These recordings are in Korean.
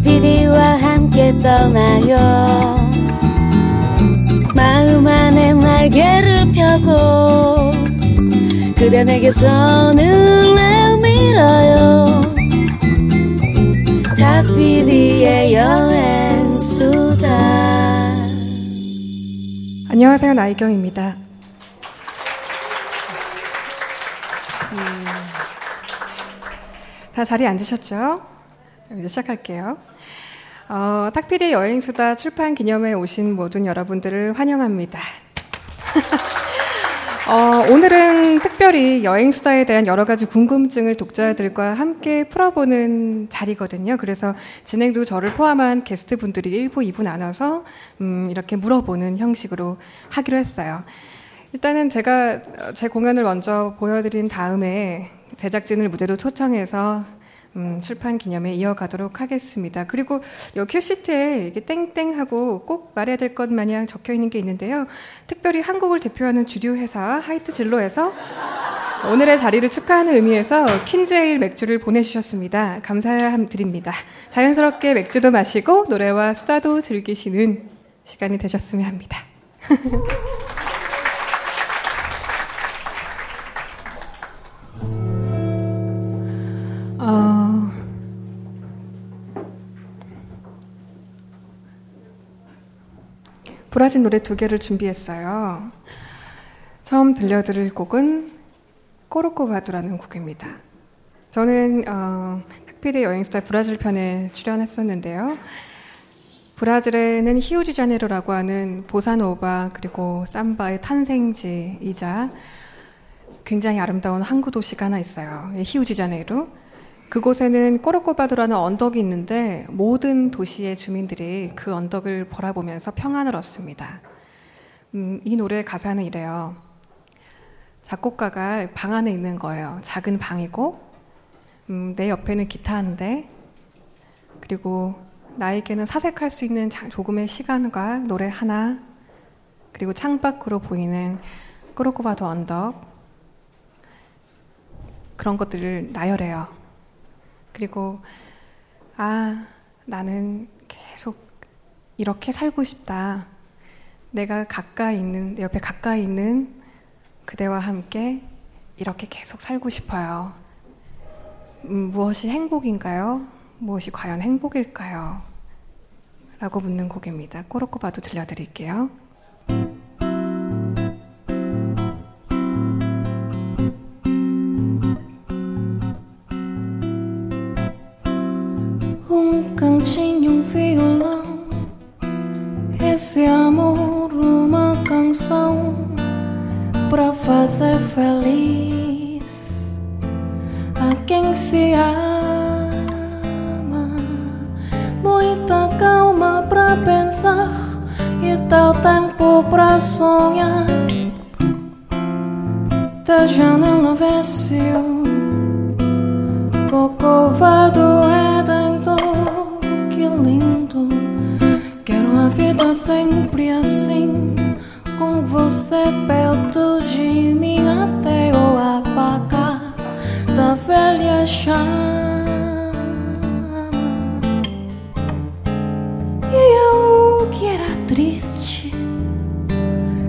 닭피디와 함께 떠나요. 마음 안에 날개를 펴고 그대 내게서 눈을 밀어요. 닭피디의 여행수다. 안녕하세요 나이경입니다. 음, 다 자리에 앉으셨죠? 이제 시작할게요. 어, 탁피디 여행수다 출판 기념회에 오신 모든 여러분들을 환영합니다. 어, 오늘은 특별히 여행수다에 대한 여러 가지 궁금증을 독자들과 함께 풀어보는 자리거든요. 그래서 진행도 저를 포함한 게스트분들이 1부, 2부 나눠서 음, 이렇게 물어보는 형식으로 하기로 했어요. 일단은 제가 제 공연을 먼저 보여드린 다음에 제작진을 무대로 초청해서 음, 출판 기념에 이어가도록 하겠습니다. 그리고 여기 큐시트에 이게 땡땡하고 꼭 말해야 될 것 마냥 적혀 있는 게 있는데요. 특별히 한국을 대표하는 주류 회사 하이트 진로에서 오늘의 자리를 축하하는 의미에서 퀸즈에일 맥주를 보내주셨습니다. 감사드립니다. 자연스럽게 맥주도 마시고 노래와 수다도 즐기시는 시간이 되셨으면 합니다. 어... 브라질 노래 두 개를 준비했어요. 처음 들려드릴 곡은 꼬르코바두라는 곡입니다. 저는 어, 탁피디 여행스타 브라질 편에 출연했었는데요. 브라질에는 히우지자네로라고 하는 보사노바 그리고 삼바의 탄생지이자 굉장히 아름다운 항구 도시가 하나 있어요. 히우지자네로. 그곳에는 꼬르코바도라는 언덕이 있는데 모든 도시의 주민들이 그 언덕을 바라보면서 평안을 얻습니다. 음, 이 노래의 가사는 이래요. 작곡가가 방 안에 있는 거예요. 작은 방이고 음, 내 옆에는 기타인데 그리고 나에게는 사색할 수 있는 조금의 시간과 노래 하나 그리고 창밖으로 보이는 꼬르코바도 언덕 그런 것들을 나열해요. 그리고 아, 나는 계속 이렇게 살고 싶다. 내가 가까이 있는, 내 옆에 가까이 있는 그대와 함께 이렇게 계속 살고 싶어요. 음, 무엇이 행복인가요? 무엇이 과연 행복일까요? 라고 묻는 곡입니다. 꼬르코바도 들려드릴게요. Esse amor, uma canção para fazer feliz a quem se ama. Muita calma para pensar e tal tempo para sonhar. Da janela vê-se Cocovado é dentro, que lindo. Vida sempre assim, com você perto de mim até o apagar da velha chama. E eu que era triste,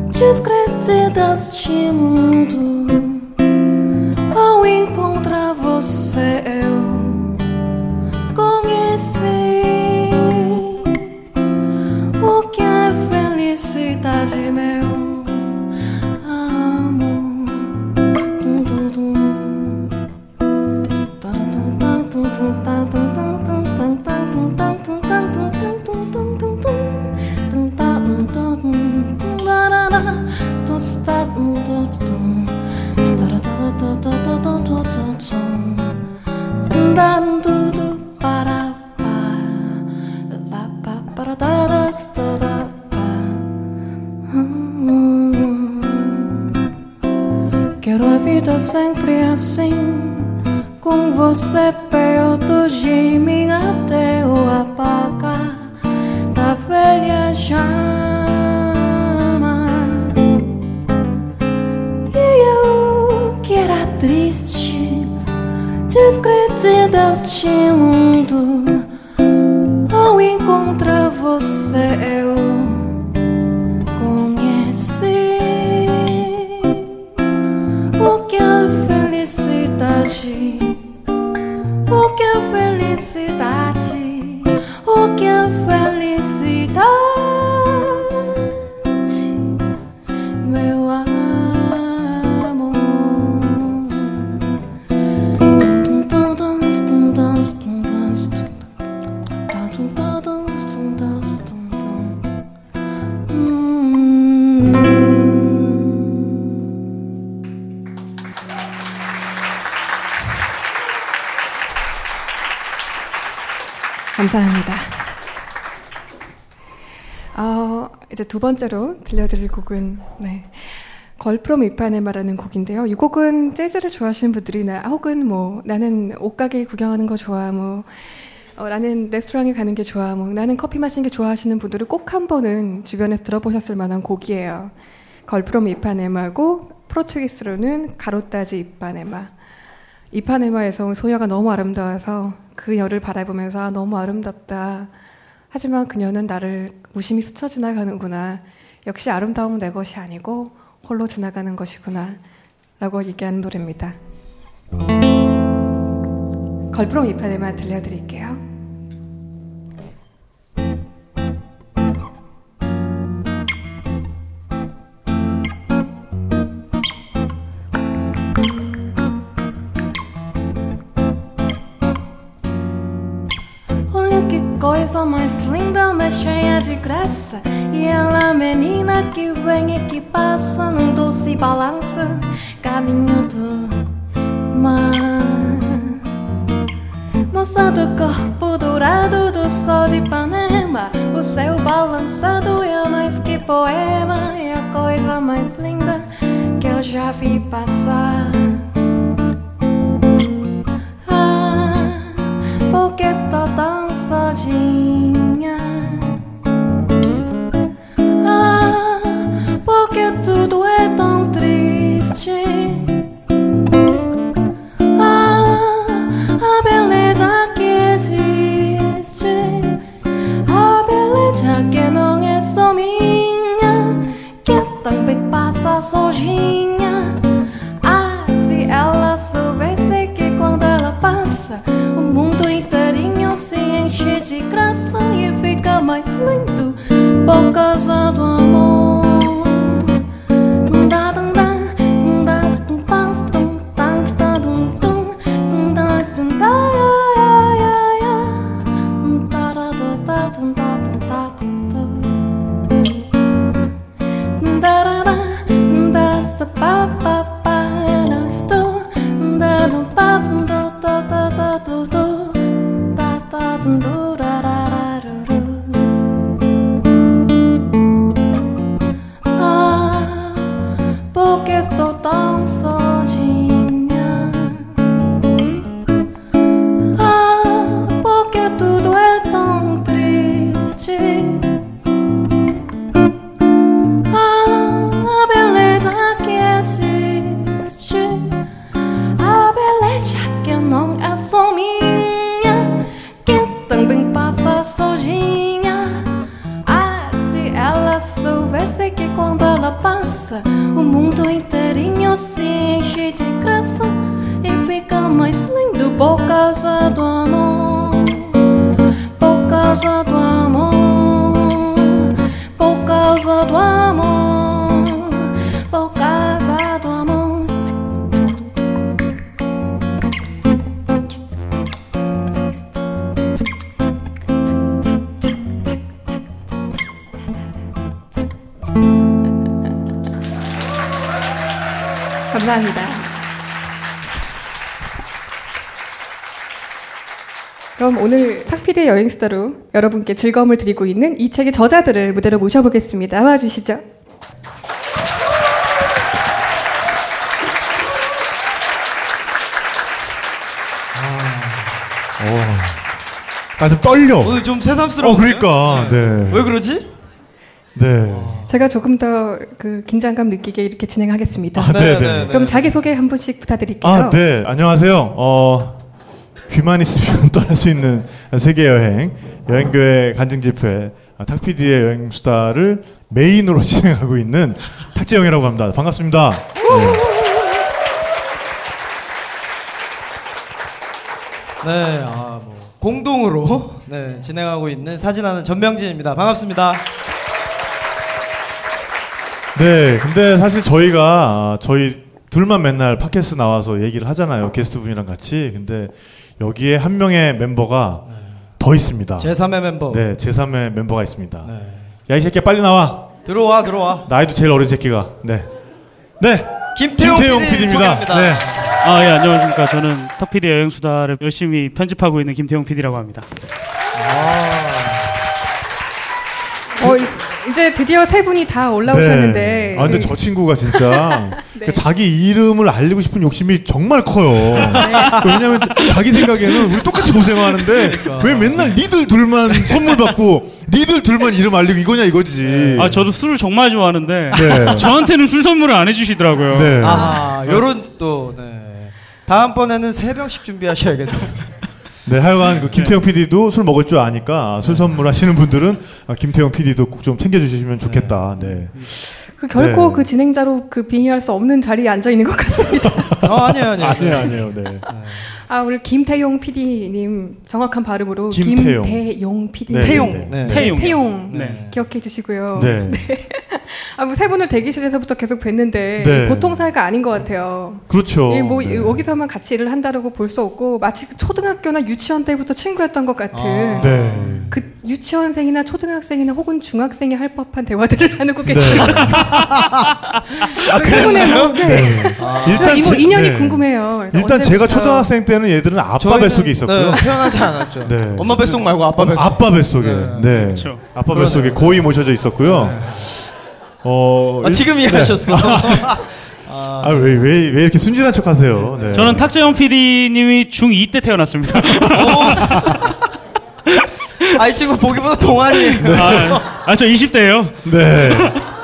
descredida deste mundo. Ao encontrar você, 始め sempre assim, com você perto de mim até o apagar da velha chama. E eu que era triste, descredida deste mundo, encontrar você 두 번째로 들려드릴 곡은 네. 걸프롬 이파네마라는 곡인데요. 이 곡은 재즈를 좋아하시는 분들이나 혹은 뭐 나는 옷가게 구경하는 거 좋아, 뭐 어, 나는 레스토랑에 가는 게 좋아, 뭐 나는 커피 마시는 게 좋아하시는 분들은 꼭 한 번은 주변에서 들어보셨을 만한 곡이에요. 걸프롬 이파네마고 프로투기스로는 가로따지 이파네마. 이파네마에서 온 소녀가 너무 아름다워서 그 열을 바라보면서 아, 너무 아름답다. 하지만 그녀는 나를 무심히 스쳐 지나가는구나. 역시 아름다움은 내 것이 아니고 홀로 지나가는 것이구나. 라고 얘기하는 노래입니다. 걸프롬 이파네마 들려드릴게요. Coisa mais linda, mas cheia de graça. E ela, menina que vem e que passa num doce balança, caminho do mar. Moça do corpo dourado do sol de Ipanema, o céu balançado é mais que poema, é a coisa mais linda que eu já vi passar. Ah, porque estou tão 锁进 bom casado. Um 그럼 오늘 탁피디의 여행수다로 여러분께 즐거움을 드리고 있는 이 책의 저자들을 무대로 모셔보겠습니다. 나와 주시죠. 아, 좀 떨려. 오늘 좀 새삼스러워. 어, 그러니까. 네. 왜 그러지? 네. 제가 조금 더 그 긴장감 느끼게 이렇게 진행하겠습니다. 아, 네, 네. 그럼 자기 소개 한 분씩 부탁드릴게요. 아, 네. 안녕하세요. 어, 귀만 있으면 떠날 수 있는 세계 여행 여행교회 간증 집회 아, 탁피디의 여행 수다를 메인으로 진행하고 있는 탁재영이라고 합니다. 반갑습니다. 네, 아, 뭐 공동으로 네, 진행하고 있는 사진하는 전명진입니다. 반갑습니다. 네, 근데 사실 저희가 아, 저희 둘만 맨날 팟캐스트 나와서 얘기를 하잖아요. 게스트분이랑 같이. 근데 여기에 한 명의 멤버가 더 있습니다. 제3의 멤버. 네, 제3의 멤버가 있습니다. 네. 야, 이 새끼야 빨리 나와. 들어와, 들어와. 나이도 제일 어린 새끼가. 네. 네. 김태용, 김태용 PD PD입니다. 네. 아, 예, 안녕하십니까. 저는 탁PD 여행수다를 열심히 편집하고 있는 김태용 PD라고 합니다. 어, 이- 이제 드디어 세 분이 다 올라오셨는데. 아, 근데 네. 저 친구가 진짜 네. 그 자기 이름을 알리고 싶은 욕심이 정말 커요. 네. 왜냐면 자기 생각에는 우리 똑같이 고생하는데 그러니까. 왜 맨날 니들 둘만 선물 받고 니들 둘만 이름 알리고 이거냐 이거지. 아, 저도 술을 정말 좋아하는데 네. 저한테는 술 선물을 안 해주시더라고요. 네. 아, 요런 또, 네. 다음번에는 세 병씩 준비하셔야겠네요. 네, 하여간 그 김태형 PD도 술 먹을 줄 아니까 술 선물하시는 분들은 아, 김태형 PD도 꼭 좀 챙겨주시면 좋겠다. 네. 그 결코 네. 그 진행자로 그 빙의할 수 없는 자리에 앉아 있는 것 같습니다. 어, 아니에요, 아니에요. 아니에요, 아니에요. 네. 아, 오늘 김태용 PD님 정확한 발음으로 김태용. 김태용 PD. 네, 태용. 네, 네. 태용. 태용. 네. 기억해 주시고요. 네. 아, 뭐세 분을 대기실에서부터 계속 뵀는데 네. 보통 사이가 아닌 것 같아요. 그렇죠. 이뭐 네. 여기서만 같이 일을 한다라고 볼 수 없고 마치 그 초등학교나 유치원 때부터 친구였던 것 같은 네. 그 유치원생이나 초등학생이나 혹은 중학생이 할 법한 대화들을 나누고 네. 계시고 아, 그분의 뭐, 네. 일단 이뭐 제- 인연이 네. 궁금해요. 일단 제가 언제부터- 초등학생 때는 얘들은 아빠 뱃속에 있었고요. 네, 태어나지 않았죠. 네. 엄마 뱃속 말고 아빠 뱃속. 아빠 뱃속에. 네. 네. 그렇죠. 아빠 뱃속에 고이 모셔져 있었고요. 어, 아, 지금 이해하셨어. 아, 왜, 왜, 왜 이렇게 순진한 척 하세요? 네. 저는 탁재영 PD님이 중2 때 태어났습니다. 아, 이 친구 보기보다 동안이에요. 아, 아, 저 20대예요. 네.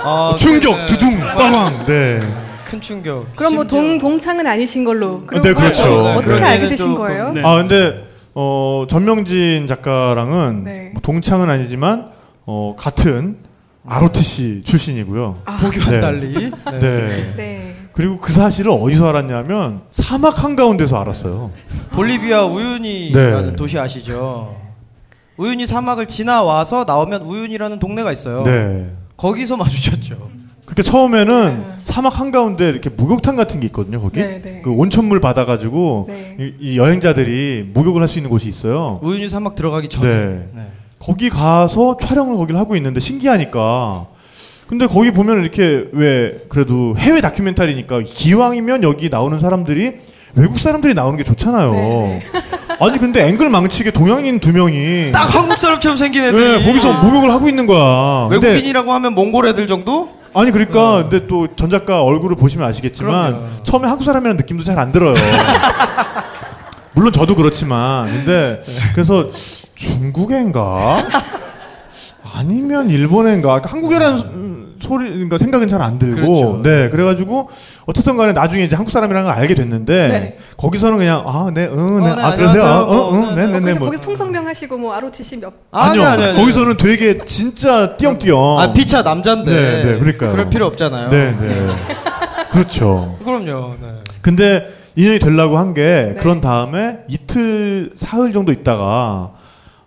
아, 충격, 네. 두둥, 빵왕. 네. 큰 충격. 그럼 뭐 동, 동창은 아니신 걸로. 그리고 네, 그렇죠. 어, 어떻게 네. 알게 되신 조금- 거예요? 네. 아, 근데, 어, 전명진 작가랑은 네. 뭐 동창은 아니지만, 어, 같은 ROTC 출신이고요. 보기와 네. 달리. 네. 네. 네. 그리고 그 사실을 어디서 알았냐면, 사막 한 가운데서 알았어요. 볼리비아 우유니라는 네. 도시 아시죠? 우유니 사막을 지나와서 나오면 우유니라는 동네가 있어요. 네. 거기서 마주쳤죠. 그렇게 처음에는 사막 한가운데 이렇게 목욕탕 같은 게 있거든요, 거기. 네, 네. 그 온천물 받아가지고, 네. 이, 이 여행자들이 목욕을 할 수 있는 곳이 있어요. 우유니 사막 들어가기 전에. 네. 네. 거기 가서 촬영을 거기를 하고 있는데 신기하니까. 근데 거기 보면 이렇게 왜 그래도 해외 다큐멘터리니까 기왕이면 여기 나오는 사람들이 외국 사람들이 나오는 게 좋잖아요. 네, 아니 근데 앵글 망치게 동양인 두 명이 딱 한국 사람처럼 생긴 애들이. 네, 거기서 목욕을 하고 있는 거야. 근데 외국인이라고 하면 몽골 애들 정도? 아니 그러니까 근데 또 전 작가 얼굴을 보시면 아시겠지만 그럼요. 처음에 한국 사람이라는 느낌도 잘 안 들어요. 물론 저도 그렇지만 근데 그래서 중국애인가 아니면 일본애인가 그러니까 한국애라는 음, 소리 그러니까 생각은 잘 안 들고 그렇죠. 네 그래가지고 어쨌든 간에 나중에 이제 한국 사람이라는 걸 알게 됐는데 네. 거기서는 그냥 아네응네 어, 네, 아 그러세요. 어, 어, 응, 네, 네, 네, 네, 그래서 뭐. 거기서 통성명 하시고 뭐 ROTC 몇 아니요, 아니요, 아니요, 아니요. 거기서는 되게 진짜 띄엄띄엄. 아, 피차 남잔데. 네, 네, 그러니까요. 럴 필요 없잖아요. 네, 네. 그렇죠. 그럼요. 네. 근데 인연이 되려고 한게 네. 그런 다음에 이틀 사흘 정도 있다가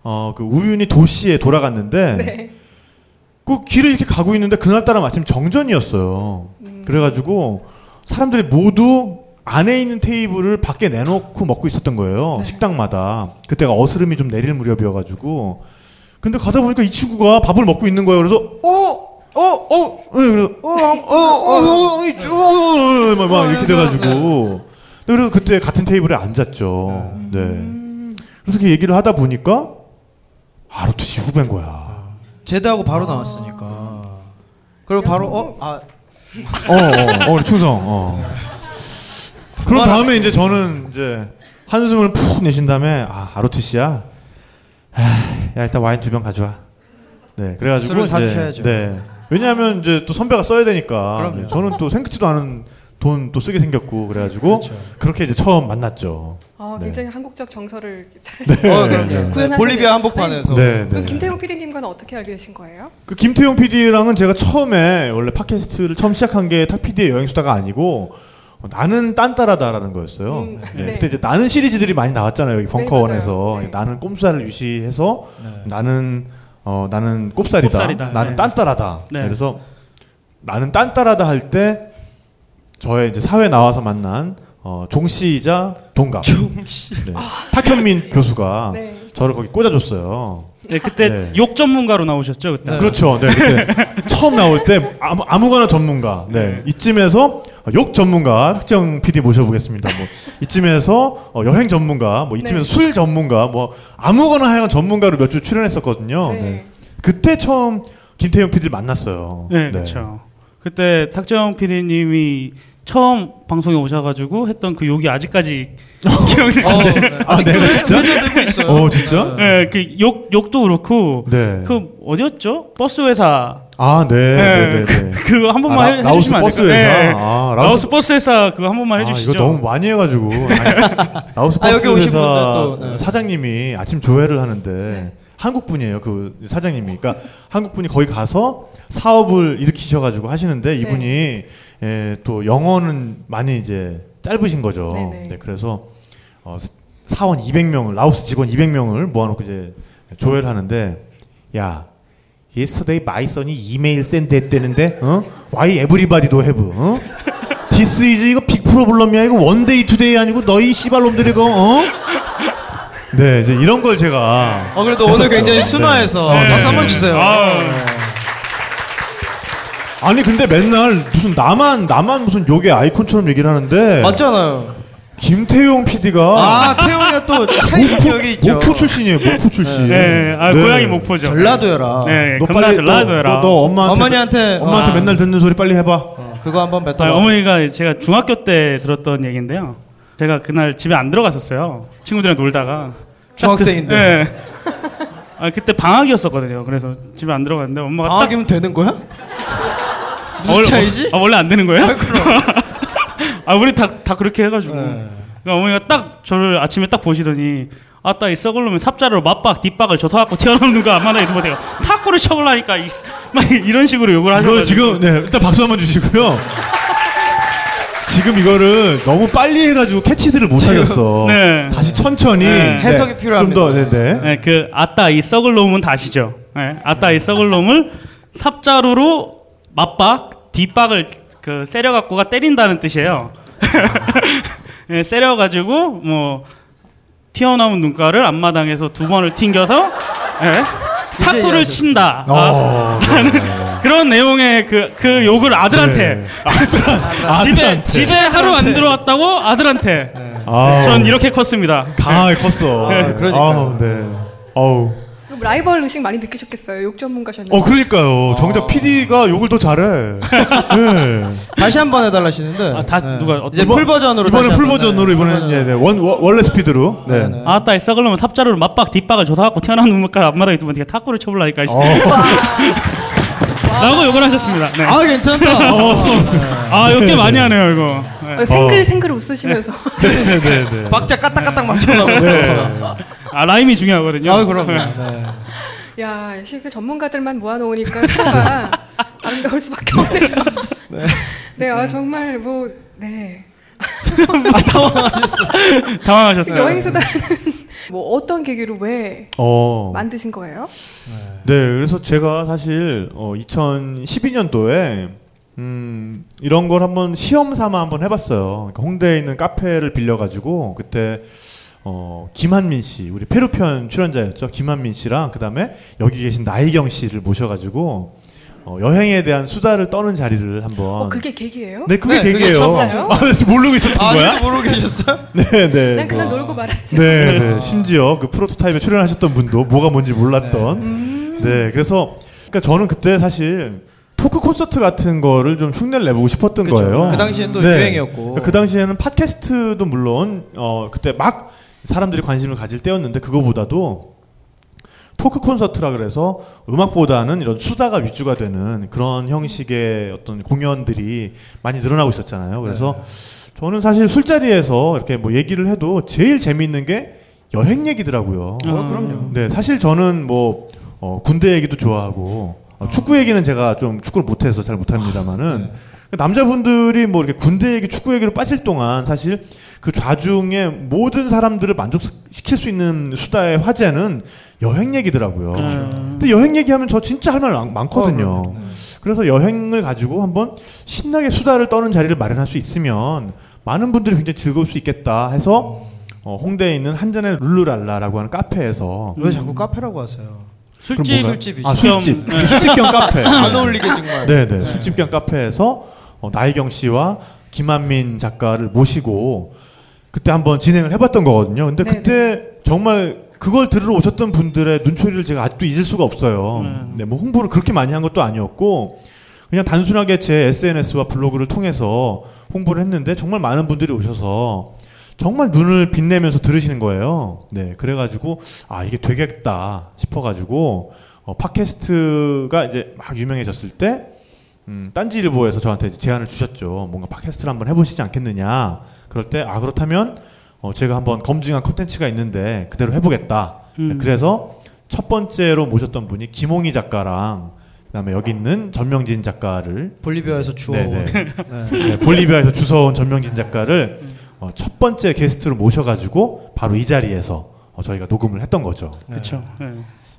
어 그 우윤희 도시에 돌아갔는데 네. 그 길을 이렇게 가고 있는데 그날따라 마침 정전이었어요. 음. 그래가지고 사람들이 모두 안에 있는 테이블을 밖에 내놓고 먹고 있었던 거예요. 네. 식당마다. 그때가 어스름이 좀 내릴 무렵이어가지고. 근데 가다 보니까 이 친구가 밥을 먹고 있는 거예요. 그래서 어? 어? 어? 네, 그래서 어? 어? 어? 어? 어? 이- 어? 어? 막, 막 이렇게 돼가지고. 그리고 그때 같은 테이블에 앉았죠. 네. 그래서 그 얘기를 하다 보니까 아르토시 후배인 거야. 제대하고 바로 나왔으니까. 그리고 바로 어? 아, 어, 어, 어, 충성. 어. 그럼 다음에 이제 저는 이제 한숨을 푹 내신 다음에 아 아로티시야. 아, 야 일단 와인 두 병 가져와. 네, 그래가지고 술을 이제 사주셔야죠. 네. 왜냐하면 이제 또 선배가 써야 되니까. 그럼요. 저는 또 생각지도 않은 돈 또 쓰게 생겼고 그래가지고 그렇죠. 그렇게 이제 처음 만났죠. 어, 네. 굉장히 한국적 정서를 잘. 어, 네, 그럼요. 네. 네, 구현하셨네요. 볼리비아 한복판에서. 네, 네. 김태용 PD님과는 어떻게 알게 되신 거예요? 그 김태용 PD랑은 제가 처음에 원래 팟캐스트를 처음 시작한 게 탁 PD의 여행수다가 아니고 어, 나는 딴따라다라는 거였어요. 음, 네. 네. 그때 이제 나는 시리즈들이 많이 나왔잖아요. 여기 벙커원에서. 네. 나는 꼼수사를 유시해서 네. 나는 어 나는 꼽살이다. 꼽살이다. 나는 네. 딴따라다. 네. 그래서 나는 딴따라다 할 때 저의 이제 사회 나와서 만난 어, 종씨이자 동갑. 종씨. 네. 탁현민 교수가 네. 저를 거기 꽂아줬어요. 네, 그때 네. 욕 전문가로 나오셨죠 그때. 네. 그렇죠. 네, 그때 처음 나올 때 아무, 아무거나 전문가. 네. 이쯤에서 욕 전문가 학정 PD 모셔보겠습니다. 뭐 이쯤에서 어, 여행 전문가, 뭐 이쯤에서 네. 술 전문가, 뭐 아무거나 하여간 전문가로 몇 주 출연했었거든요. 네. 네. 그때 처음 김태형 PD를 만났어요. 네, 그렇죠. 그때 탁재형 PD님이 처음 방송에 오셔가지고 했던 그 욕이 아직까지 기억이 어, 나는데. 네. 아, 내가 진짜? 회자되고 있어요. 어, 진짜? 네, 그 욕 욕도 그렇고 네. 그 어디였죠? 버스 회사. 아, 네, 네, 네, 네. 그거 한 번만 아, 해, 라- 라오스 해주시면 안 버스 될까요? 회사. 네. 아, 라오스, 라오스 버스 회사 그거 한 번만 해주시죠. 아, 이거 너무 많이 해가지고. 아니, 라오스 아, 버스 여기 오신 회사 또, 네. 사장님이 아침 조회를 하는데 한국 분이에요. 그 사장님이. 그러니까 한국 분이 거기 가서 사업을 일으키셔가지고 하시는데 이분이 예, 또 영어는 많이 이제 짧으신 거죠. 네네. 네, 그래서 어, 사원 200명을 라오스 직원 200명을 모아놓고 이제 조회를 하는데 야. Yesterday my son이 이메일 send 했대는데 어? Why everybody do have? 어? This is 이거 big problem이야 이거 one day two day 아니고 너희 씨발놈들이 이거 어? 네 이제 이런 걸 제가 어, 그래도 했었죠. 오늘 굉장히 순화해서 네. 박수 한 번 주세요. 아, 아니 근데 맨날 무슨 나만 나만 무슨 욕의 아이콘처럼 얘기를 하는데 맞잖아요. 김태용 PD가 아, 태용이가 또 차이 여기 있죠. 목포 출신이에요 목포 출신 네, 아, 네. 고향이 목포죠. 전라도여라. 네, 너 금나 빨리 전라도여라. 너, 너 엄마한테 어머니한테 엄마한테 아. 맨날 듣는 소리 빨리 해봐 어, 그거 한번 아, 뱉어봐. 어머니가 제가 중학교 때 들었던 얘기인데요. 제가 그날 집에 안 들어갔었어요. 친구들이랑 놀다가. 중학생인데. 네. 아, 그때 방학이었었거든요. 그래서 집에 안 들어갔는데 엄마가 딱 방학이면 되는 거야? 무슨 원래- 차이지? 아, 원래 안 되는 거예요? 아, 그럼. 아, 우리 다, 다 그렇게 해가지고. 네. 그러니까 어머니가 딱 저를 아침에 딱 보시더니 아따 이 썩을 놈의 삽자루 맞박 뒷박을 저서갖고 튀어나오는 누가 안마다에 두고 내가 탁구를 쳐볼라니까 이, 막 이런 식으로 욕을 하셔가지고 이거 지금 네 일단 박수 한번 주시고요 지금 이거를 너무 빨리 해가지고 캐치들을 못 하셨어 네. 다시 천천히 네. 해석이 필요합니다. 좀더 네네 네, 그 아따 이 썩을 놈은 다 아시죠? 네, 아따 이 썩을 놈을 삽자루로 맞박 뒷박을 그 세려갖고가 때린다는 뜻이에요. 네, 세려가지고 뭐 튀어나온 눈가를 앞마당에서 두 번을 튕겨서 네, 탁구를 이해하셨어요. 친다. 아, 어, 네. 그런 내용의 그, 그 욕을 아들한테 네. 집에 아들한테. 집에 하루 안 들어왔다고 아들한테 아, 전 이렇게 컸습니다. 강하게 컸어 네, 그러니까요. 아우, 네. 그럼 라이벌 의식 많이 느끼셨겠어요. 욕 전문가셨는데. 어 그러니까요 정작 PD가 욕을 더 잘해 네. 다시 한 번 해달라시는데. 아, 다- 누가 어떤- 이제 full 버전으로. 이번엔 다시 풀 버전으로 네, 이번엔 네. 버전으로. 원, 원 원래 스피드로 네. 네, 네. 아 따 이 썩을 놈은 삽자루를 맞박 뒷박을 조사갖고 튀어나온 눈물가를 앞마당에 두번 되게 탁구를 쳐볼라니까 어. 라고 욕을 하셨습니다. 네. 아, 괜찮다. 아, 욕게 많이 하네요, 이거. 네. 어, 생글 생글 웃으시면서. 네, 네, 네. 박자 까딱까딱 맞춰나고. 네. 아, 라임이 중요하거든요. 아, 그럼요. 네. 야, 역시 그 전문가들만 모아놓으니까 프로가 아름다울 수밖에 없네요. 네, 아, 정말 뭐, 네. 당황하셨어요. 여행수다는 뭐 어떤 계기로 왜 어. 만드신 거예요? 네, 그래서 제가 사실 어, 2012년도에 음, 이런 걸 한번 시험 삼아 한번 해봤어요. 그러니까 홍대에 있는 카페를 빌려가지고 그때 어, 김한민 씨, 우리 페루편 출연자였죠. 김한민 씨랑 그다음에 여기 계신 나희경 씨를 모셔가지고 어, 여행에 대한 수다를 떠는 자리를 한번. 어, 그게 계기예요? 네, 그게 네, 되게요. 진짜요? 아, 모르고 있었던 아, 거야? 모르고 계셨어요? 네, 네. 난 그날 네. 놀고 말았지. 네, 네. 심지어 그 프로토타입에 출연하셨던 분도 뭐가 뭔지 몰랐던. 네, 그래서 그러니까 저는 그때 사실 토크 콘서트 같은 거를 좀 흉내를 내보고 싶었던 그쵸. 거예요. 그 당시엔 또 네. 유행이었고. 그 당시에는 팟캐스트도 물론 어 그때 막 사람들이 관심을 가질 때였는데 그거보다도 토크 콘서트라 그래서 음악보다는 이런 수다가 위주가 되는 그런 형식의 어떤 공연들이 많이 늘어나고 있었잖아요. 그래서 저는 사실 술자리에서 이렇게 뭐 얘기를 해도 제일 재미있는 게 여행 얘기더라고요. 어, 그럼요. 네, 사실 저는 뭐 어, 군대 얘기도 좋아하고 어, 축구 얘기는 제가 좀 축구를 못해서 잘 못합니다만은 남자분들이 뭐 이렇게 군대 얘기, 축구 얘기로 빠질 동안 사실 그 좌중에 모든 사람들을 만족시킬 수 있는 수다의 화제는 여행 얘기더라고요. 근데 여행 얘기하면 저 진짜 할 말 많거든요. 그래서 여행을 가지고 한번 신나게 수다를 떠는 자리를 마련할 수 있으면 많은 분들이 굉장히 즐거울 수 있겠다 해서 어, 홍대에 있는 한전의 룰루랄라라고 하는 카페에서 왜 자꾸 카페라고 하세요? 술집? 술집이죠. 아 술집 네. 술집 겸 카페 안 어울리게 정말. 네네 술집 겸 카페에서 어, 나혜경 씨와 김한민 작가를 모시고 그때 한번 진행을 해봤던 거거든요. 근데 네네. 그때 정말 그걸 들으러 오셨던 분들의 눈초리를 제가 아직도 잊을 수가 없어요. 음. 네, 뭐 홍보를 그렇게 많이 한 것도 아니었고 그냥 단순하게 제 SNS와 블로그를 통해서 홍보를 했는데 정말 많은 분들이 오셔서 정말 눈을 빛내면서 들으시는 거예요. 네, 그래가지고 아 이게 되겠다 싶어가지고 어, 팟캐스트가 이제 막 유명해졌을 때 음, 딴지일보에서 저한테 제안을 주셨죠. 뭔가 팟캐스트를 한번 해보시지 않겠느냐. 그럴 때 아 그렇다면 어, 제가 한번 검증한 콘텐츠가 있는데 그대로 해보겠다. 네, 음. 그래서 첫 번째로 모셨던 분이 김홍희 작가랑 그다음에 여기 있는 전명진 작가를 볼리비아에서 주워. 네네. 네. 네, 볼리비아에서 주워온 전명진 작가를 어, 첫 번째 게스트로 모셔가지고 바로 이 자리에서 어, 저희가 녹음을 했던 거죠. 그렇죠. 네.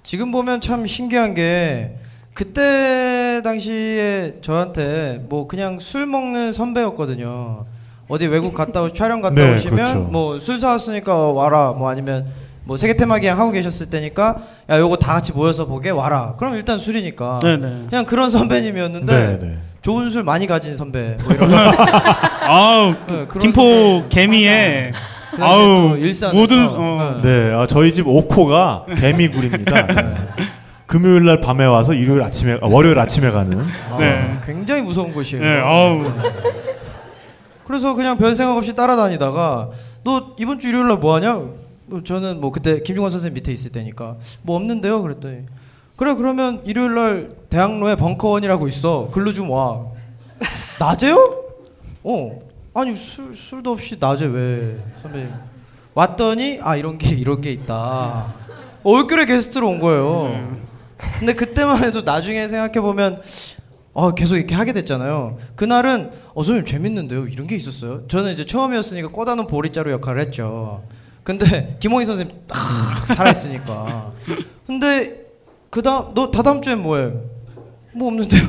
지금 보면 참 신기한 게 그때 당시에 저한테 뭐 그냥 술 먹는 선배였거든요. 어디 외국 갔다 오 촬영 갔다 네, 오시면 그렇죠. 뭐술 사왔으니까 와라 뭐 아니면 뭐 세계 테마기행 하고 계셨을 때니까 야 요거 다 같이 모여서 보게 와라. 그럼 일단 술이니까 네네. 그냥 그런 선배님이었는데 네, 네. 좋은 술 많이 가진 선배 뭐 이런 아우 네, 그런 김포. 개미에 그 아우 또 일산에서, 모든 어, 네. 네, 아, 저희 집 오코가 개미굴입니다. 네. 금요일 날 밤에 와서 일요일 아침에 아, 월요일 아침에 가는 아, 네. 굉장히 무서운 곳이에요. 네, 아우 그래서 그냥 별 생각 없이 따라다니다가 너 이번 주 일요일 날 뭐 하냐? 뭐 저는 뭐 그때 김중환 선생님 밑에 있을 때니까 뭐 없는데요. 그랬더니 그래 그러면 일요일 날 대학로에 벙커원이라고 있어. 글로 좀 와. 낮에요? 어. 아니 술 술도 없이 낮에 왜 선배님 왔더니 아 이런 게 이런 게 있다. 올겨울에 게스트로 온 거예요. 근데 그때만 해도 나중에 생각해 보면 어, 계속 이렇게 하게 됐잖아요. 그날은 어 선생님 재밌는데요. 이런 게 있었어요. 저는 이제 처음이었으니까 꽂아놓은 보리자루 역할을 했죠. 근데 김홍희 선생님 딱 살아있으니까. 근데 그다음 너 다다음 주엔 뭐해? 뭐 없는데요.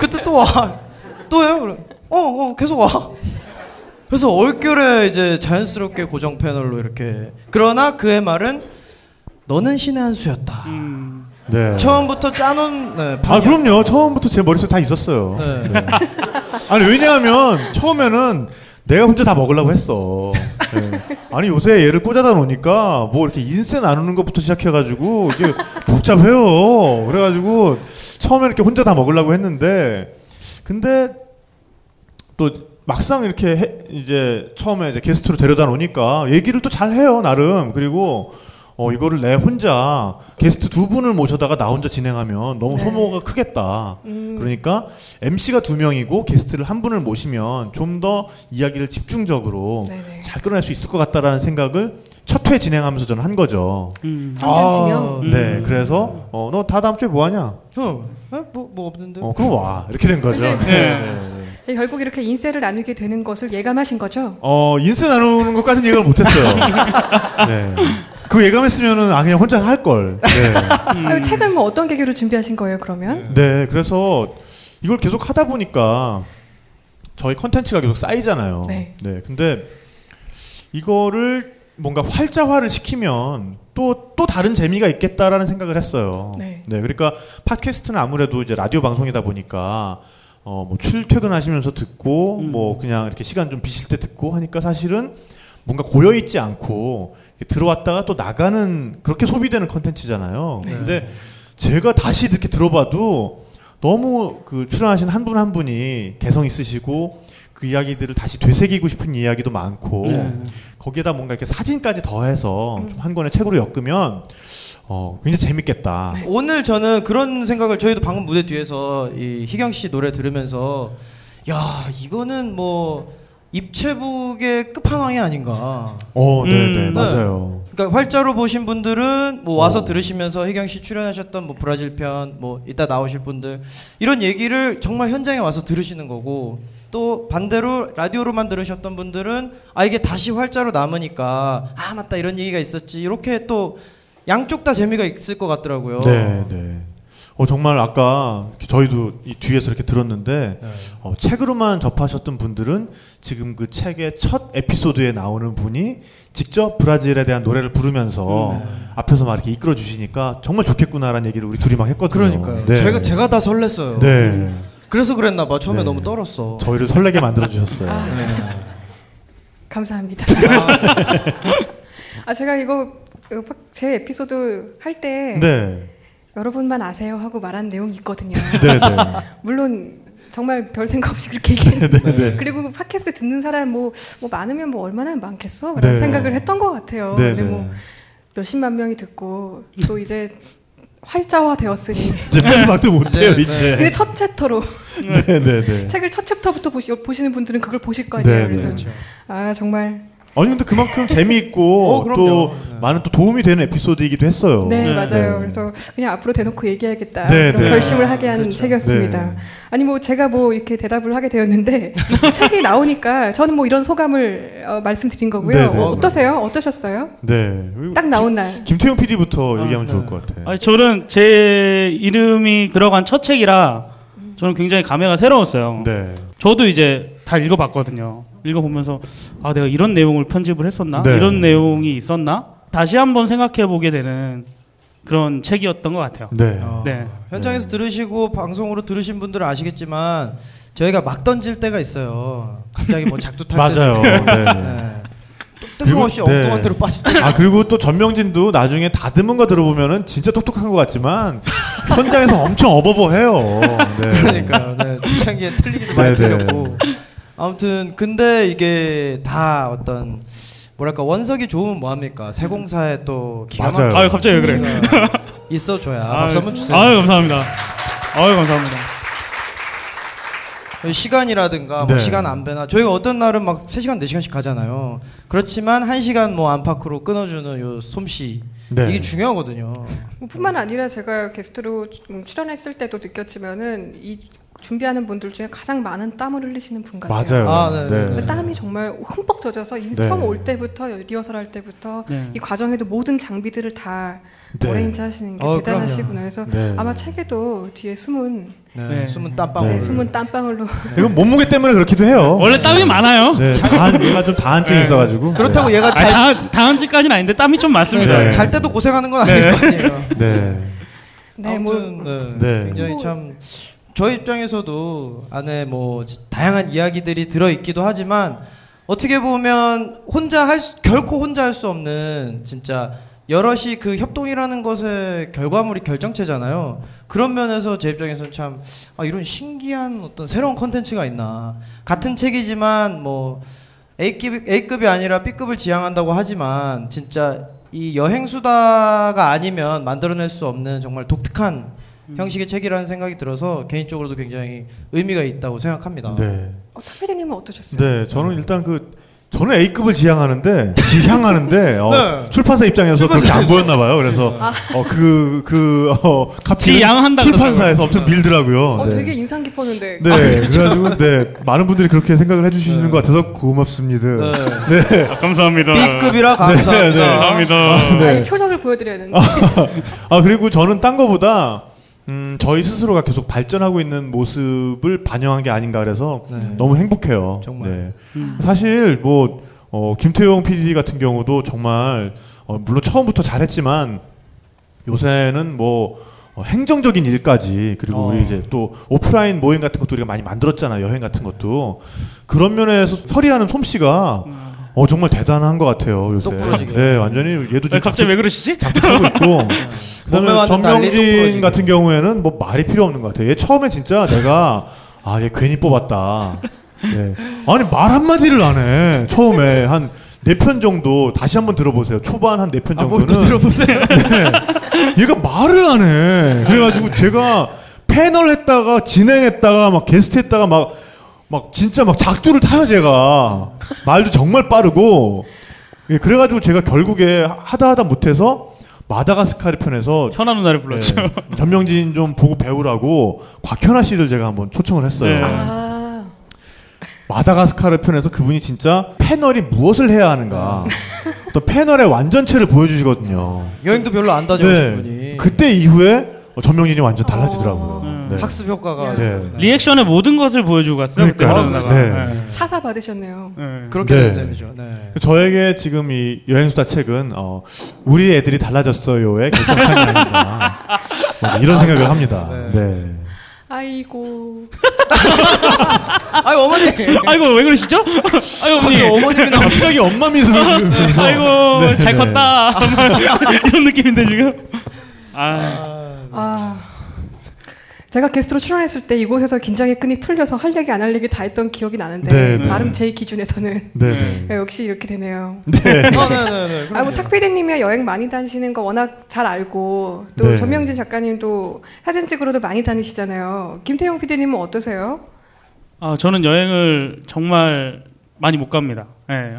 그때 또 와. 또요? 그래. 어, 어, 계속 와. 그래서 얼결에 이제 자연스럽게 고정 패널로 이렇게. 그러나 그의 말은 너는 신의 한 수였다. 음, 네. 처음부터 짜놓은 네, 아. 그럼요. 처음부터 제 머릿속에 다 있었어요. 네. 네. 아니 왜냐하면 처음에는 내가 혼자 다 먹으려고 했어. 네. 아니 요새 얘를 꽂아다 놓으니까 뭐 이렇게 인쇄 나누는 것부터 시작해가지고 이게 복잡해요. 그래가지고 처음에 이렇게 혼자 다 먹으려고 했는데 근데 또 막상 이렇게 해- 이제 처음에 이제 게스트로 데려다 놓으니까 얘기를 또 잘 해요 나름 그리고 어 이거를 내 혼자 게스트 두 분을 모셔다가 나 혼자 진행하면 너무 네. 소모가 크겠다. 음. 그러니까 MC가 두 명이고 게스트를 한 분을 모시면 좀 더 이야기를 집중적으로 네네. 잘 끌어낼 수 있을 것 같다라는 생각을 첫 회 진행하면서 저는 한 거죠. 음. 아, 네, 그래서 어 너 다 다음 주에 뭐 하냐? 형, 어? 뭐, 뭐 없는데. 어 그럼 와 이렇게 된 거죠. 네. 네, 네, 네. 결국 이렇게 인쇄를 나누게 되는 것을 예감하신 거죠? 어 인쇄 나누는 것까지는 예감을 못했어요. 네. 그 예감했으면은 아 그냥 혼자 할 걸. 네. 그리고 책은 뭐 어떤 계기로 준비하신 거예요, 그러면? 네, 그래서 이걸 계속 하다 보니까 저희 컨텐츠가 계속 쌓이잖아요. 네. 근데 이거를 뭔가 활자화를 시키면 또, 또 다른 재미가 있겠다라는 생각을 했어요. 네. 그러니까 팟캐스트는 아무래도 이제 라디오 방송이다 보니까 어, 뭐 출퇴근하시면서 듣고 음. 뭐 그냥 이렇게 시간 좀 비실 때 듣고 하니까 사실은 뭔가 고여 있지 않고 들어왔다가 또 나가는 그렇게 소비되는 컨텐츠잖아요. 네. 근데 제가 다시 이렇게 들어봐도 너무 그 출연하신 한 분한 분이 개성 있으시고 그 이야기들을 다시 되새기고 싶은 이야기도 많고 네. 거기에다 뭔가 이렇게 사진까지 더해서 좀한 권의 책으로 엮으면 어, 굉장히 재밌겠다. 오늘 저는 그런 생각을 저희도 방금 무대 뒤에서 이 희경 씨 노래 들으면서 야 이거는 뭐 입체북의 끝판왕이 아닌가. 어, 네, 음. 네, 네. 맞아요. 그러니까 활자로 보신 분들은 뭐 와서 어. 들으시면서 희경 씨 출연하셨던 뭐 브라질 편, 뭐 이따 나오실 분들 이런 얘기를 정말 현장에 와서 들으시는 거고 또 반대로 라디오로만 들으셨던 분들은 아 이게 다시 활자로 남으니까 아 맞다 이런 얘기가 있었지 이렇게 또 양쪽 다 재미가 있을 것 같더라고요. 네, 네. 어, 정말 아까 저희도 이 뒤에서 이렇게 들었는데 네. 어, 책으로만 접하셨던 분들은 지금 그 책의 첫 에피소드에 나오는 분이 직접 브라질에 대한 노래를 부르면서 네. 앞에서 막 이렇게 이끌어 주시니까 정말 좋겠구나라는 얘기를 우리 둘이 막 했거든요. 그러니까요. 네. 제가 제가 다 설렜어요. 네. 그래서 그랬나 봐. 처음에 네. 너무 떨었어. 저희를 설레게 만들어 주셨어요. 네. 감사합니다. 아 제가 이거 어, 제 에피소드 할때 네. 여러분만 아세요 하고 말한 내용이 있거든요. 네, 네. 물론 정말 별 생각 없이 그렇게 얘기했는데 네. 그리고 팟캐스트 듣는 사람 뭐, 뭐 많으면 뭐 얼마나 많겠어? 네. 라는 생각을 했던 것 같아요. 네, 근데 네. 뭐 몇십만 명이 듣고 또 이제 활자화 되었으니 이제 마지막도 못해요, 네, 이제. 근데 첫 챕터로 네, 네, 네. 책을 첫 챕터부터 보시, 보시는 분들은 그걸 보실 거 아니에요. 네, 그래서 네. 그렇죠. 아 정말 아니 근데 그만큼 재미있고 어. 또 네. 많은 또 도움이 되는 에피소드이기도 했어요. 네, 네, 맞아요. 네. 그래서 그냥 앞으로 대놓고 얘기해야겠다 네, 그런 네. 결심을 하게 한 그렇죠. 책이었습니다. 네. 아니 뭐 제가 뭐 이렇게 대답을 하게 되었는데 책이 나오니까 저는 뭐 이런 소감을 어, 말씀드린 거고요. 네, 네. 어, 어떠세요? 어떠셨어요? 네. 딱 나온 날. 김태형 PD부터 얘기하면 네. 좋을 것 같아요. 아니, 저는 제 이름이 들어간 첫 책이라 저는 굉장히 감회가 새로웠어요. 네. 저도 이제 다 읽어봤거든요. 읽어보면서 아 내가 이런 내용을 편집을 했었나? 네. 이런 내용이 있었나? 다시 한번 생각해 보게 되는 그런 책이었던 것 같아요. 네. 어, 네. 현장에서 들으시고 방송으로 들으신 분들은 아시겠지만 저희가 막 던질 때가 있어요. 갑자기 뭐 작두 탈 맞아요. 네. 네. 뜬금없이 그리고- 네. 엉뚱한 데로 빠질 때. 아 그리고 또 전명진도 나중에 다듬은 거 들어보면은 진짜 똑똑한 것 같지만 현장에서 엄청 어버버해요. 네. 그러니까요. 네. 초창기에 틀리기도 많이 네, 네. 틀렸고. 아무튼 근데 이게 다 어떤 뭐랄까 원석이 좋으면 뭐합니까? 세공사에 또 기가 맞아요. 아유, 갑자기 왜 그래? 있어줘야 박수 한번 주세요. 아유 감사합니다. 아유 감사합니다. 시간이라든가 뭐 네. 시간 안배나 저희가 어떤 날은 막 3시간 4시간씩 가잖아요. 그렇지만 1시간 뭐 안팎으로 끊어주는 요 솜씨 네. 이게 중요하거든요. 뭐 뿐만 아니라 제가 게스트로 좀 출연했을 때도 느꼈지만은 이 준비하는 분들 중에 가장 많은 땀을 흘리시는 분 같아요. 맞아요. 아, 네, 네, 그 땀이 정말 흠뻑 젖어서 이 네. 처음 올 때부터 리허설 할 때부터 네. 이 과정에도 모든 장비들을 다 네. 어레인지 하시는 게 어, 대단하시구나. 그래서 네. 아마 책에도 뒤에 숨은 네. 네. 숨은 땀방울. 네, 숨은 땀방울로 이건 몸무게 때문에 그렇기도 해요. 원래 땀이 많아요. 네. 다한 얘가 좀 다한증이 네. 있어가지고. 그렇다고 얘가 아니, 잘, 다, 다한지까지는 아닌데 땀이 좀 많습니다. 네. 잘 때도 고생하는 건 아닐 네. 거 아니에요. 네. 네, 뭐 아무튼 네. 네. 굉장히 뭐- 참 저희 입장에서도 안에 뭐 다양한 이야기들이 들어 있기도 하지만 어떻게 보면 혼자 할 수, 결코 혼자 할 수 없는 진짜 여럿이 그 협동이라는 것의 결과물이 결정체잖아요. 그런 면에서 제 입장에서는 참 아, 이런 신기한 어떤 새로운 컨텐츠가 있나. 같은 책이지만 뭐 A급 A급이 아니라 B급을 지향한다고 하지만 진짜 이 여행 수다가 아니면 만들어낼 수 없는 정말 독특한 형식의 책이라는 생각이 들어서 개인적으로도 굉장히 의미가 있다고 생각합니다. 네. 어, 탁피디님은 어떠셨어요? 네. 저는 일단 그 저는 A급을 지향하는데 지향하는데 어, 네. 출판사 입장에서 그렇게 안 보였나 봐요. 그래서 아. 어, 그, 그, 어, 카피를 출판사에서 엄청 밀더라고요. 어, 네. 되게 인상 깊었는데. 네, 그래가지고, 네, 많은 분들이 그렇게 생각을 해주시는 것 같아서 고맙습니다. 네. 아, 감사합니다. B급이라 감사합니다. 감사합니다. 네. 아니, 표정을 보여드려야 되는데. 아, 그리고 저는 딴 거보다, 음, 저희 스스로가 계속 발전하고 있는 모습을 반영한 게 아닌가 그래서 네. 너무 행복해요. 정말. 네. 사실, 뭐, 어, 김태용 PD 같은 경우도 정말, 어, 물론 처음부터 잘했지만, 요새는 뭐, 어, 행정적인 일까지 그리고 어. 우리 이제 또 오프라인 모임 같은 것도 우리가 많이 만들었잖아요 여행 같은 것도 그런 면에서 서리하는 솜씨가 어 정말 대단한 것 같아요 요새 똑부러지게. 네 완전히 얘도 왜 지금 갑자기 왜 그러시지? 작곡하고 있고 그다음에 전명진. 같은 경우에는 뭐 말이 필요 없는 것 같아요. 얘 처음에 진짜 내가 아 얘 괜히 뽑았다. 네. 아니 말 한마디를 안 해. 처음에 한 네 편 정도 다시 한번 들어보세요. 초반 한 네편 아, 정도는 뭘또 들어보세요. 네. 얘가 말을 안 해. 그래가지고 제가 패널 했다가 진행했다가 막 게스트 했다가 막, 막 진짜 막 작두를 타요, 제가. 말도 정말 빠르고. 예, 그래가지고 제가 결국에 하다 하다 못해서 마다가스카르 편에서 현아 누나를 불렀죠. 예, 전명진 좀 보고 배우라고 곽현아 씨를 제가 한번 초청을 했어요. 네. 아, 마다가스카르 편에서 그분이 진짜 패널이 무엇을 해야 하는가. 또 패널의 완전체를 보여주시거든요. 여행도 별로 안 다녀오신 분이 그때 이후에 어, 전명진이 완전 달라지더라고요. 음. 네. 학습 효과가 네. 리액션의 모든 것을 보여주고 갔어요. 누나가. 네. 네. 사사 받으셨네요. 네. 그렇게 네. 된 셈이죠. 네. 저에게 지금 이 여행수다 책은 어, 우리 애들이 달라졌어요의 결정판이 아닌가 뭐 이런 생각을 합니다. 네. 네. 아이고. 아유 어머니. 아이고 왜 그러시죠? 아이고 어머니. 어머님이 나 갑자기 엄마 미소를 지으면서 아이고 네, 잘 네. 컸다 이런 느낌인데 지금. 아 아. 제가 게스트로 출연했을 때 이곳에서 긴장의 끈이 풀려서 할 얘기 안 할 얘기 다 했던 기억이 나는데 네, 네. 나름 제 기준에서는 네. 네. 네, 역시 이렇게 되네요. 네. 아, 네네네. 아, 뭐 탁피디님이 여행 많이 다니시는 거 워낙 잘 알고 또 네. 전명진 작가님도 사진 찍으러도 많이 다니시잖아요. 김태형 PD님은 어떠세요? 아, 저는 여행을 정말 많이 못 갑니다. 예.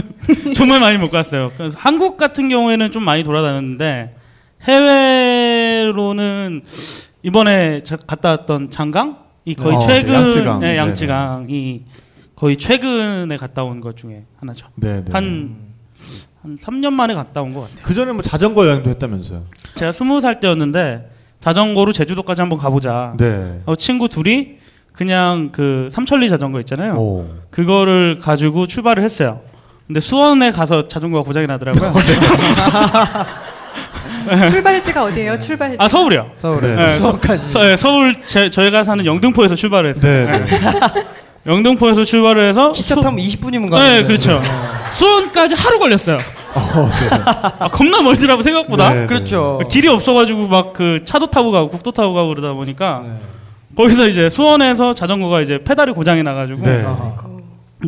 정말 많이 못 갔어요. 그래서 한국 같은 경우에는 좀 많이 돌아다녔는데 해외로는 이번에 저 갔다 왔던 장강 이 거의 어, 최근 양쯔강. 네, 양쯔강이 거의 최근에 갔다 온 것 중에 하나죠. 네, 네. 한, 한 3년 만에 갔다 온 것 같아요. 그 전에 뭐 자전거 여행도 했다면서요? 제가 20살 때였는데 자전거로 제주도까지 한번 가보자. 네. 어, 친구 둘이 그냥 그 삼천리 자전거 있잖아요. 오. 그거를 가지고 출발을 했어요. 근데 수원에 가서 자전거가 고장이 나더라고요. 출발지가 어디예요? 출발지. 아 서울이요. 서울에서 네, 수원까지. 서, 예, 서울 제, 저희가 사는 영등포에서 출발을 했어요. 네. 네. 영등포에서 출발을 해서 기차 수- 타면 20분이면 가는 네, 그렇죠. 수원까지 하루 걸렸어요. 어, 네. 아, 겁나 멀더라고 생각보다. 네, 네. 그렇죠. 길이 없어가지고 막 그 차도 타고 가고 국도 타고 가고 그러다 보니까 네. 거기서 이제 수원에서 자전거가 이제 페달이 고장이 나가지고 네.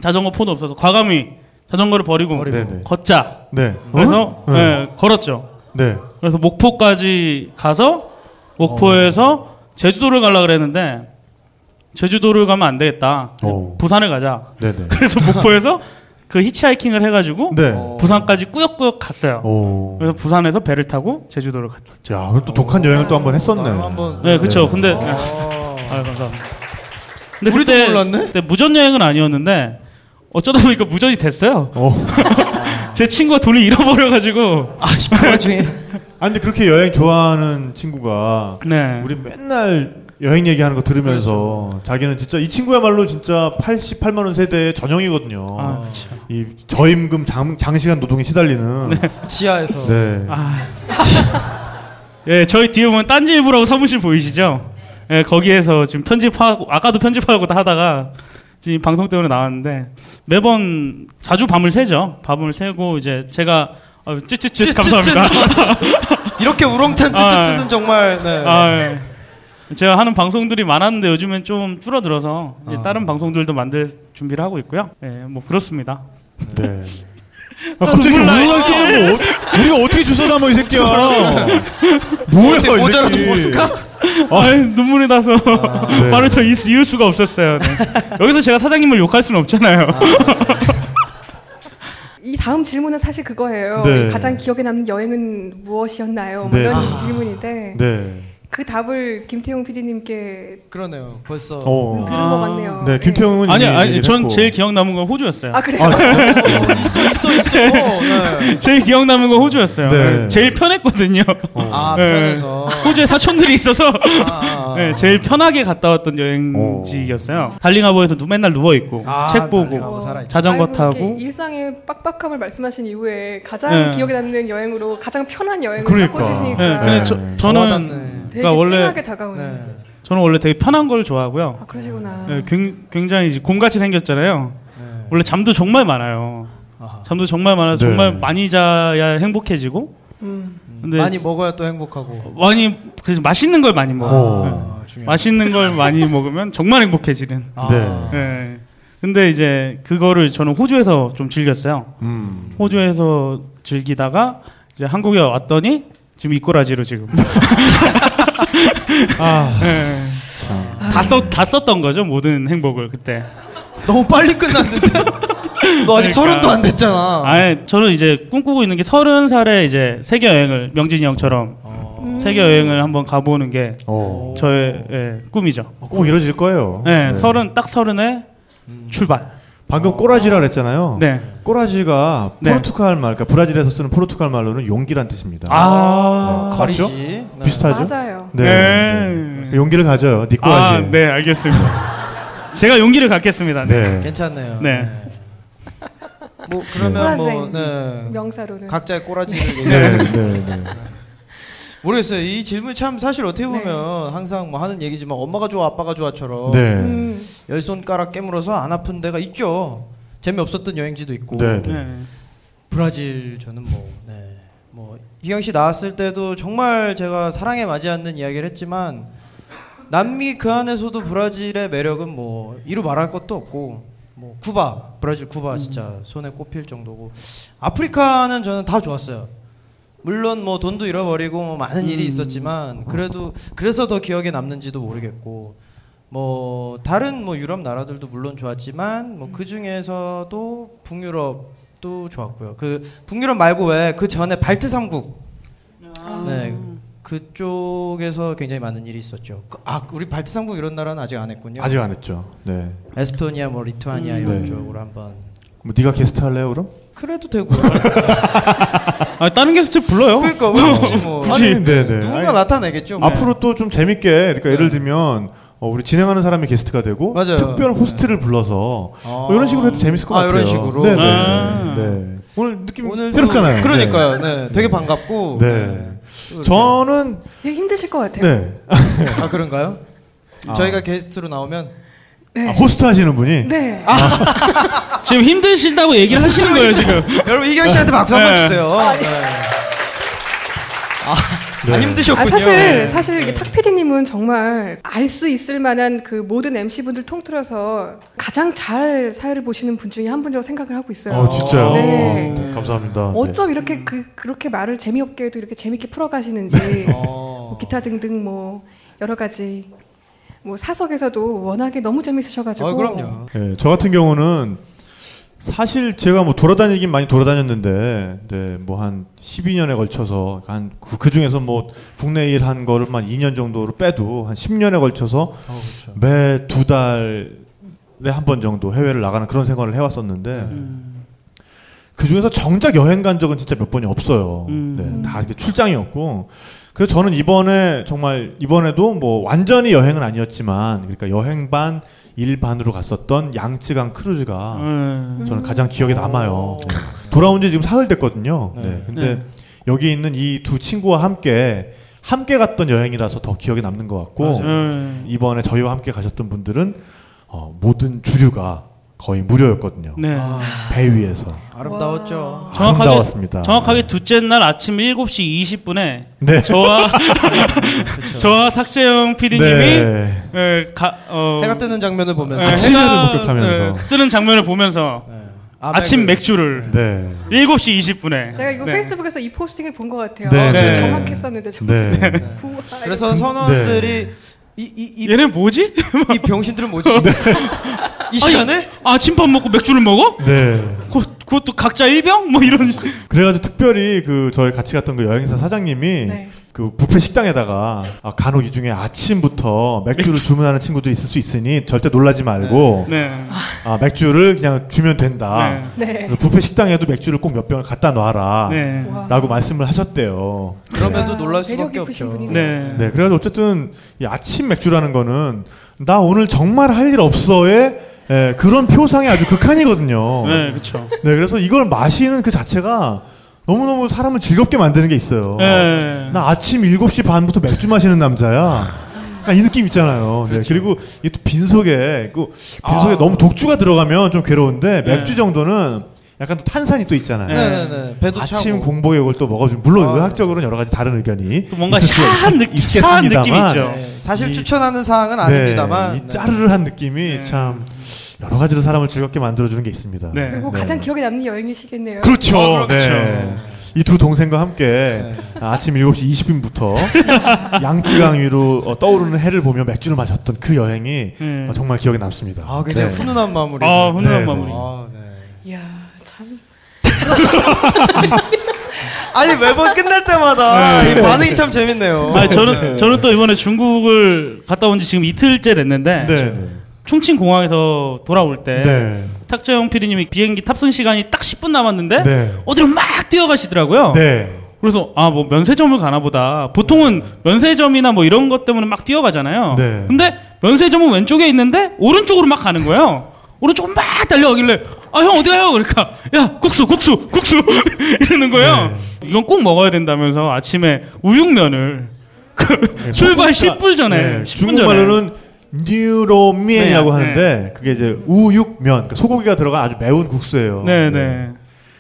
자전거 폰도 없어서 과감히 자전거를 버리고 버리고. 네, 네. 걷자. 네. 그래서 어? 네, 걸었죠. 네. 그래서 목포까지 가서 목포에서 제주도를 가려 그랬는데 제주도를 가면 안 되겠다. 오. 부산을 가자. 네, 네. 그래서 목포에서 그 히치하이킹을 해가지고 네. 어. 부산까지 꾸역꾸역 갔어요. 오. 그래서 부산에서 배를 타고 제주도를 갔죠. 야, 또 독한 여행을 또 한 번 했었네. 아, 한번. 네, 그렇죠. 근데 아. 아, 감사합니다. 근데 우리도 그때, 몰랐네? 그때 무전 여행은 아니었는데 어쩌다 보니까 무전이 됐어요. 어. 제 친구가 돈을 잃어버려가지고 아, 그 와중에. 아, 근데 그렇게 여행 좋아하는 친구가 네. 우리 맨날 여행 얘기하는 거 들으면서 그렇죠. 자기는 진짜 이 친구야말로 진짜 88만 원 세대의 전형이거든요. 아, 그렇죠. 이 저임금 장, 장시간 노동에 시달리는. 네. 지하에서. 아. 예, 저희 뒤에 보면 딴지일보라고 사무실 보이시죠? 예, 거기에서 지금 편집하고 아까도 편집하고 하다가 지금 방송 때문에 나왔는데 매번 자주 밤을 새죠. 밤을 새고 이제 제가 아, 찌찌찌 감사합니다. 이렇게 우렁찬 아, 찌찌찌는 정말. 네. 아, 예. 제가 하는 방송들이 많았는데 요즘엔 좀 줄어들어서 이제 아. 다른 방송들도 만들 준비를 하고 있고요. 예, 뭐 그렇습니다. 네. 아, 갑자기 나. 우울하게 끝나면 어, 우리가 어떻게 주워 담아 이 새끼야. 뭐야 이 모자라도 새끼. 못 쓸까? 아, 눈물이 나서 네. 말을 더 이- 이을 수가 없었어요. 네. 여기서 제가 사장님을 욕할 수는 없잖아요. 이 다음 질문은 사실 그거예요. 네. 가장 기억에 남는 여행은 무엇이었나요? 뭐 네. 이런 아. 질문인데 네. 그 답을 김태용 PD님께 그러네요. 벌써. 어. 들은 아. 것 같네요. 네, 김태형은 아니, 이미 아니, 얘기를 전 했고. 제일 기억 남은 건 호주였어요. 아 그래요? 아? 어, 있어, 있어, 있어. 네. 제일 기억 남은 건 호주였어요. 네. 제일 편했거든요. 아, 네. 편해서. 호주에 사촌들이 있어서 아, 아. 네, 제일 편하게 갔다 왔던 여행지였어요. 달링하버에서 누- 맨날 누워 있고 아, 책 보고. 자전거 아이고, 타고 일상의 빡빡함을 말씀하신 이후에 가장 네. 기억에 남는 여행으로 가장 편한 여행을 그러니까. 꽂으시니까 네, 근데 저, 네. 저는. 되게 그러니까 원래 찡하게 다가오는. 네. 저는 원래 되게 편한 걸 좋아하고요. 아 그러시구나. 네, 굉- 굉장히 이제 곰같이 생겼잖아요. 네. 원래 잠도 정말 많아요. 아하. 잠도 정말 많아서 네. 정말 많이 자야 행복해지고. 음. 근데 많이 먹어야 또 행복하고. 많이 그래서 맛있는 걸 많이 먹어요. 어. 네. 아. 맛있는 걸 많이 먹으면 정말 행복해지는. 아. 네. 네. 근데 이제 그거를 저는 호주에서 좀 즐겼어요. 음. 호주에서 즐기다가 이제 한국에 왔더니 지금 이꼬라지로 지금 아, 예. 참. 다, 썼, 다 썼던 거죠 모든 행복을 그때. 너무 빨리 끝났는데. 너 아직 그러니까. 서른도 안 됐잖아. 아, 저는 이제 꿈꾸고 있는 게 서른 살에 이제 세계 여행을 명진이 형처럼 어. 세계 여행을 한번 가보는 게 어. 저의 예, 꿈이죠. 꼭 이뤄질 거예요. 네, 네. 서른 딱 서른에 출발. 방금 꼬라지라 그랬잖아요. 네. 꼬라지가 네. 포르투갈 말, 그러니까 브라질에서 쓰는 포르투갈 말로는 용기란 뜻입니다. 아, 네. 맞죠? 네. 비슷하죠? 맞아요. 네. 네. 네. 용기를 가져요. 네 꼬라지. 아, 네, 알겠습니다. 제가 용기를 갖겠습니다. 네. 네. 괜찮네요. 네. 뭐 그러면 뭐. 네. 명사로는. 각자의 꼬라지를 네, 네, 네. 모르겠어요. 이 질문 참 사실 어떻게 보면 항상 뭐 하는 얘기지만 엄마가 좋아 아빠가 좋아처럼 네. 음. 열 손가락 깨물어서 안 아픈 데가 있죠. 재미없었던 여행지도 있고. 네, 네. 네. 브라질 저는 뭐 네. 뭐 희경 씨 나왔을 때도 정말 제가 사랑에 맞지 않는 이야기를 했지만 남미 그 안에서도 브라질의 매력은 뭐 이루 말할 것도 없고 뭐 쿠바 브라질 쿠바 진짜 손에 꼽힐 정도고 아프리카는 저는 다 좋았어요. 물론 뭐 돈도 잃어버리고 뭐 많은 일이 있었지만 그래도 그래서 더 기억에 남는지도 모르겠고 뭐 다른 뭐 유럽 나라들도 물론 좋았지만 뭐 그 중에서도 북유럽도 좋았고요. 그 북유럽 말고 왜 그 전에 발트 삼국 네 그쪽에서 굉장히 많은 일이 있었죠. 그- 아 우리 발트 삼국 이런 나라는 아직 안 했군요. 아직 안 했죠. 네. 에스토니아 뭐 리투아니아 음. 이런 네. 쪽으로 한번 뭐 네가 게스트 할래요, 그럼? 그래도 되고 아, 다른 게스트 불러요. 그러니까 왜 굳이 뭐 굳이 아니, 네, 네. 누군가 아니, 나타내겠죠. 뭐. 앞으로 또 좀 재밌게 그러니까 예를 들면 어, 우리 진행하는 사람이 게스트가 되고 맞아요. 특별 호스트를 불러서 아. 뭐 이런 식으로 해도 재밌을 것 아, 같아요. 이런 식으로? 네, 네, 아. 네, 네. 오늘 느낌 오늘 새롭잖아요. 좀- 그러니까요. 네. 되게 반갑고. 네. 또 저는 힘드실 것 같아요. 네. 아 그런가요? 저희가 게스트로 나오면 네. 아, 호스트 하시는 분이 네. 지금 힘드시다고 얘기를 하시는 거예요, 지금. 여러분 희경 씨한테 박수 한번 네. 주세요. 네. 아, 네. 아, 힘드셨군요. 아, 사실 네. 사실 이게 탁 PD님은 정말 알 수 있을 만한 그 모든 MC 분들 통틀어서 가장 잘 사회를 보시는 분 중에 한 분이라고 생각을 하고 있어요. 어, 진짜요? 네. 어, 감사합니다. 어쩜 이렇게 그 그렇게 말을 재미없게 해도 이렇게 재밌게 풀어가시는지 어. 뭐 기타 등등 뭐 여러 가지 뭐 사석에서도 워낙에 너무 재밌으셔가지고 아, 그럼요. 네, 저 같은 경우는 사실 제가 뭐 돌아다니긴 많이 돌아다녔는데, 네, 뭐한 12년에 걸쳐서 한그 중에서 뭐 국내 일 한 거를만 2년 정도로 빼도 한 10년에 걸쳐서 어, 그렇죠. 매두 달에 한 번 정도 해외를 나가는 그런 생활을 해왔었는데 음. 그 중에서 정작 여행 간 적은 진짜 몇 번이 없어요. 음. 네, 다 이렇게 출장이었고. 그래서 저는 이번에 정말 이번에도 뭐 완전히 여행은 아니었지만 그러니까 여행 반, 일 반으로 갔었던 양쯔강 크루즈가 음. 저는 가장 기억에 남아요. 네. 돌아온 지 지금 사흘 됐거든요. 네. 네. 근데 네. 여기 있는 이 두 친구와 함께 함께 갔던 여행이라서 더 기억에 남는 것 같고 음. 이번에 저희와 함께 가셨던 분들은 어, 모든 주류가 거의 무료였거든요. 네. 배 위에서 아름다웠죠. 정확하게- 아름다웠습니다. 정확하게 둘째 날 아침 7시 20분에 네. 저와 저와 탁재영 PD님이 네. 가, 어, 해가 뜨는 장면을 보면서 네, 아침을 목격하면서. 네, 뜨는 장면을 보면서 네. 아 침 맥주를 네. 7시 20분에 제가 이거 네. 페이스북에서 이 포스팅을 본 것 같아요. 네, 네, 네. 경악했었는데 정말. 네. 그래서 선원들이 이, 이, 이, 얘네 뭐지? 이 병신들은 뭐지? 이 시간에? 아침밥 먹고 맥주를 먹어? 네. 그, 그것도 각자 일병? 뭐 이런 그래가지고 특별히 그 저희 같이 갔던 그 여행사 사장님이 네. 그 뷔페 식당에다가 아, 간혹 이 중에 아침부터 맥주를 주문하는 친구들이 있을 수 있으니 절대 놀라지 말고 네. 아, 맥주를 그냥 주면 된다. 네. 네. 그래서 뷔페 식당에도 맥주를 꼭 몇 병을 갖다 놔라. 네. 와. 라고 말씀을 하셨대요. 그럼에도 아, 놀랄 매력 수밖에 없죠. 네. 네, 그래가지고 어쨌든 이 아침 맥주라는 거는 나 오늘 정말 할 일 없어의 예, 그런 표상이 아주 극한이거든요. 네, 그렇죠. 네, 그래서 이걸 마시는 그 자체가 너무너무 사람을 즐겁게 만드는 게 있어요. 네. 나 아침 7시 반부터 맥주 마시는 남자야. 약간 이 느낌 있잖아요. 네, 그리고 이게 또 빈속에, 그 빈속에 아. 너무 독주가 들어가면 좀 괴로운데, 네. 맥주 정도는 약간 또 탄산이 또 있잖아요. 네. 네네네. 배도 아침 차고. 공복에 이걸 또 먹어주면, 물론 아. 의학적으로는 여러 가지 다른 의견이 또 뭔가 샤한 있- 느낌, 있겠습니다만, 느낌이 있죠. 네, 사실 이- 추천하는 사항은 네, 아닙니다만. 이 짜르르한 느낌이 네. 참, 여러 가지로 사람을 즐겁게 만들어주는 게 있습니다. 네. 그리고 가장 기억에 남는 여행이시겠네요. 그렇죠. 어, 그렇죠. 네. 이 두 동생과 함께 아침 7시 20분부터 양쯔강 위로 어, 떠오르는 해를 보며 맥주를 마셨던 그 여행이 네. 어, 정말 기억에 남습니다. 아, 굉장히 네. 훈훈한 마무리. 아, 훈훈한 네, 마무리. 아, 네. 이야, 참. 아니 매번 끝날 때마다 이 반응이 참 재밌네요. 아니, 저는 저는 또 이번에 중국을 갔다 온 지 지금 이틀째 됐는데 네. 네. 충칭 공항에서 돌아올 때 네. 탁재영 PD님이 비행기 탑승 시간이 딱 10분 남았는데 네. 어디로 막 뛰어가시더라고요. 네. 그래서 아 뭐 면세점을 가나 보다. 보통은 면세점이나 뭐 이런 것 때문에 막 뛰어가잖아요. 네. 근데 면세점은 왼쪽에 있는데 오른쪽으로 막 가는 거예요. 오른쪽으로 막 달려가길래 아 형 어디 가요? 그러니까 야 국수 국수 국수 이러는 거예요. 네. 이건 꼭 먹어야 된다면서 아침에 우육면을 그 출발 10분 전에 네. 10분 전에 중국말로는 뉴로미엔이라고 네, 하는데 그게 이제 우육면 그러니까 소고기가 들어간 아주 매운 국수예요. 네네.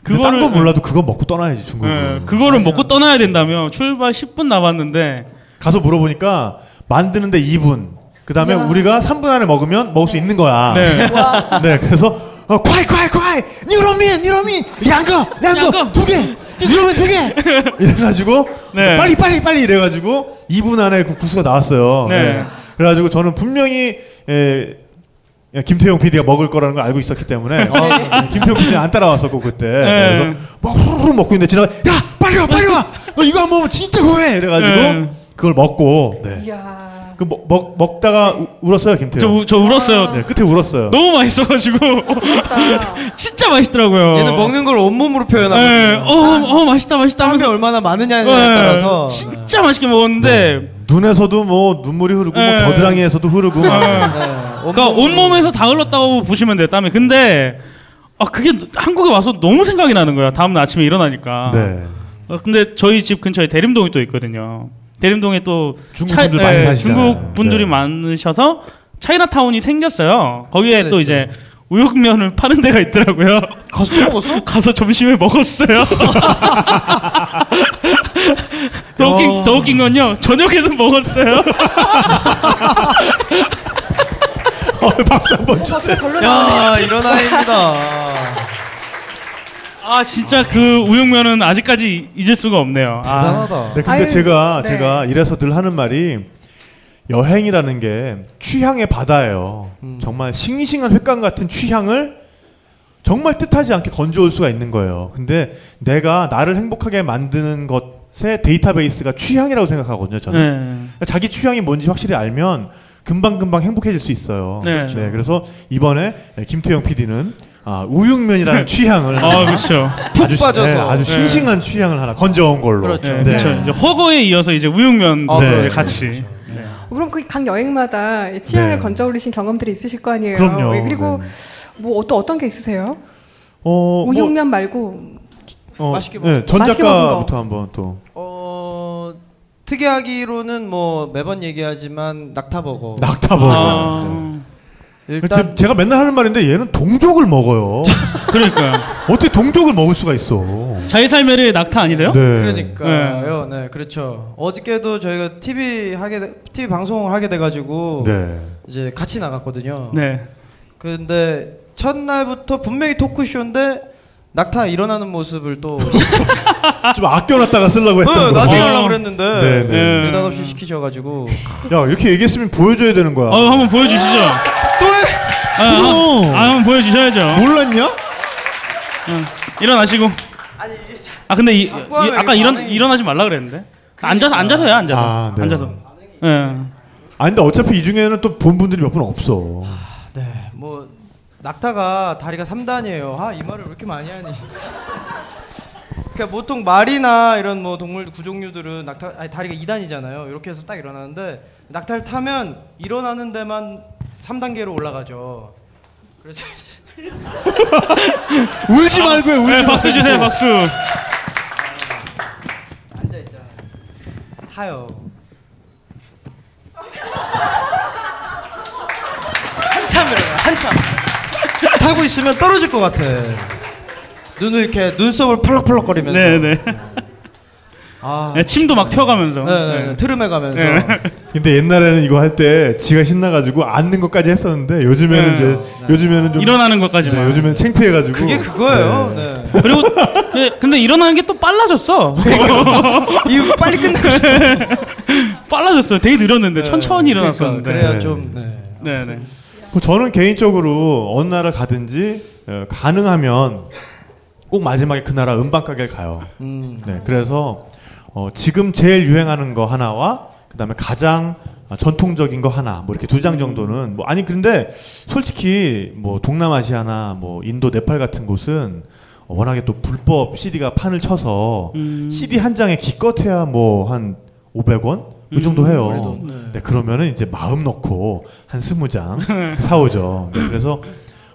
근데 딴건 몰라도 그거 먹고 떠나야지 중국은. 네, 그거를 먹고 떠나야 된다며 출발 10분 남았는데 가서 물어보니까 만드는데 2분. 그 다음에. 우리가 3분 안에 먹으면 먹을 수 있는 거야. 네. 네, 그래서 어, 콰이 콰이 콰이 뉴로민 뉴로민 양거 양거 양거. 두 개. 뉴로민 두 개. 이래가지고 네. 빨리 빨리 빨리 이래가지고 2분 안에 그 구수가 나왔어요. 네. 그래가지고 저는 분명히 에, 김태용 PD가 먹을 거라는 걸 알고 있었기 때문에 어, 김태용 PD 안 따라왔었고 그때 네. 그래서 막 후루룩 먹고 있는데 지나가 야 빨리 와 빨리 와 너 이거 안 먹으면 진짜 후회 이래가지고 네. 그걸 먹고 네. 그 먹, 먹, 먹다가 우- 울었어요 저, 김태용 우- 저 울었어요. 네 끝에 울었어요 너무 맛있어가지고. 진짜 맛있더라고요. 얘는 먹는 걸 온몸으로 네, 표현하거든요. 어, 어 맛있다 맛있다 하면서 얼마나 많으냐에 네, 따라서 진짜 맛있게 먹었는데 눈에서도 뭐 눈물이 흐르고 뭐 네. 겨드랑이에서도 흐르고 막 네, 그러니까 온몸에서 다 흘렀다고 보시면 돼요 땀이 근데 아 그게 한국에 와서 너무 생각이 나는 거야 다음날 아침에 일어나니까 네. 어, 근데 저희 집 근처에 대림동이 또 있거든요 대림동에 또 중국 분들 많이 예, 사시잖아요. 중국 분들이 네. 많으셔서 차이나타운이 생겼어요 거기에 또 그랬죠. 이제 우육면을 파는 데가 있더라고요 가서 또 먹었어? 가서 점심에 먹었어요 더 웃긴, 더 웃긴 건요 저녁에도 먹었어요 어, 박수 한번 주세요 벌써 절로 나오네. 야 이런 아이입니다. 아 진짜 그 우육면은 아직까지 잊을 수가 없네요. 아, 대단하다. 네, 근데 아유, 제가 네. 제가 이래서 늘 하는 말이 여행이라는 게 취향의 바다예요. 음. 정말 싱싱한 횟감 같은 취향을 정말 뜻하지 않게 건져올 수가 있는 거예요. 근데 내가 나를 행복하게 만드는 것의 데이터베이스가 취향이라고 생각하거든요. 저는 네. 그러니까 자기 취향이 뭔지 확실히 알면 금방 금방 행복해질 수 있어요. 네. 그래서 이번에 김태형 PD는 아, 우육면이라는 취향을 아 그렇죠. 푹 아주, 빠져서. 네, 아주 네. 싱싱한 취향을 하나 건져온 걸로. 그렇죠. 네. 네. 그렇죠. 이제 허거에 이어서 이제 우육면 아, 도 네. 같이. 네. 그럼 그각 여행마다 이 취향을 네. 건져 올리신 경험들이 있으실 거 아니에요. 그럼요. 예, 그리고 네. 뭐 또 어떤 게 있으세요? 어, 뭐, 우육면 말고 어, 맛있게 네, 전 작가부터 한번 또. 어 특이하기로는 뭐 매번 얘기하지만 낙타버거. 낙타버거. 아, 일단 제- 제가 맨날 하는 말인데 얘는 동족을 먹어요. 그러니까요. 어떻게 동족을 먹을 수가 있어? 자기 삶의 낙타 아니세요? 네. 그러니까요. 네. 그렇죠. 어저께도 저희가 TV 하게 돼- TV 방송을 하게 돼 가지고 네. 이제 같이 나갔거든요. 네. 근데 첫날부터 분명히 토크쇼인데 낙타 일어나는 모습을 또 좀 아껴놨다가 쓰려고 했던 네, 거. 나중에 어. 하려고 그랬는데 네, 네. 느닷없이 시키셔가지고 야 이렇게 얘기했으면 보여줘야 되는 거야. 어, 한번 보여주시죠. 또 해? 아, 아, 그럼. 아, 한번 보여주셔야죠. 몰랐냐? 응. 일어나시고. 아니 이게 아 근데 이, 이- 아까 일어나 반응이- 일어나지 말라 그랬는데. 앉아서 앉아서요 앉아서 아, 네. 앉아서. 예. 아 근데 어차피 이 중에는 또 본 분들이 몇 분 없어. 낙타가 다리가 3단이에요. 아, 이 말을 왜 이렇게 많이 하니? 그러니까 보통 말이나 이런 뭐 동물 구종류들은 낙타 아니 다리가 2단이잖아요. 이렇게 해서 딱 일어나는데 낙타를 타면 일어나는 데만 3단계로 올라가죠. 그래서 울지 말고 해, 울지 네, 박수. 주세요 박수. 앉아 있잖아요. 타요. 한참을 해요, 한참. 타고 있으면 떨어질 것 같아. 눈을 이렇게 눈썹을 펄럭펄럭거리면서. 네네. 아, 네, 침도 막 튀어가면서. 네, 네, 네. 트름해 가면서. 네. 근데 옛날에는 이거 할 때 지가 신나가지고 앉는 것까지 했었는데 요즘에는 네. 이제 요즘에는 좀 일어나는 네, 것까지만. 요즘에는 창피해가지고 그게 그거예요. 네. 그리고 그- 근데 일어나는 게 또 빨라졌어. 이거 빨리 끝내고 싶어. 빨라졌어요. 되게 느렸는데 천천히 일어났었는데. 그러니까, 그래야 네. 좀. 네. 네, 네. 뭐 저는 개인적으로 어느 나라를 가든지 어, 가능하면 꼭 마지막에 그 나라 음반 가게를 가요. 음. 네, 그래서 어, 지금 제일 유행하는 거 하나와 그 다음에 가장 어, 전통적인 거 하나 뭐 이렇게 두 장 정도는 뭐 아니 근데 솔직히 뭐 동남아시아나 뭐 인도 네팔 같은 곳은 워낙에 또 불법 CD가 판을 쳐서 음. CD 한 장에 기껏해야 뭐 한 500원 그 정도 해요. 그래도, 네. 네, 그러면은 이제 마음 놓고 한 스무 장 사오죠. 네, 그래서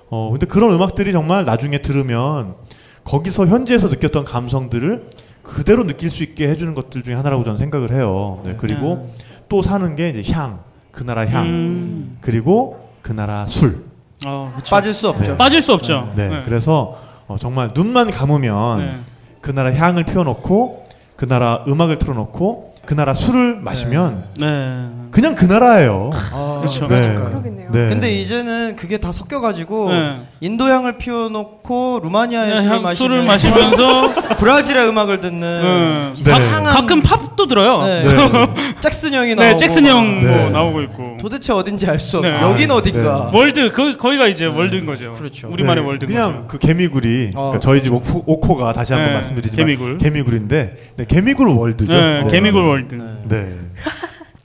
어 근데 그런 음악들이 정말 나중에 들으면 거기서 현지에서 느꼈던 감성들을 그대로 느낄 수 있게 해주는 것들 중에 하나라고 저는 생각을 해요. 네, 그리고 또 사는 게 이제 향, 그 나라 향, 음. 그리고 그 나라 술. 어, 그쵸. 빠질 수 없죠. 네. 빠질 수 없죠. 네, 그래서 어, 정말 눈만 감으면 네. 그 나라 향을 피워놓고 그 나라 음악을 틀어놓고 그 나라 술을 마시면 네. 그냥 그 나라예요. 아, 그렇죠. 그러니까요. 그러겠네요. 네. 근데 이제는 그게 다 섞여가지고 네. 인도향을 피워놓고 루마니아의 술을 그냥 마시면 술을 마시면서 브라질의 음악을 듣는 네. 이상한 가끔 팝 도 들어요. 네. 네. 잭슨 형이 네, 나오고 잭슨 형 네. 뭐 나오고 있고. 도대체 어딘지 알 수 없고 네. 여긴 어딘가 world 거, 거기가 이제 world인 거죠. 그렇죠. 우리만의 네, world인 그냥 거죠. 그 개미굴이 어. 그러니까 저희 집 옥호, 옥호가 다시 한번 네, 말씀드리지만 개미굴. 개미굴인데 네, 개미굴 world죠. 네, 개미굴 world. 네.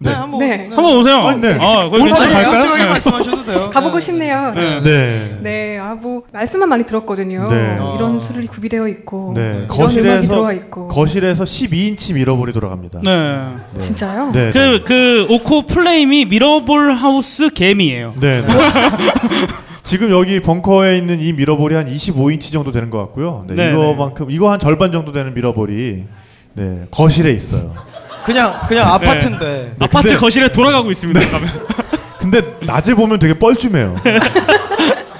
네. 네, 네. 한번 네. 오세요. 한번 오세요. 아니, 네. 아, 거기 괜찮아요. 네. 말씀하셔도 돼요. 가보고 네. 싶네요. 네. 네. 네, 아, 뭐, 말씀만 많이 들었거든요. 네. 이런 술이 구비되어 있고. 네. 거실에서 들어와 있고. 거실에서 12인치 mirror ball이 돌아갑니다. 네. 네. 진짜요? 네. 그, 그, 옥호 full name이 mirror ball house 개미굴이에요 네. 네. 지금 여기 벙커에 있는 이 mirror ball이 한 25인치 정도 되는 것 같고요. 네, 네, 이거만큼 이거 한 절반 정도 되는 mirror ball이 네, 거실에 있어요. 그냥 그냥 아파트인데 아파트 근데- 거실에 돌아가고 있습니다. 가면. 근데 낮에 보면 되게 뻘쭘해요.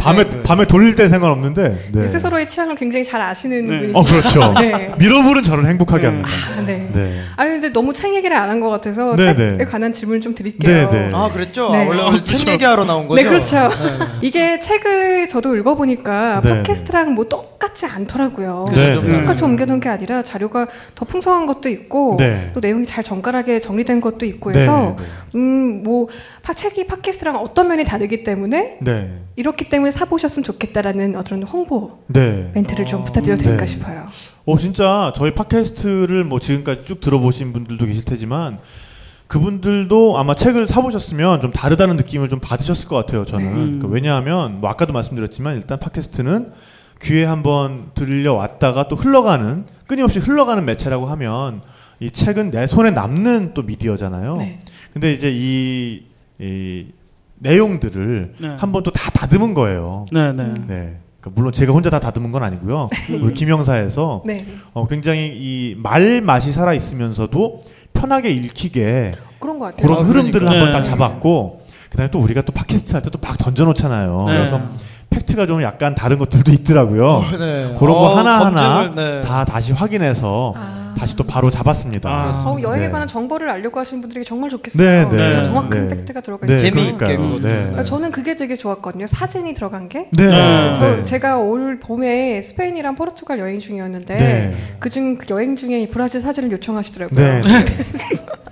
밤에 밤에 돌릴 때 상관없는데. 네. 스스로의 취향을 굉장히 잘 아시는 네. 분이시죠. 어 그렇죠. 네. mirror ball은 저를 행복하게 네. 합니다. 아, 네. 네. 아니 근데 너무 책 얘기를 안 한 것 같아서 네, 책에 네. 관한 질문 좀 드릴게요. 네, 네. 아 그랬죠. 네. 아, 원래 어, 오늘 책 그렇죠. 얘기하러 나온 거죠. 네, 그렇죠. 네. 이게 책을 저도 읽어보니까 네, 팟캐스트랑 뭐 똑같지 않더라고요. 네. 네. 똑같이 옮겨놓은 게 아니라 자료가 더 풍성한 것도 있고 네. 또 내용이 잘 정갈하게 정리된 것도 있고 네, 해서 네, 음, 뭐 파- 책이 팟캐스트랑 어떤 면이 다르기 때문에 네. 이렇기 때문에 사보셨으면 좋겠다라는 어떤 홍보 네. 멘트를 좀 부탁드려도 될까 네. 싶어요. 어 진짜 저희 팟캐스트를 뭐 지금까지 쭉 들어보신 분들도 계실 테지만 그분들도 아마 책을 사보셨으면 좀 다르다는 느낌을 좀 받으셨을 것 같아요. 저는 네. 그러니까 왜냐하면 뭐 아까도 말씀드렸지만 일단 팟캐스트는 귀에 한번 들려왔다가 또 흘러가는 끊임없이 흘러가는 매체라고 하면 이 책은 내 손에 남는 또 미디어잖아요. 네. 근데 이제 이, 이 내용들을 네. 한번 또 다 다듬은 거예요. 네, 네. 네. 그러니까 물론 제가 혼자 다 다듬은 건 아니고요. 우리 김영사에서 네. 어, 굉장히 이 말 맛이 살아 있으면서도 편하게 읽히게 그런 것 같아요. 그런 아, 흐름들을 그러니까. 한번 딱 네. 잡았고 그다음에 또 우리가 또 팟캐스트 할 때 또 막 던져놓잖아요. 네. 그래서 팩트가 좀 약간 다른 것들도 있더라고요. 네. 그런 거 어, 하나 하나 검증을, 네. 다 다시 확인해서 아. 다시 또 바로 잡았습니다. 아. 어, 여행에 네. 관한 정보를 알려고 하시는 분들에게 정말 좋겠어요. 네, 네. 정말 정확한 네. 팩트가 들어가 네, 있어요. 재미있게. 네. 그러니까 저는 그게 되게 좋았거든요. 사진이 들어간 게. 네. 네. 저 네. 제가 올 봄에 스페인이랑 포르투갈 여행 중이었는데 네. 그중 그 여행 중에 이 브라질 사진을 요청하시더라고요.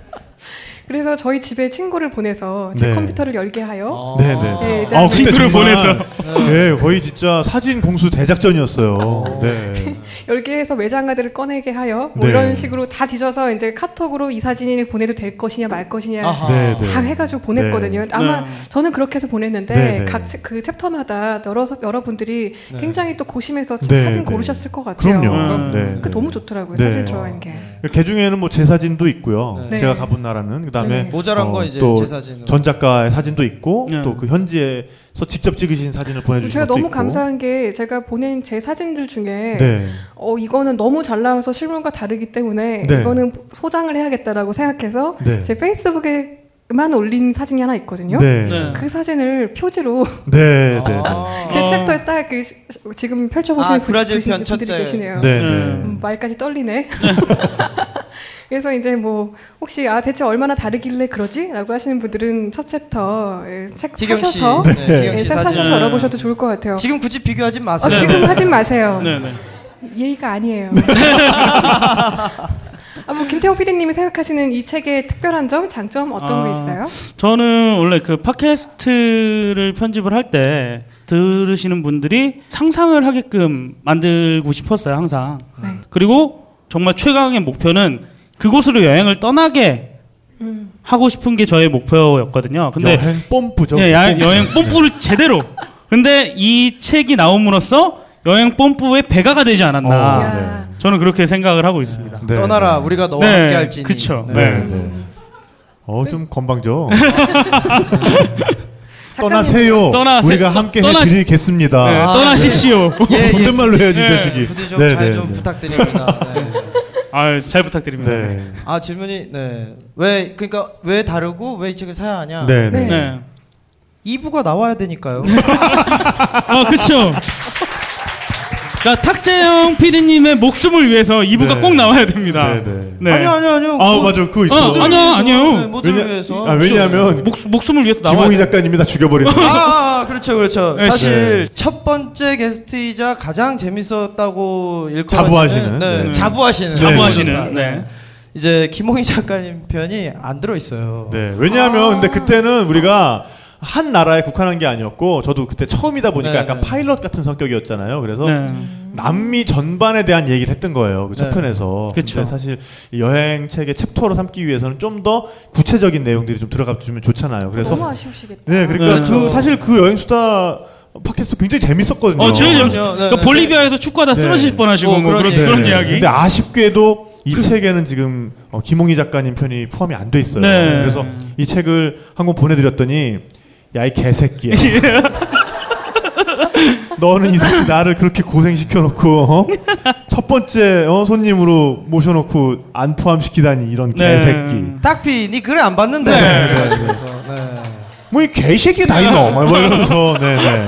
네. 그래서 저희 집에 친구를 보내서 제 네. 컴퓨터를 열게 하여 어. 네, 네. 네, 아, 그때 친구를 보내서. 네, 거의 진짜 사진 공수 대작전이었어요. 네. 열게 해서 외장하드를 꺼내게 하여 뭐 네. 이런 식으로 다 뒤져서 이제 카톡으로 이 사진을 보내도 될 것이냐 말 것이냐. 네, 네. 다 해가지고 보냈거든요. 아마 네. 저는 그렇게 해서 보냈는데 네, 네. 각그 챕터마다 여러 여러분들이 네. 굉장히 또 고심해서 네, 사진 네. 고르셨을 것 같아요. 그럼요. 음. 네. 그 네. 너무 좋더라고요. 네. 사진 들어간 게. 그 중에는 뭐 제 사진도 있고요. 네. 제가 가본 나라는 그다음에 네. 모자란 거 이제 또제 사진으로. 전 작가의 사진도 있고 네. 또그 현지에서 직접 찍으신 사진을 보내주신 제가 것도 너무 있고. 감사한 게 제가 보낸 제 사진들 중에 네. 어 이거는 너무 잘 나와서 실물과 다르기 때문에 네. 이거는 소장을 해야겠다라고 생각해서 네. 제 페이스북에 만 올린 사진이 하나 있거든요. 네. 네. 네. 그 사진을 표지로 네. 네. 아. 제 어. 챕터에 딱 그 지금 펼쳐보시는 아, 브라질 편 분들이 첫째. 계시네요. 네. 네. 네. 음, 말까지 떨리네. 그래서 이제 뭐 혹시 아 대체 얼마나 다르길래 그러지?라고 하시는 분들은 첫 챕터 예, 책 희경 씨, 사셔서 네, 희경 예, 씨 책. 사셔서 열어보셔도 좋을 것 같아요. 지금 굳이 비교하지 어, 마세요. 지금 하진 마세요. 네, 네. 예의가 아니에요. 아, 뭐 김태형 PD님이 생각하시는 이 책의 특별한 점, 장점 어떤 아. 거 있어요? 저는 원래 그 팟캐스트를 편집을 할 때 들으시는 분들이 상상을 하게끔 만들고 싶었어요, 항상. 네. 그리고 정말 최강의 목표는 그곳으로 여행을 떠나게 음. 하고 싶은 게 저의 목표였거든요. 근데 여행 뽐뿌죠. 예, 뽐뿌. 여행 뽐뿌를 제대로. 근데 이 책이 나옴으로써 여행 뽐뿌의 배가가 되지 않았나. 어, 야. 저는 그렇게 생각을 하고 있습니다. 네, 떠나라 네. 우리가 너와 네, 함께 할지니. 그쵸. 네, 네. 어, 좀 건방져. 떠나세요. 떠나- 우리가 함께 떠나- 해드리겠습니다. 네, 아, 떠나십시오. 예, 예. 존댓말로 해야지, 이 네. 자식이. 부디 좀 네, 잘 네, 좀 네. 부탁드립니다. 네. 아, 잘 부탁드립니다. 네. 아 질문이 네. 왜 그러니까 왜 다르고 왜 이 책을 사야 하냐? 네, 네. 네. 네. 2부가 나와야 되니까요. 아, 그쵸. 그러니까 탁재영 PD님의 목숨을 위해서 이부가 네. 꼭 나와야 됩니다. 네, 네. 네. 아니요, 아니요, 아니요. 아, 뭐- 맞아. 그거 있어. 어, 아니요, 아니요. 네, 모두를 왜냐- 위해서. 아, 왜냐하면 목, 목숨을 위해서 나와야 김홍희 돼. 작가님이 다 죽여버린다. 아, 아, 아, 그렇죠, 그렇죠. 네, 사실 네. 첫 번째 게스트이자 가장 재밌었다고 일컬어지는 자부하시는, 네, 네. 자부하시는, 자부하시는. 네. 이제 김홍희 작가님 편이 안 들어 있어요. 네. 왜냐하면 근데 그때는 우리가 한 나라에 국한한 게 아니었고 저도 그때 처음이다 보니까 네, 약간 네. 파일럿 같은 성격이었잖아요. 그래서 네. 남미 전반에 대한 얘기를 했던 거예요. 그첫 네. 편에서. 그쵸. 근데 사실 이 여행 책의 챕터로 삼기 위해서는 좀 더 구체적인 내용들이 좀 들어가 주면 좋잖아요. 그래서 너무 아쉬우시겠다. 네, 그러니까 네. 그 사실 그 여행 수다 팟캐스트 굉장히 재밌었거든요. 어, 제일 재밌어. 네, 그 네. 볼리비아에서 축구하다 네. 쓰러질 뻔하시고 어, 뭐 그런 그런, 네. 이야기. 근데 아쉽게도 이 책에는 지금 어, 김홍희 작가님 편이 포함이 안 돼 있어요. 네. 그래서 이 책을 한 권 보내드렸더니 야 이 개새끼야. 너는 이 새끼 나를 그렇게 고생시켜 놓고 어? 첫 번째 어, 손님으로 모셔놓고 안 포함시키다니 이런 네. 개새끼. 딱피, 니 글을 안 봤는데. 네. 그래서, 네. 뭐이 개새끼 다 있노? 막 이러면서 네네.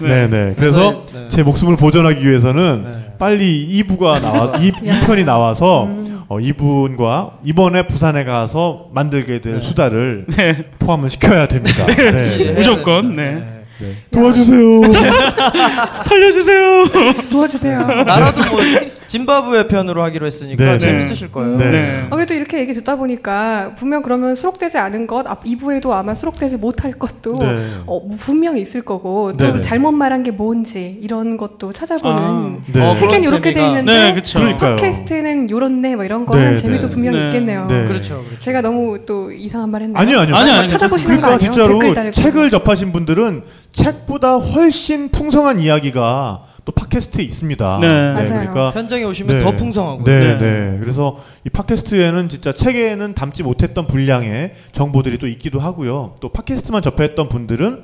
네 네. 그래서 네. 제 목숨을 보존하기 위해서는 네. 빨리 2부가 나와, 2, 편이 나와서 어, 이분과 이번에 부산에 가서 만들게 될 수다를 네. 포함을 시켜야 됩니다. 네. 네. 무조건, 네. 네. 도와주세요. 살려주세요. 도와주세요. 나라도 뭐 짐바브웨 편으로 하기로 했으니까 네, 네. 재밌으실 거예요. 네. 네. 아, 그래도 이렇게 얘기 듣다 보니까 분명 그러면 수록되지 않은 것, 앞 2부에도 아마 수록되지 못할 것도 네. 어, 분명히 있을 거고 또 네네. 잘못 말한 게 뭔지 이런 것도 찾아보는 아, 네. 어, 책엔 그런 이렇게 돼 재미가. 있는데 네. 팟캐스트는 요렇네 뭐 이런 거 네, 한 네. 재미도 분명히 네. 있겠네요. 네. 그렇죠, 그렇죠. 제가 너무 또 이상한 말 했나요? 아니요, 아니요. 아니요, 막 아니요. 찾아보시는 거 그러니까 아니에요? 진짜로. 책을 접하신 분들은 책보다 훨씬 풍성한 이야기가 또 팟캐스트에 있습니다. 네. 맞아요. 그러니까 현장에 오시면 네. 더 풍성하고. 네, 네. 네. 그래서 이 팟캐스트에는 진짜 책에는 담지 못했던 분량의 정보들이 또 있기도 하고요. 또 팟캐스트만 접했던 분들은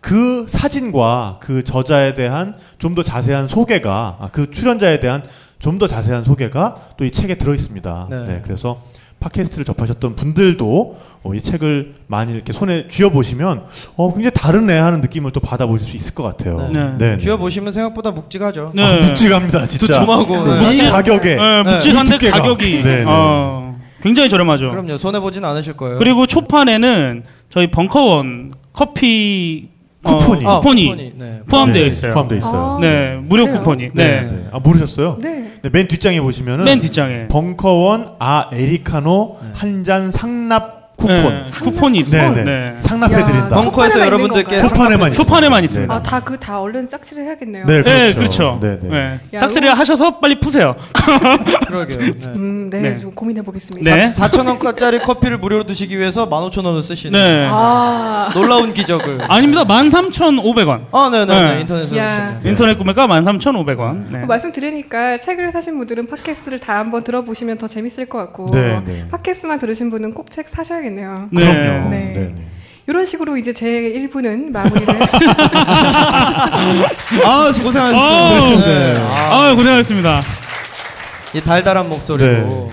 그 사진과 그 저자에 대한 좀 더 자세한 소개가, 아, 그 출연자에 대한 좀 더 자세한 소개가 또 이 책에 들어 있습니다. 네. 네. 그래서 팟캐스트를 접하셨던 분들도 어, 이 책을 많이 이렇게 손에 쥐어 보시면 어, 굉장히 다르네 하는 느낌을 또 받아보실 수 있을 것 같아요. 네. 네. 쥐어 보시면 생각보다 묵직하죠. 네. 아, 묵직합니다, 진짜. 두툼하고. 네. 네. 이 가격에 네, 이 묵직한데. 가격이 네, 네. 어, 굉장히 저렴하죠. 그럼요. 손해 보진 않으실 거예요. 그리고 초판에는 저희 벙커원 커피 어, 쿠폰이. 아, 쿠폰이 쿠폰이, 네. 포함되어 네, 있어요. 포함되어 있어요. 아. 네, 무료 그래요? 쿠폰이. 네. 네. 네. 아 모르셨어요? 네. 네, 맨 뒷장에 보시면은 맨 뒷장에. 벙커원 아 에리카노 한잔 상납 쿠폰. 네, 쿠폰이 있어요. 네, 네. 네. 상납해 야, 드린다. 벙- 벙커에서 초판에만 여러분들께 있는 건가요? 초판에만 초판에만 있- 있습니다. 아, 다 그 다 얼른 짝칠을 해야겠네요. 네, 네, 그렇죠. 그렇죠. 네, 네. 네. 야, 싹쓸이 하셔서 빨리 푸세요. 그러게요. 네. 음, 네, 네. 좀 고민해 보겠습니다. 네. 4,000원짜리 커피를 무료로 드시기 위해서 15,000원을 쓰시는 네. 아, 놀라운 기적을. 아닙니다. 13,500원. 아, 네, 네, 네. 네. 인터넷에서. 야. 네. 인터넷 구매가 13,500원. 네. 그 말씀 들으니까 책을 사신 분들은 팟캐스트를 다 한번 들어보시면 더 재밌을 것 같고 네, 네. 팟캐스트만 들으신 분은 꼭 책 사셔야겠네요. 네. 그럼요. 네. 네, 네. 이런 식으로 이제 제 1부는 마무리를 아, 고생하셨습니다. 네. 아, 아, 고생하셨습니다. 이 달달한 목소리로.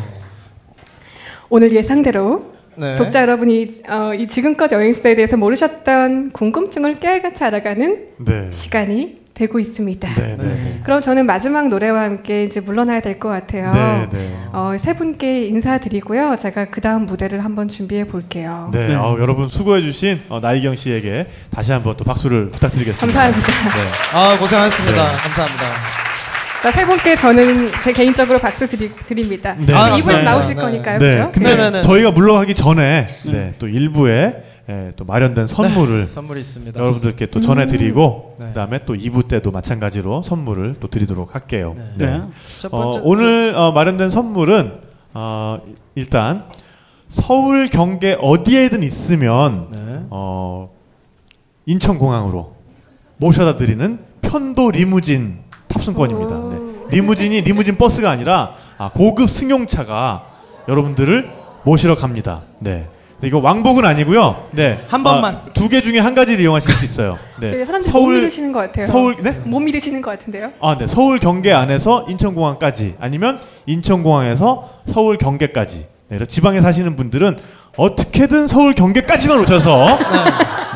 오늘 예상대로 네. 독자 여러분이 어, 이 지금껏 여행스타에 대해서 모르셨던 궁금증을 깨알같이 알아가는 네. 시간이 되고 있습니다. 네, 네, 네. 그럼 저는 마지막 노래와 함께 이제 물러나야 될 것 같아요. 네, 네. 어, 세 분께 인사드리고요. 제가 그 다음 무대를 한번 준비해 볼게요. 네, 네. 아우, 여러분 수고해주신 어, 나이경 씨에게 다시 한번 또 박수를 부탁드리겠습니다. 감사합니다. 네. 아 고생하셨습니다. 네. 감사합니다. 자, 세 분께 저는 제 개인적으로 박수 드리, 드립니다. 네. 아, 2부에서 감사합니다. 나오실 네. 거니까요. 네, 그죠? 근데 네, 네, 네. 저희가 물러가기 전에 네, 또 일부에 예, 또 마련된 선물을 선물이 있습니다. 여러분들께 또 전해드리고 네. 그다음에 또 2부 때도 마찬가지로 선물을 또 드리도록 할게요. 네. 네. 네. 첫 어, 번째 오늘 어, 마련된 선물은 어, 일단 서울 경계 어디에든 있으면 네. 어, 인천공항으로 모셔다 드리는 편도 리무진 탑승권입니다. 네. 리무진이 리무진 버스가 아니라 아, 고급 승용차가 여러분들을 모시러 갑니다. 네. 근데 이거 왕복은 아니고요. 네. 한 번만. 두개 중에 한 가지를 이용하실 수 있어요. 네. 되게 사람들이 못 믿으시는 것 같아요. 서울 네? 못 믿으시는 것 같은데요. 아, 네. 서울 경계 안에서 인천공항까지 아니면 인천공항에서 서울 경계까지. 네. 그래서 지방에 사시는 분들은 어떻게든 서울 경계까지만 오셔서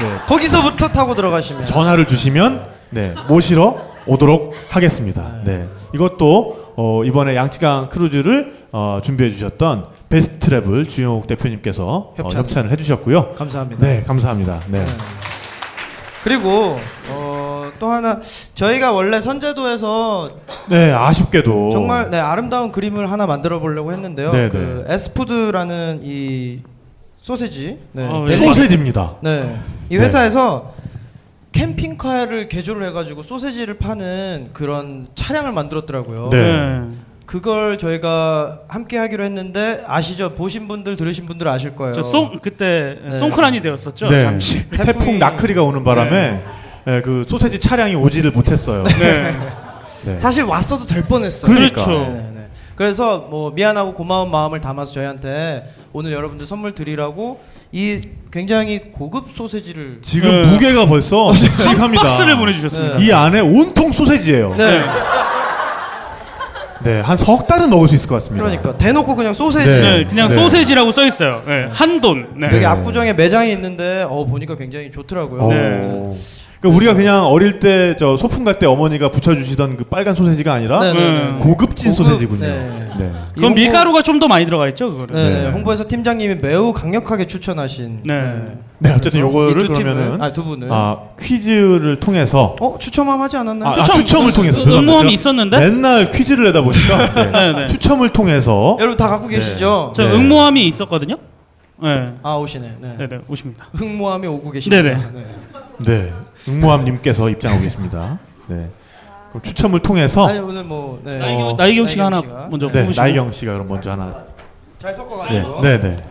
네. 거기서부터 타고 들어가시면 전화를 주시면 네. 모시러 오도록 하겠습니다. 네. 이것도 어, 이번에 양쯔강 크루즈를 어, 준비해 주셨던 베스트 트래블 주영욱 대표님께서 어, 협찬. 협찬을 해 주셨고요. 감사합니다. 네, 감사합니다. 네. 그리고 어, 또 하나 저희가 원래 선제도에서 네, 아쉽게도 정말 네, 아름다운 그림을 하나 만들어 보려고 했는데요. 네, 그 에스푸드라는 이 소세지, 네, 어, 델리- 소세지입니다. 네, 이 회사에서 캠핑카를 개조를 해가지고 소세지를 파는 그런 차량을 만들었더라고요. 네. 그걸 저희가 함께 하기로 했는데 아시죠? 보신 분들 들으신 분들 아실 거예요. 저송 그때 네. 송크란이 되었었죠. 네. 잠시. 태풍 태풍이- 나크리가 오는 바람에 네, 그 소세지 차량이 오지를 못했어요. 네. 네. 사실 왔어도 될 뻔했어요. 그러니까. 그렇죠. 네, 네. 그래서 뭐 미안하고 고마운 마음을 담아서 저희한테 오늘 여러분들 선물 드리라고 이 굉장히 고급 소세지를 지금 네. 무게가 벌써 직합니다. 박스를 보내주셨습니다. 네. 이 안에 온통 소세지예요. 네. 네, 한 석 달은 먹을 수 있을 것 같습니다. 그러니까 대놓고 그냥 소세지. 네. 네, 그냥 네. 소세지라고 써 있어요. 네, 한돈. 네. 되게 네. 압구정에 매장이 있는데 어 보니까 굉장히 좋더라고요. 어. 네. 그러니까 우리가 그냥 어릴 때 저 소풍 갈 때 어머니가 붙여주시던 그 빨간 소세지가 아니라 네, 네, 네. 고급진 고급, 소세지군요. 네. 네. 그럼 홍보- 밀가루가 좀 더 많이 들어가 있죠, 그거는. 네, 네. 홍보에서 팀장님이 매우 강력하게 추천하신. 네. 네, 어쨌든 요거를 이두 팀을, 그러면은 아 두 분을. 아, 퀴즈를 통해서 어 추첨함 하지 않았나요? 아, 아, 추첨- 추첨을 통해서 음- 죄송합니다. 응모함이 있었는데? 맨날 퀴즈를 내다 보니까 네. 네, 네. 추첨을 통해서 여러분 다 갖고 계시죠? 저 네. 응모함이 있었거든요. 네. 아 오시네. 네. 네, 네, 오십니다. 흥모함이 오고 계십니다. 네 네. 네. 네 응모함님께서 입장하고 계십니다. 네. 그럼 추첨을 통해서 아니 오늘 뭐 네. 나이경, 어, 나이경 씨가 하나 씨가. 먼저 네, 뽑으시고. 나이경 씨가 그럼 먼저 하나. 잘 네, 섞어가지고. 네, 네.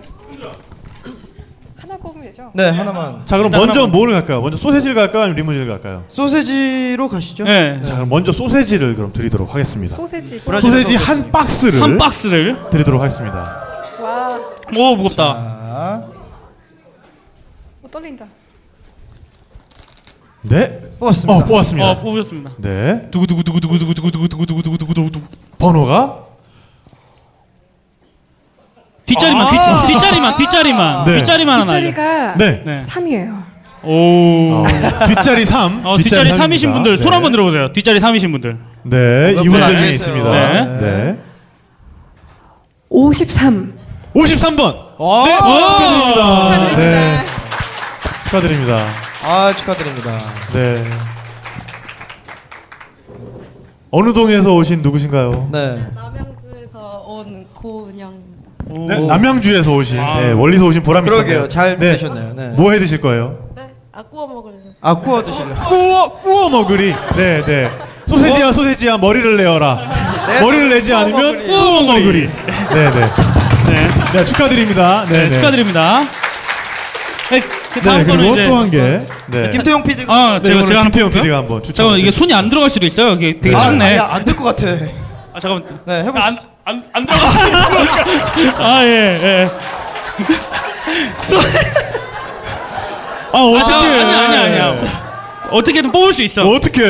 하나 뽑으면 되죠? 네, 하나만. 자, 그럼 일단 먼저 하나 뭐를 갈까요? 먼저 소세지를 갈까요? 아니면 리무진을 갈까요? 소세지로 가시죠. 네. 자, 그럼 먼저 소세지를 그럼 드리도록 하겠습니다. 소세지. 브라질 소세지 소세지. 한 박스를 한 박스를. 드리도록 하겠습니다. 와, 오, 무겁다. 자, 어, 떨린다. 네. 뽑았습니다. 어, 뽑았습니다. 어, 뽑으셨습니다. 네. 두구두구두구두구두구두구두구두구두구두구두구. 번호가 뒷자리만, 뒷, 뒷자리만, 뒷자리만. 네. 뒷자리만 하나. 뒷자리가 네. 네. 3이에요. 오. 어, 뒷자리 3. 어, 뒷자리 3이신 분들 손 한번 들어보세요. 뒷자리 3이신 분들. 네, 몇 이분들 분 중에 안 있습니다. 계세요. 네. 53. 53번. 어? 네, 축하드립니다. 축하드립니다. 네. 축하드립니다. 아 축하드립니다. 네. 어느 동에서 오신 누구신가요? 네. 남양주에서 온 고은영입니다. 오. 네, 남양주에서 오신, 아. 네, 멀리서 오신 보람이 그러게요. 있었네요. 잘 네. 되셨네요. 네. 뭐 해 드실 거예요? 네, 아 구워 먹을래요. 아 구워 드실래요? 구워, 구워 먹으리. 네, 네. 소세지야, 소세지야, 머리를 내어라. 네, 머리를 내지 구워 않으면 먹으리. 구워 먹으리. 네, 네. 네. 네, 축하드립니다. 네, 네, 네. 축하드립니다. 네, 그 다음 네, 거는 그리고 또 한 개. 네. 김태용 PD가 아, 네, 제가 오늘 제가 볼게요. PD가 한번 추천. 잠깐만 이게 손이 안 들어갈 수도 있어요. 이게 되게 네. 작네. 아, 안될 것 같아. 아, 잠깐만. 네, 해보시죠. 안, 안, 안 들어갔어요. 아, 예, 예. 아, 어떻게? 아, 아니야, 아니야, 아니야. 어떻게든 뽑을 수 있어. 어떻게?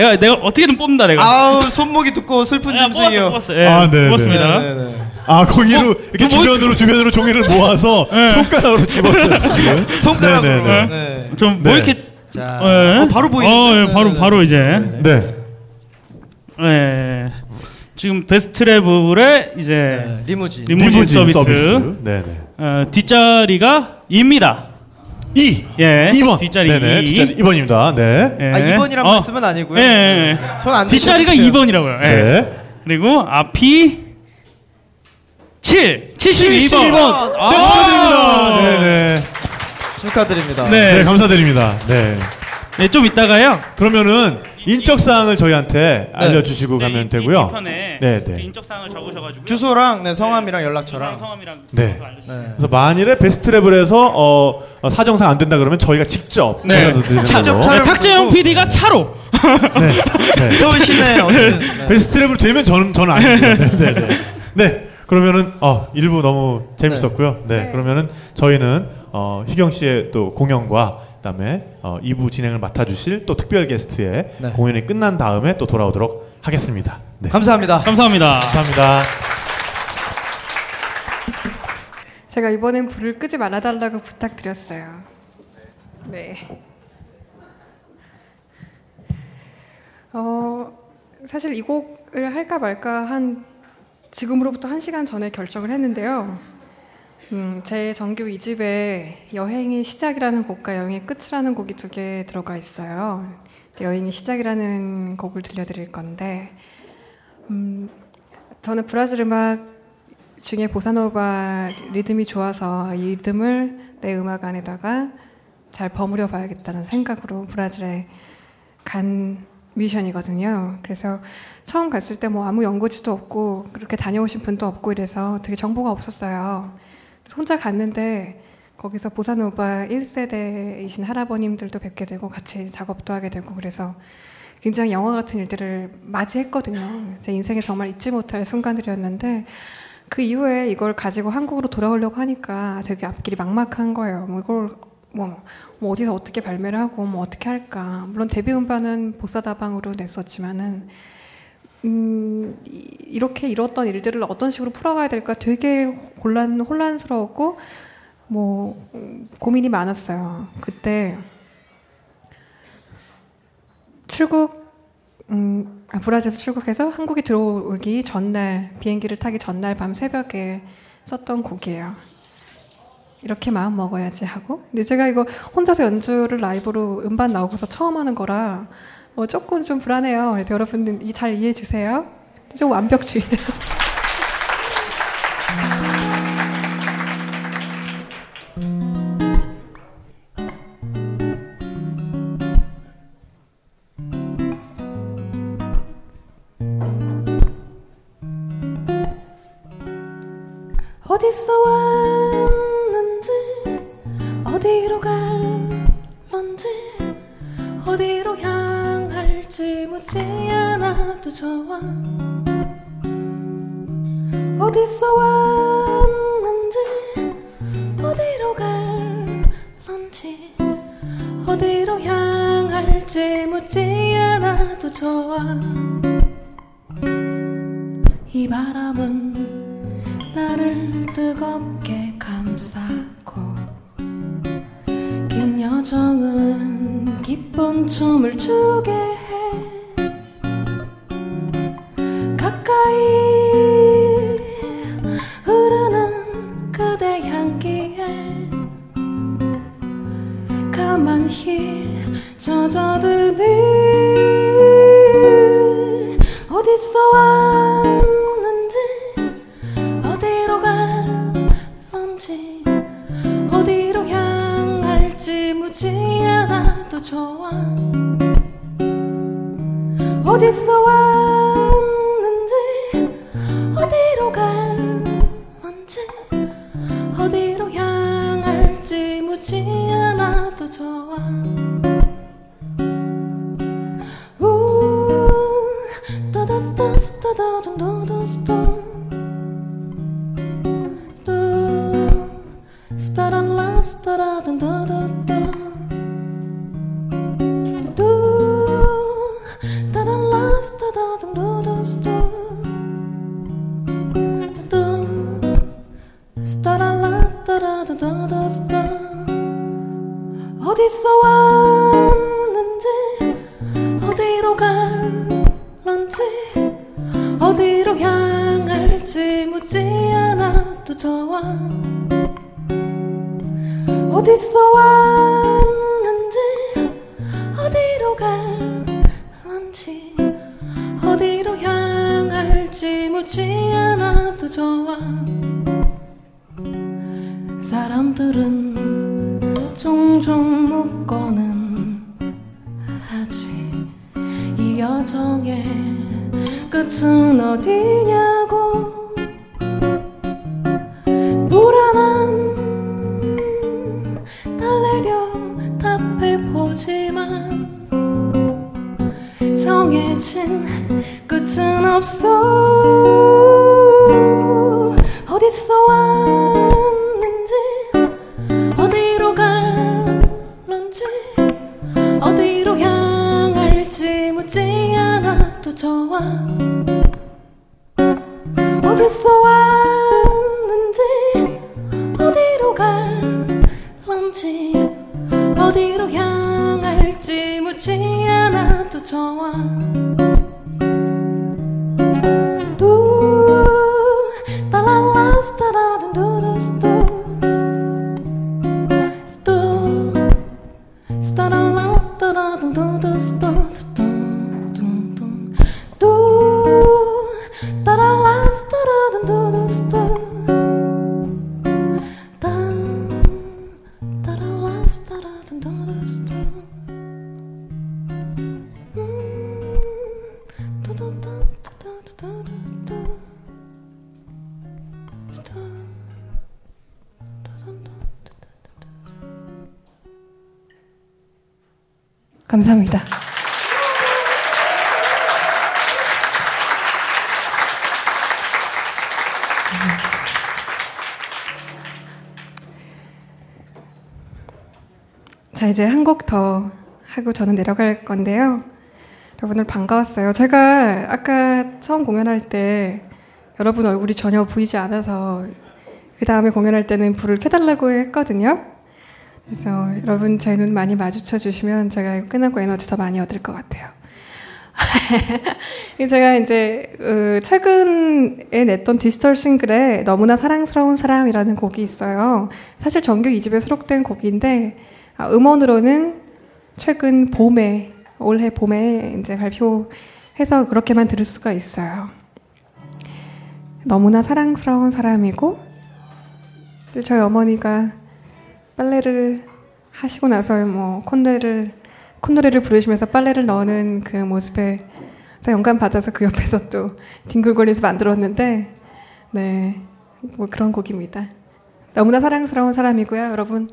내가, 내가 어떻게든 뽑는다, 내가. 아우 손목이 두꺼워 슬픈 야, 뽑았어, 짐승이요. 뽑았어. 예, 아, 네, 뽑았습니다. 네, 네, 네. 아, 거기로 뭐, 이렇게 뭐, 주변으로 주변으로 종이를 모아서 네. 손가락으로 집었어요, 지금. 손가락으로. 네, 네, 네. 네. 좀, 뭐 네. 이렇게 자, 예. 어, 바로 보이는. 어, 예, 바로 바로 이제. 네. 예. 지금 베스트 레블의 이제 네, 리무진. 리무진, 서비스, 네, 네. 어, 뒷자리가 2입니다. 2. 예. 2번. 뒷자리 네네. 2. 뒷자리 2번입니다. 네. 예. 아 2번이란 어, 말씀은 아니고요. 예, 예. 손안 뒷자리가 2번이라고요. 예. 네. 그리고 앞이 7, 72번. 72번. 아. 네, 축하드립니다. 네, 네. 축하드립니다. 네. 네, 감사드립니다. 네. 네, 좀 이따가요. 그러면은 인적사항을 저희한테 알려주시고 네, 가면 이- 되고요. 이 뒤편에 네, 그 네. 인적사항을 적으셔가지고 주소랑 네, 성함이랑 주소랑 연락처랑. 성함이랑 네. 그것도 알려주세요. 네. 그래서 만일에 베스트 트래블에서 어, 어, 사정상 안 된다 그러면 저희가 직접 네. 드리는 직접 걸로. 네, 탁재형 PD가 차로. 네. 네. 서울 시내. 네. 베스트 트래블 되면 저는 저는 아니고요. 네, 네, 네. 네. 그러면은 어, 일부 너무 재밌었고요. 네. 네. 그러면은 저희는 어, 희경 씨의 또 공연과 그다음에 어, 2부 진행을 맡아주실 또 특별 게스트의 네. 공연이 끝난 다음에 또 돌아오도록 하겠습니다. 네. 감사합니다. 감사합니다. 감사합니다. 제가 이번엔 불을 끄지 말아달라고 부탁드렸어요. 네. 어, 사실 이 곡을 할까 말까 한 지금으로부터 한 시간 전에 결정을 했는데요. 음, 제 정규 2집에 여행의 시작이라는 곡과 여행의 끝이라는 곡이 두 개 들어가 있어요. 여행의 시작이라는 곡을 들려드릴 건데, 음, 저는 브라질 음악 중에 보사노바 리듬이 좋아서 이 리듬을 내 음악 안에다가 잘 버무려 봐야겠다는 생각으로 브라질에 간 뮤지션이거든요. 그래서 처음 갔을 때 뭐 아무 연구지도 없고 그렇게 다녀오신 분도 없고 이래서 되게 정보가 없었어요. 혼자 갔는데 거기서 보사노바 1세대이신 할아버님들도 뵙게 되고 같이 작업도 하게 되고 그래서 굉장히 영화 같은 일들을 맞이했거든요. 제 인생에 정말 잊지 못할 순간들이었는데 그 이후에 이걸 가지고 한국으로 돌아오려고 하니까 되게 앞길이 막막한 거예요. 뭐 이걸 뭐, 뭐 어디서 어떻게 발매를 하고 뭐 어떻게 할까. 물론 데뷔 음반은 보사다방으로 냈었지만은 음, 이- 이렇게 이뤘던 일들을 어떤 식으로 풀어가야 될까 되게 혼란 혼란스러웠고 뭐 음, 고민이 많았어요. 그때 출국 음, 아, 브라질에서 출국해서 한국에 들어오기 전날 비행기를 타기 전날 밤 새벽에 썼던 곡이에요. 이렇게 마음 먹어야지 하고. 근데 제가 이거 혼자서 연주를 라이브로 음반 나오고서 처음 하는 거라 어, 조금 좀 불안해요. 여러분들 이잘 이해해 주세요. 좀 완벽주의를. 어디서 왔 좋아. 어디서 왔는지 어디로 갈런지 어디로 향할지 묻지 않아도 좋아. 이 바람은 나를 뜨겁게 감싸고 긴 여정은 기쁜 춤을 추게 어디 자, 이제 한 곡 더 하고 저는 내려갈 건데요. 여러분들 반가웠어요. 제가 아까 처음 공연할 때 여러분 얼굴이 전혀 보이지 않아서 그 다음에 공연할 때는 불을 켜달라고 했거든요. 그래서 여러분 제 눈 많이 마주쳐 주시면 제가 끝나고 에너지 더 많이 얻을 것 같아요. 제가 이제 어, 최근에 냈던 디지털 싱글에 너무나 사랑스러운 사람이라는 곡이 있어요. 사실 정규 2집에 수록된 곡인데 아, 음원으로는 최근 봄에 올해 봄에 이제 발표해서 그렇게만 들을 수가 있어요. 너무나 사랑스러운 사람이고 저희 어머니가 빨래를 하시고 나서 뭐 콧노래를 콧노래를 부르시면서 빨래를 넣는 그 모습에 영감 받아서 그 옆에서 또 뒹굴거리면서 만들었는데 네 뭐 그런 곡입니다. 너무나 사랑스러운 사람이고요, 여러분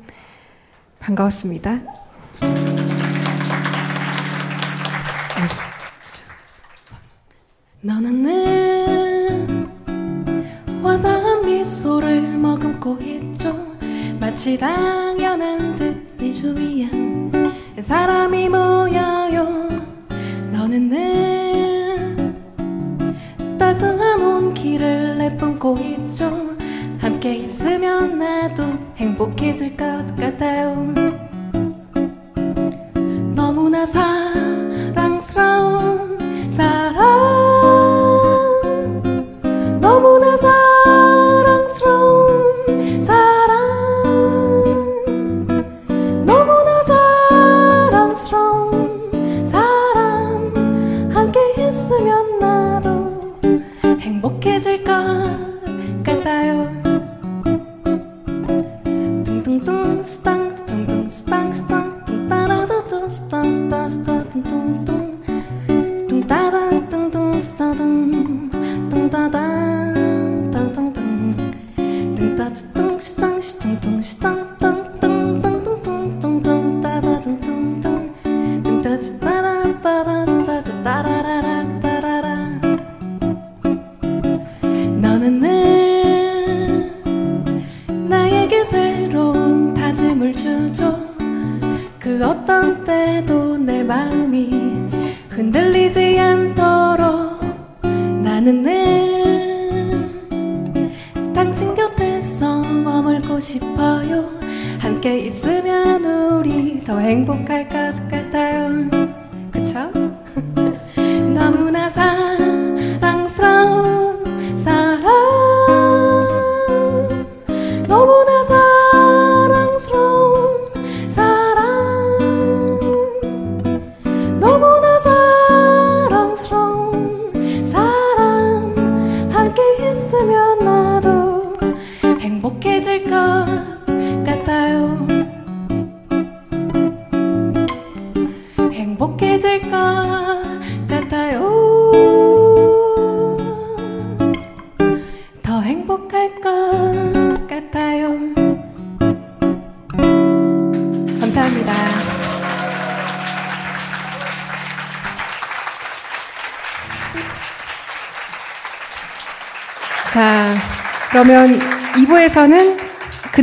반가웠습니다. 너는 늘 화사한 미소를 머금고 있죠. 마치 당연한 듯 네 주위엔 사람이 모여요. 너는 늘 따스한 온기를 내뿜고 있죠 함께 있으면 나도 행복해질 것 같아요. 너무나 사랑스러운 함께 있으면 우리 더 행복할 것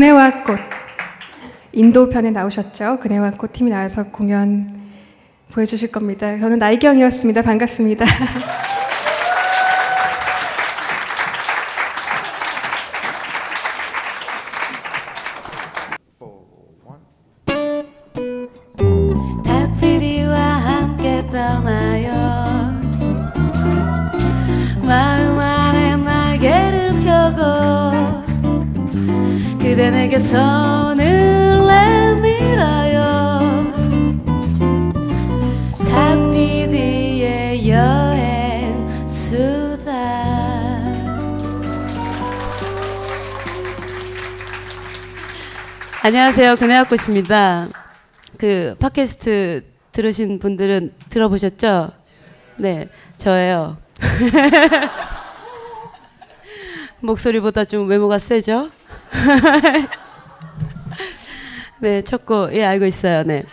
그네와 꽃 인도 편에 나오셨죠? 그네와 꽃 팀이 나와서 공연 보여주실 겁니다. 저는 나이경이었습니다. 반갑습니다. 안녕하세요 그네와 꽃입니다 그 팟캐스트 들으신 분들은 들어보셨죠? 네, 저예요. 목소리보다 좀 외모가 세죠? 네, 첫 곡, 예, 알고 있어요. 네.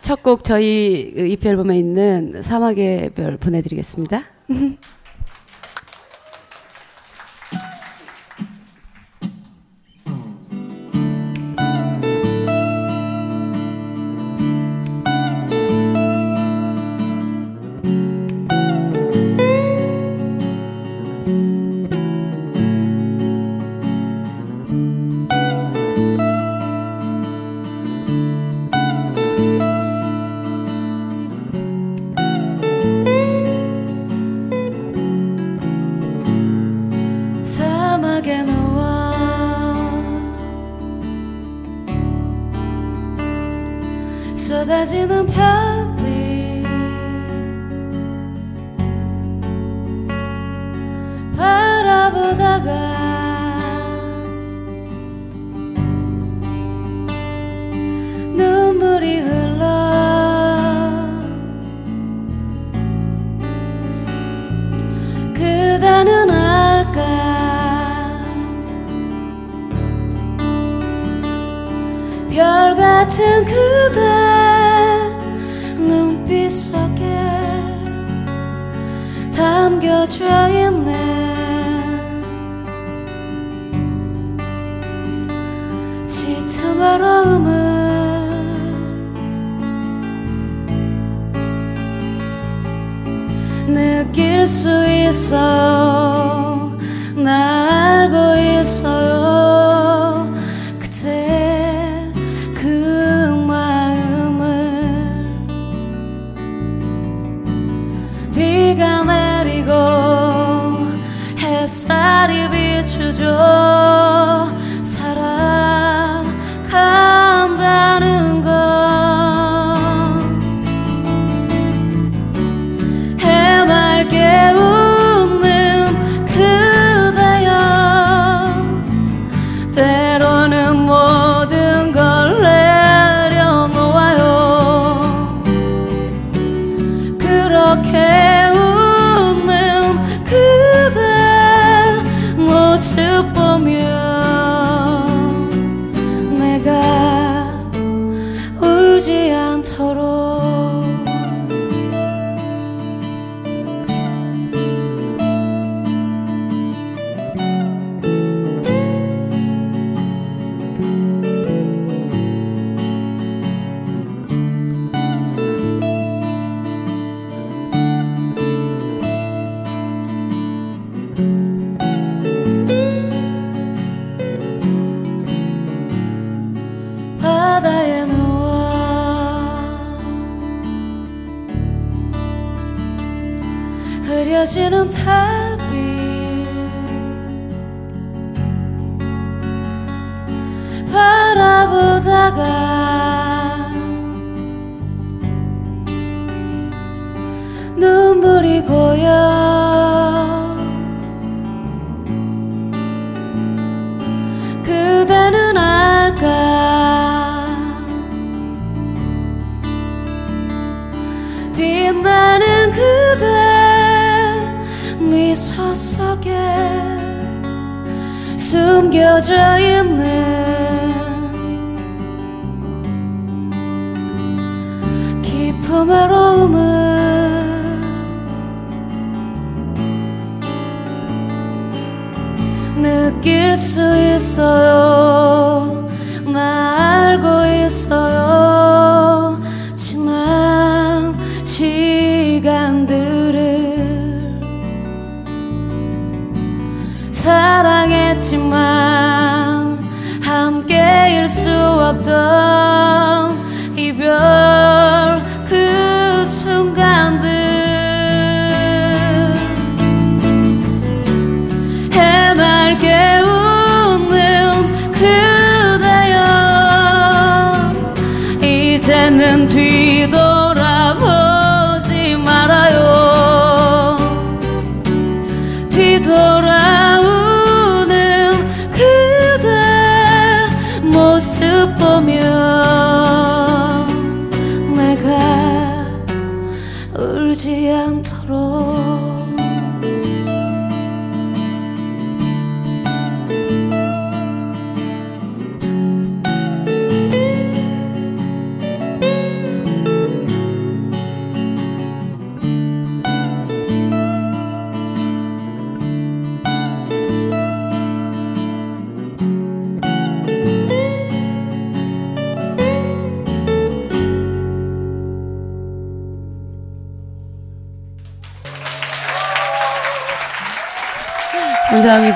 첫 곡 저희 그 EP 앨범에 있는 사막의 별 보내드리겠습니다.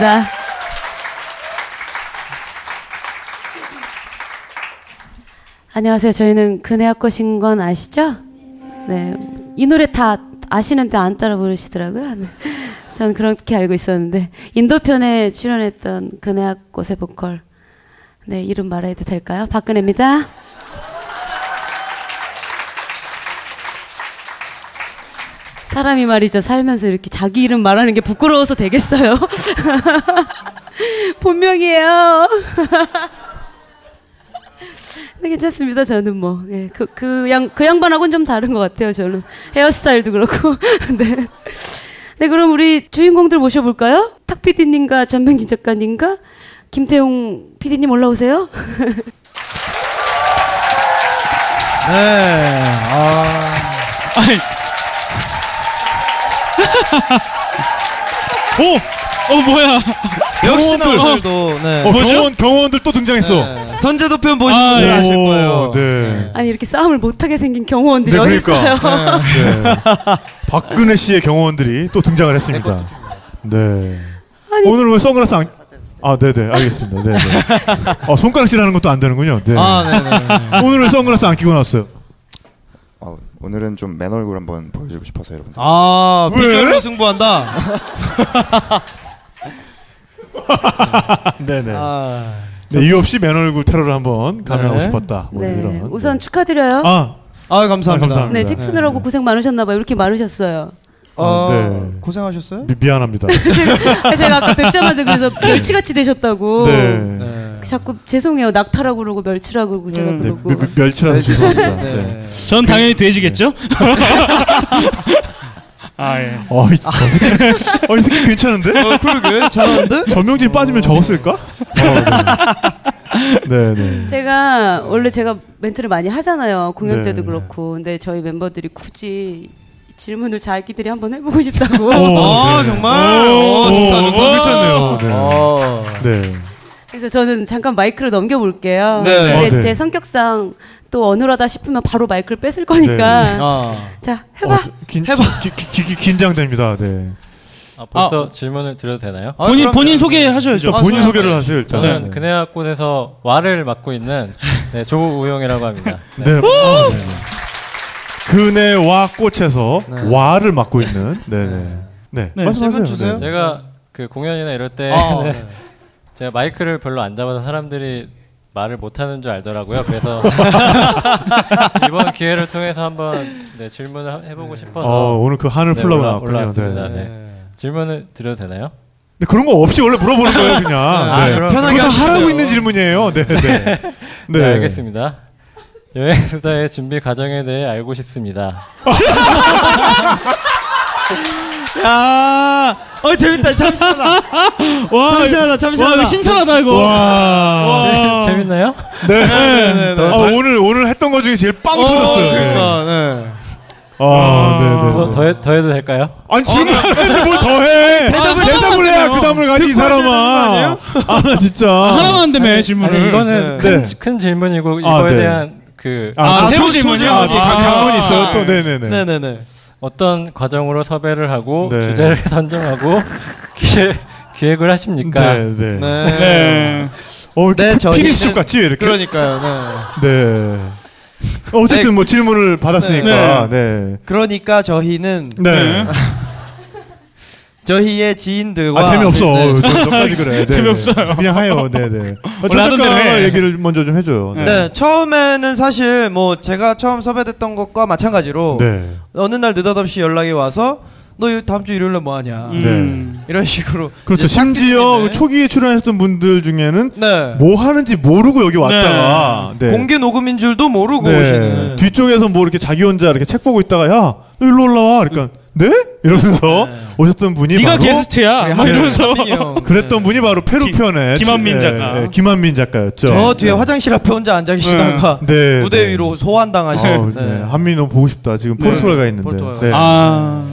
감사합니다. 안녕하세요. 저희는 그네 것인 건 아시죠? 네. 이 노래 다 아시는데 안 따라 부르시더라고요. 네. 전 그렇게 알고 있었는데 인도편에 출연했던 그네 꽃의 보컬 네 이름 말해도 될까요? 박근혜입니다. 사람이 말이죠 살면서 이렇게 자기 이름 말하는 게 부끄러워서 되겠어요? 본명이에요. 네, 괜찮습니다. 저는 뭐, 예, 그, 그 양, 그 양반하고는 좀 다른 것 같아요. 저는 헤어스타일도 그렇고. 네. 네, 그럼 우리 주인공들 모셔볼까요? 탁 PD님과 전병진 작가님과 김태용 PD님 올라오세요. 네. 아. 아니, 오! 어 뭐야? 역시나 경호원들. 오늘도 네. 어, 뭐죠? 경호원, 경호원들 또 등장했어. 네. 선제도 편 보시면 아, 네. 예. 아실 오, 거예요. 네. 아니, 이렇게 싸움을 못하게 생긴 경호원들이 네, 어디 그러니까. 있어요? 네. 박근혜 씨의 경호원들이 또 등장을 했습니다. 네. 오늘은 왜 선글라스 안, 아, 네네, 알겠습니다. 네네. 어, 손가락질 하는 것도 안 되는군요. 네. 아, 네네. 오늘은 왜 선글라스 안 끼고 나왔어요? 아, 오늘은 좀 맨 얼굴 한번 보여주고 싶어서 여러분들. 아, 왜? 비주얼로 승부한다. 네네. 아, 네, 이유 없이 맨 얼굴 테러를 한번 감행하고 네. 싶었다. 뭐 네. 이런. 우선 축하드려요. 아, 아 감사합니다. 아, 감사합니다. 네, 책 쓰느라고 고생 많으셨나봐요. 이렇게 많으셨어요. 어, 네. 고생하셨어요? 미, 미안합니다. 제가 아까 뵙자마자 그래서 멸치같이 되셨다고. 네. 네. 자꾸 죄송해요. 낙타라고 그러고 멸치라고 그러고 제가 네, 그러고. 멸- 멸- 멸치라서 죄송합니다. 네. 네. 전 당연히 돼지겠죠? 아 예. 어, 이, 저 새끼, 어, 이 새끼 괜찮은데? 어, 그러게 잘하는데? 전명진 빠지면 적었을까? 어, 네. 네, 네. 제가 원래 제가 멘트를 많이 하잖아요. 공연 네. 때도 그렇고. 근데 저희 멤버들이 굳이 질문을 자기들이 한번 해보고 싶다고. 오, 아 네. 정말. 어, 오, 좋다 오, 좋다. 괜찮네요. 네. 어. 네. 그래서 저는 잠깐 마이크를 넘겨볼게요. 네. 근데 아, 네. 제 성격상 또 어눌하다 싶으면 바로 마이크를 뺏을 거니까. 네. 아. 자, 해봐. 어, 긴, 해봐. 기, 기, 기, 기, 긴장됩니다. 네. 아, 벌써 질문을 드려도 되나요? 아, 본인. 본인 소개하셔야죠. 일단 아, 본인 저요? 소개를 하세요, 일단. 저는 네. 그네학곳에서 와를 맡고 있는 네, 조우용이라고 합니다. 네. 네. 아, 네. 그네와 꽃에서 와를 맡고 있는. 네. 네. 네. 네, 말씀하세요. 주세요. 네. 제가 그 공연이나 이럴 때 아, 네, 네. 제가 마이크를 별로 안 잡아서 사람들이 말을 못하는 줄 알더라고요. 그래서 이번 기회를 통해서 한번 네, 질문을 하- 해보고 싶어서 어, 오늘 그 한을 네, 올라- 나왔군요. 올라왔습니다. 네. 네. 질문을 드려도 되나요? 근데 그런 거 없이 원래 물어보는 거예요, 그냥. 아, 네. 그럼- 편하게 다. 하라고 있는 질문이에요. 네, 네. 네, 알겠습니다. 여행 수다의 준비 과정에 대해 알고 싶습니다. 야, 어 재밌다. 참신하다. 와, 참신하다. 와, 참신하다. 이거 신선하다 이거. 와. 재밌나요? 네. 네, 네. 아, 오늘, 오늘 했던 것 중에 제일 빵 어, 터졌어요. 네. 그러니까, 네. 아, 네, 네. 더, 더, 해, 더 해도 될까요? 아니 질문하는데 뭘 더해? 대답을, 해야 그 다음을 가지 이 사람아. 아 나 진짜. 하나만 한다며 질문을. 아니 이거는 네. 큰, 네. 큰 질문이고 아, 이거에 네. 대한 그 아, 소- 세부 질문이요? 아, 또 강- 아. 강론이 있어요. 또 네네네. 네네네. 어떤 과정으로 섭외를 하고 네. 주제를 선정하고 기획, 기획을 하십니까? 네, 네. 네. 네. 어, 이렇게 네, 네, 피니스족 같지 왜 이렇게? 그러니까요. 네. 네. 어쨌든 뭐 질문을 받았으니까. 네. 그러니까 저희는 네. 저희의 지인들과 아 재미없어. 네, 네. 저- 저까지 그래. 네, 재미없어요. 네. 그냥 해요. 네, 네. 아, 조 원래 하던 대로 작가 해. 얘기를 먼저 좀 해줘요. 네. 네, 처음에는 사실 뭐 제가 처음 섭외됐던 것과 마찬가지로 네. 어느 날 느닷없이 연락이 와서 너 이- 다음 주 일요일에 뭐 하냐 음. 이런 식으로 그렇죠. 심지어 초기에 출연했던 분들 중에는 네. 뭐 하는지 모르고 여기 왔다가 네. 공개 녹음인 줄도 모르고 네. 오시는 뒤쪽에서 뭐 이렇게 자기 혼자 이렇게 책 보고 있다가 야, 너 일로 올라와. 그러니까 네? 이러면서 오셨던 분이 네가 바로 게스트야. 막 네. 이러면서. 그랬던 분이 바로 페루 김- 편의 김한민 예, 작가. 예, 김한민 작가였죠. 저 뒤에 네. 화장실 앞에 혼자 앉아 계시다가 네, 무대 네. 위로 소환당하신 어, 네. 한민 너무 보고 싶다. 지금 포르투갈 가 있는데. 포르투갈 네. 아.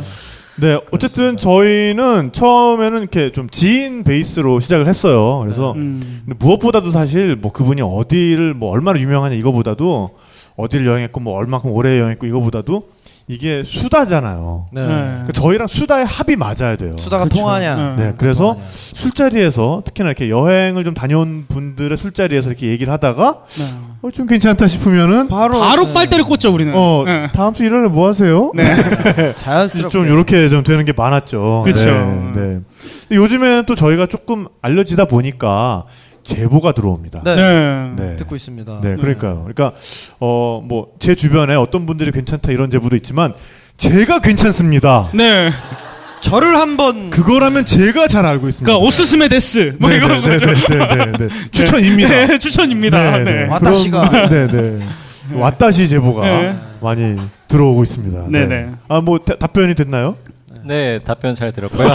네, 어쨌든 저희는 처음에는 이렇게 좀 지인 베이스로 시작을 했어요. 그래서 음. 근데 무엇보다도 사실 뭐 그분이 어디를 뭐 얼마나 유명하냐 이거보다도 어디를 여행했고 뭐 얼마큼 오래 여행했고 이거보다도 이게 수다잖아요. 네. 네. 그러니까 저희랑 수다의 합이 맞아야 돼요. 수다가 그렇죠. 통하냐 네, 그래서 술자리에서 특히나 이렇게 여행을 좀 다녀온 분들의 술자리에서 이렇게 얘기를 하다가 네. 어, 좀 괜찮다 싶으면은 바로 바로 네. 빨대를 꽂죠 우리는. 어 네. 다음 주 일요일에 뭐 하세요? 자연스럽게 좀 이렇게 좀 되는 게 많았죠. 그쵸. 네, 네. 근데 요즘에는 또 저희가 조금 알려지다 보니까 제보가 들어옵니다. 네. 네. 네. 듣고 있습니다. 네, 그러니까요. 그러니까 어 뭐 제 주변에 어떤 분들이 괜찮다 이런 제보도 있지만 제가 괜찮습니다. 네. 저를 한번 그거라면 제가 잘 알고 있습니다. 그러니까 오스스메 데스 뭐 네, 이런 네, 거죠. 네, 네, 네, 네. 추천입니다. 네, 추천입니다. 네. 네. 와타시가. 네, 네. 왔다시 제보가 네. 많이 들어오고 있습니다. 네, 네. 아, 뭐 다- 답변이 됐나요? 네, 답변 잘 들었고요.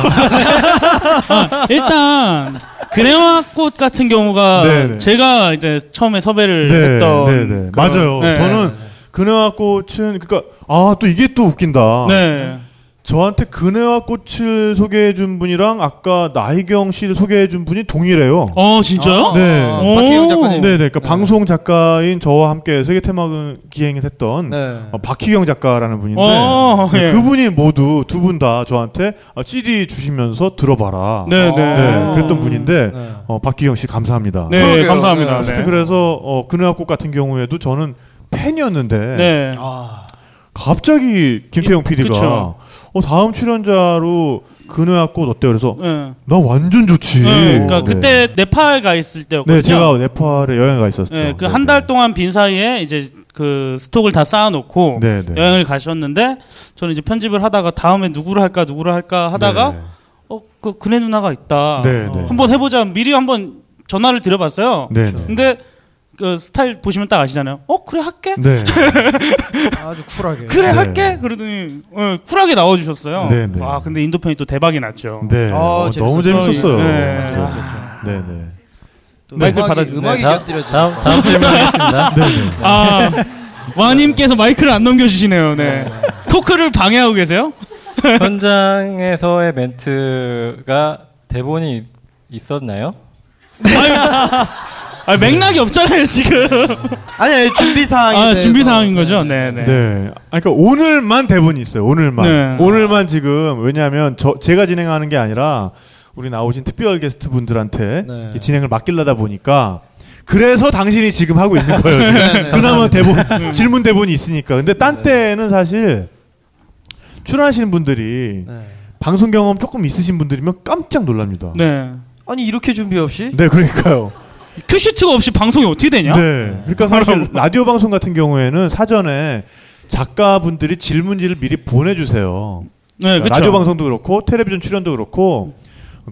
아, 일단 그네와꽃 같은 경우가 네, 네. 제가 이제 처음에 섭외를 네, 했던 네, 네. 그런- 맞아요. 네. 저는 그네와 꽃은 그러니까 아, 또 이게 또 웃긴다. 네. 저한테 그네와 꽃을 소개해 준 분이랑 아까 나희경 씨를 소개해 준 분이 동일해요. 어 진짜요? 네. 오. 박희영 작가님. 네, 네. 그러니까 방송 작가인 저와 함께 세계 테마극 기행을 했던 네. 어, 박희경 작가라는 분인데 어, 네, 예. 그분이 모두 두 분 다 저한테 아, CD 주시면서 들어봐라. 네, 네. 네, 그랬던 분인데 네. 어, 박희경 씨 감사합니다. 네, 그러게요. 감사합니다. 어쨌든 네. 그래서 어, 그네와 꽃 같은 경우에도 저는 팬이었는데 네. 아, 갑자기 김태형 PD가 그쵸. 어, 다음 출연자로 꽃 어때요? 그래서 네. 나 완전 좋지. 네, 그러니까 네. 그때 네팔 가 있을 때였거든요. 네, 제가 네팔에 여행 가 있었죠. 네, 그 네, 한달 동안 빈 사이에 이제 그 스톡을 다 쌓아놓고 네, 네. 여행을 가셨는데 저는 이제 편집을 하다가 다음에 누구를 할까 누구를 할까 하다가 네. 어그 그네 누나가 있다. 네, 어, 네. 한번 해보자. 미리 한번 전화를 드려봤어요. 네, 네. 근데 그 스타일 보시면 딱 아시잖아요. 어 그래 할게. 네. 아주 쿨하게. 그래 네. 할게. 그러더니 어, 쿨하게 나와주셨어요. 네, 네. 아 근데 인도 편이 또 대박이 났죠. 네. 아, 어, 너무. 재밌었어요. 네. 네, 네. 또 마이크를 받아주세요. 음악이 다. 다음, 다음 질문 하겠습니다. 네, 네. 아 와님께서 마이크를 안 넘겨주시네요. 네. 토크를 방해하고 계세요? 현장에서의 멘트가 대본이 있었나요? 아, 맥락이 없잖아요 지금. 아니, 아니 준비 사항이. 아 준비 사항인 거죠. 네, 네. 네. 아, 그러니까 오늘만 대본이 있어요. 오늘만. 네. 오늘만 지금 왜냐하면 저 제가 진행하는 게 아니라 우리 나오신 특별 게스트 분들한테 네. 이 진행을 맡기려다 보니까 그래서 당신이 지금 하고 있는 거예요. 지금. 네. 그나마 대본 질문 대본이 있으니까. 근데 딴 때는 사실 출연하시는 분들이 네. 방송 경험 조금 있으신 분들이면 깜짝 놀랍니다. 네. 아니 이렇게 준비 없이? 네, 그러니까요. 큐시트가 없이 방송이 어떻게 되냐? 네. 그러니까 사실 라디오 방송 같은 경우에는 사전에 작가분들이 질문지를 미리 보내주세요. 네, 그렇죠. 라디오 방송도 그렇고 텔레비전 출연도 그렇고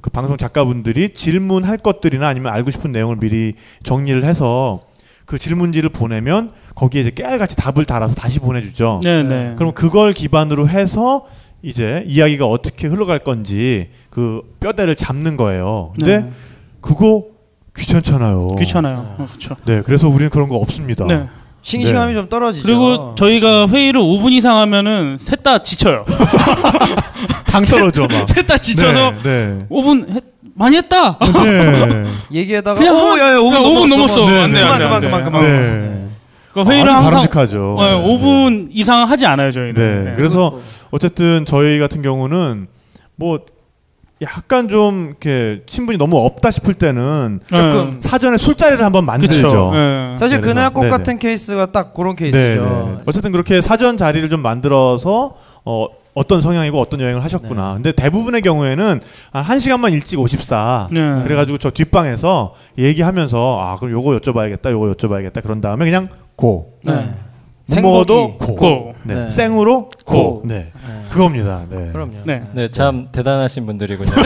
그 방송 작가분들이 질문할 것들이나 아니면 알고 싶은 내용을 미리 정리를 해서 그 질문지를 보내면 거기에 이제 깨알같이 답을 달아서 다시 보내주죠. 네, 네. 그럼 그걸 기반으로 해서 이제 이야기가 어떻게 흘러갈 건지 그 뼈대를 잡는 거예요. 근데 네. 그거 귀찮잖아요. 귀찮아요. 어, 그렇죠. 네, 그래서 우리는 그런 거 없습니다. 네. 싱싱함이 네. 좀 떨어지죠. 그리고 저희가 회의를 5분 이상 하면은 셋 다 지쳐요. 당 떨어져 막. 셋 다 지쳐서 네. 네. 5분 했, 많이 했다. 네. 얘기하다가 그냥 오, 한- 야, 야, 5분, 그냥 5분 넘었어. 네, 안 돼, 네. 안 돼, 그만, 안 돼. 그만, 그만, 그만. 네. 그러니까 회의를 아주 항상 바람직하죠. 네, 5분 이상 하지 않아요 저희는. 네. 네. 그래서 어쨌든 저희 같은 경우는 뭐 약간 좀 이렇게 친분이 너무 없다 싶을 때는 조금 사전에 술자리를 한번 만들죠. 네. 사실 그래서, 그날 꽃 네네. 같은 케이스가 딱 그런 네, 케이스죠. 네. 어쨌든 그렇게 사전 자리를 좀 만들어서 어, 어떤 성향이고 어떤 여행을 하셨구나. 근데 대부분의 경우에는 한 1시간만 일찍 오십사. 네. 그래가지고 저 뒷방에서 얘기하면서 아, 그럼 요거 여쭤봐야겠다, 요거 여쭤봐야겠다. 그런 다음에 그냥 고. 네. 못 먹어도 생고기. 고. 고. 네. 네. 생으로 고. 고. 네. 그겁니다. 네. 그럼요. 네. 네, 참 대단하신 분들이군요.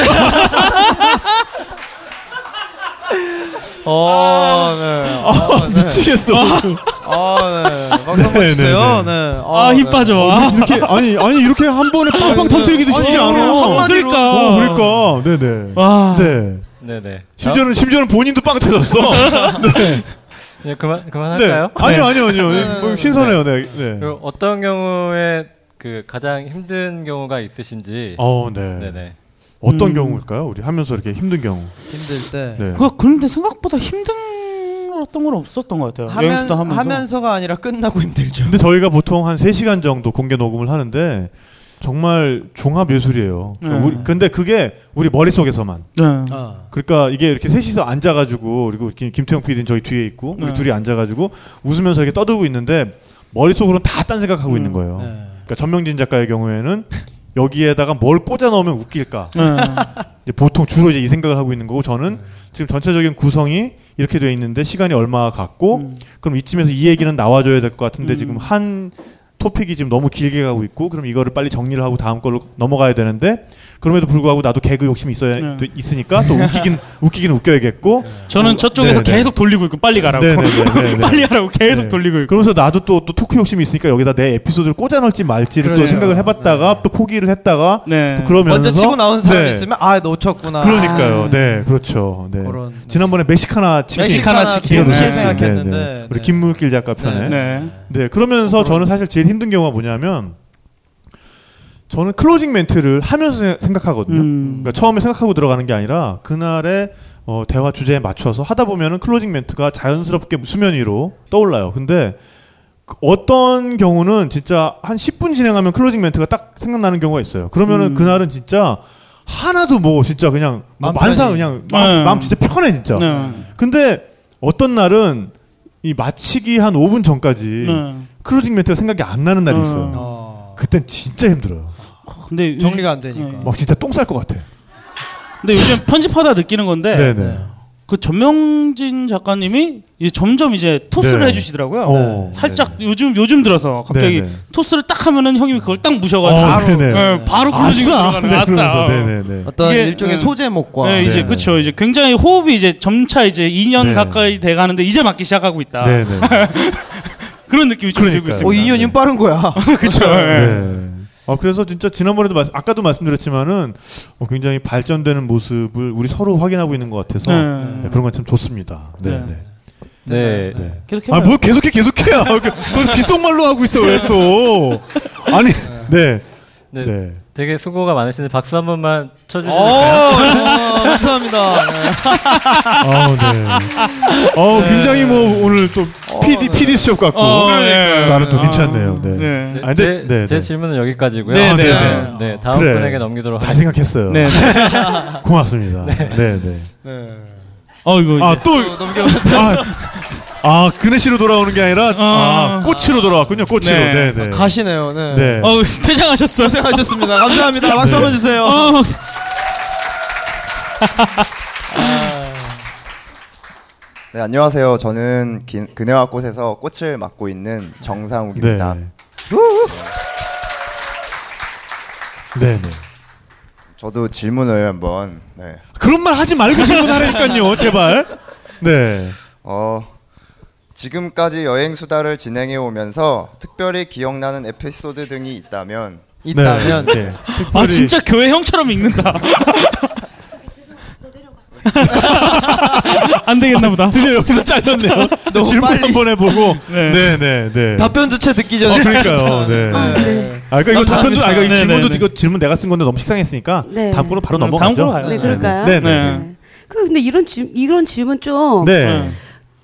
어, 네. 아, 네. 미치겠어. 아, 네. 박수 한번 네. 네, 네. 아, 힘 빠져. 아, 이렇게 아니 아니 이렇게 한 번에 빵빵 터뜨리기도 쉽지 않아. 한마디로. 어, 그러니까. 네, 네. 와. 네. 네 네. 심지어는 심지어는 본인도 빵 터졌어. 네, 그만 네. 그만할까요? 아니요, 아니요, 아니요. 네, 뭐 네, 신선해요. 네. 네. 그리고 어떤 경우에 그 가장 힘든 경우가 있으신지. 어, 네. 네네. 어떤 음. 경우일까요? 우리 하면서 이렇게 힘든 경우. 힘들 때. 네. 그 그런데 생각보다 힘든 어떤 건 없었던 것 같아요. 하면, 여행수다 하면서. 하면서 가 아니라 끝나고 힘들죠. 근데 저희가 보통 한 3시간 정도 공개 녹음을 하는데 정말 종합 예술이에요. 네. 우리, 근데 그게 우리 머릿속에서만. 네. 아. 그러니까 이게 이렇게 셋이서 앉아가지고 그리고 김- 김태형 PD는 저희 뒤에 있고 우리 네. 둘이 앉아가지고 웃으면서 이렇게 떠들고 있는데 머릿속으로는 다 딴 생각하고 음. 있는 거예요. 네. 그러니까 전명진 작가의 경우에는 여기에다가 뭘 꽂아 넣으면 웃길까. 네. 이제 보통 주로 이제 이 생각을 하고 있는 거고 저는 지금 전체적인 구성이 이렇게 돼 있는데 시간이 얼마 갔고 음. 그럼 이쯤에서 이 얘기는 나와줘야 될 것 같은데 음. 지금 한 토픽이 지금 너무 길게 가고 있고 그럼 이거를 빨리 정리를 하고 다음 걸로 넘어가야 되는데 그럼에도 불구하고 나도 개그 욕심이 있어야 네. 또 있으니까 또 웃기긴 웃기긴 웃겨야겠고 저는 저쪽에서 네, 네. 계속 돌리고 있고 빨리 가라고. 네네네. 빨리 하라고 계속 네. 돌리고 있고. 그러면서 나도 또, 또 토크 욕심이 있으니까 여기다 내 에피소드를 꽂아 넣을지 말지를 또 그러네요. 생각을 해봤다가 또 포기를 했다가 네. 또 그러면서 먼저 치고 나온 사람이 네. 있으면 아 놓쳤구나. 그러니까요. 아. 네, 그렇죠. 네. 그런- 지난번에 멕시카나 치킨 멕시카나 치킨. 네. 생각했는데. 네, 네. 우리 네. 김물길 작가 편에. 네. 네. 그러면서 저는 사실 제일 힘든 경우가 뭐냐면 저는 closing 멘트를 하면서 세- 생각하거든요. 음. 그러니까 처음에 생각하고 들어가는 게 아니라 그날의 어, 대화 주제에 맞춰서 하다 보면은 closing 멘트가 자연스럽게 수면 위로 떠올라요. 근데 그 어떤 경우는 진짜 한 10분 진행하면 closing 멘트가 딱 생각나는 경우가 있어요. 그러면은 음. 그날은 진짜 하나도 뭐 진짜 그냥 뭐 편히. 그냥 마음, 네. 마음 진짜 편해 진짜. 네. 근데 어떤 날은 이 마치기 한 5분 전까지 네. closing 멘트가 생각이 안 나는 날이 있어요. 어. 그땐 진짜 힘들어요. 근데 정리가 안 되니까. 네. 막 진짜 똥 쌀 것 같아. 근데 요즘 편집하다 느끼는 건데 네네. 그 전명진 작가님이 이제 점점 이제 토스를 네. 해주시더라고요. 어, 살짝 요즘 요즘 들어서 갑자기 네네. 토스를 딱 하면은 형님이 그걸 딱 무셔가지고 어, 바로 네네. 예, 바로 closing. 들어가는 네, 아싸. 네네네. 어떤 이게, 일종의 네. 소제목과 네, 이제 네네. 그쵸 이제 굉장히 호흡이 이제 점차 이제 2년 네. 가까이 돼 가는데 이제 맞기 시작하고 있다. 네네. 그런 느낌이 좀 들고 그러니까요. 어 있습니다. 2년이면 빠른 거야. 그쵸. 예. 네. 어, 그래서 진짜 지난번에도 말, 아까도 말씀드렸지만은 어, 굉장히 발전되는 모습을 우리 서로 확인하고 있는 것 같아서 네. 네, 그런 건 참 좋습니다. 네. 네. 네. 네. 네. 계속 아. 뭐 계속해 계속해. 아, 그- 귓속말로 하고 있어 왜 또? 아니, 네, 네. 네. 되게 수고가 많으신데 박수 한 번만 어, 쳐주실까요? 어, 감사합니다. 네. 아, 네. 어, 굉장히 뭐 오늘 또 PD PD 수업 같고 어, 그러니까요. 나는 또 아, 괜찮네요. 네. 네. 네, 아, 근데- 제, 네, 제 네. 질문은 여기까지고요. 네, 아, 네, 네, 네. 네, 다음 그래. 분에게 넘기도록 잘 하겠습니다. 생각했어요. 네. 네. 고맙습니다. 네, 네. 네. 어 이거 아, 이제 또 넘겨. 아, 아, 그네시로 돌아오는 게 아니라 아, 어. 꽃으로 돌아왔군요. 꽃으로. 네. 네, 네. 가시네요. 네. 네. 어 퇴장하셨어. 고생하셨습니다. 감사합니다. 박수 한번 주세요. 어, 네, 안녕하세요. 저는 기- 그네와 꽃에서 꽃을 맡고 있는 네. 정상욱입니다. 네, 네. 저도 질문을 한번 네. 그런 말 하지 말고 질문하라니까요, 제발. 네. 어, 지금까지 여행 수다를 진행해 오면서 특별히 기억나는 에피소드 등이 있다면 있다면 네. 네. 아 특별히 진짜 교회 형처럼 읽는다. 안 되겠나 보다. 드디어 여기서 잘렸네요. 질문 빨리. 한번 해보고. 네. 네, 네, 네. 답변도 채 듣기 전에. 어, 그러니까요. 네. 네. 아, 그러니까 이거 답변도, 아, 이거 이 네, 질문도 네, 네. 이거 질문 내가 쓴 건데 너무 식상했으니까 네. 다음 거로 바로 네, 넘어가죠. 다음 거로 가요. 네, 그럴까요? 네, 네. 네. 네. 그 근데 이런 질, 이런 질문 좀 네.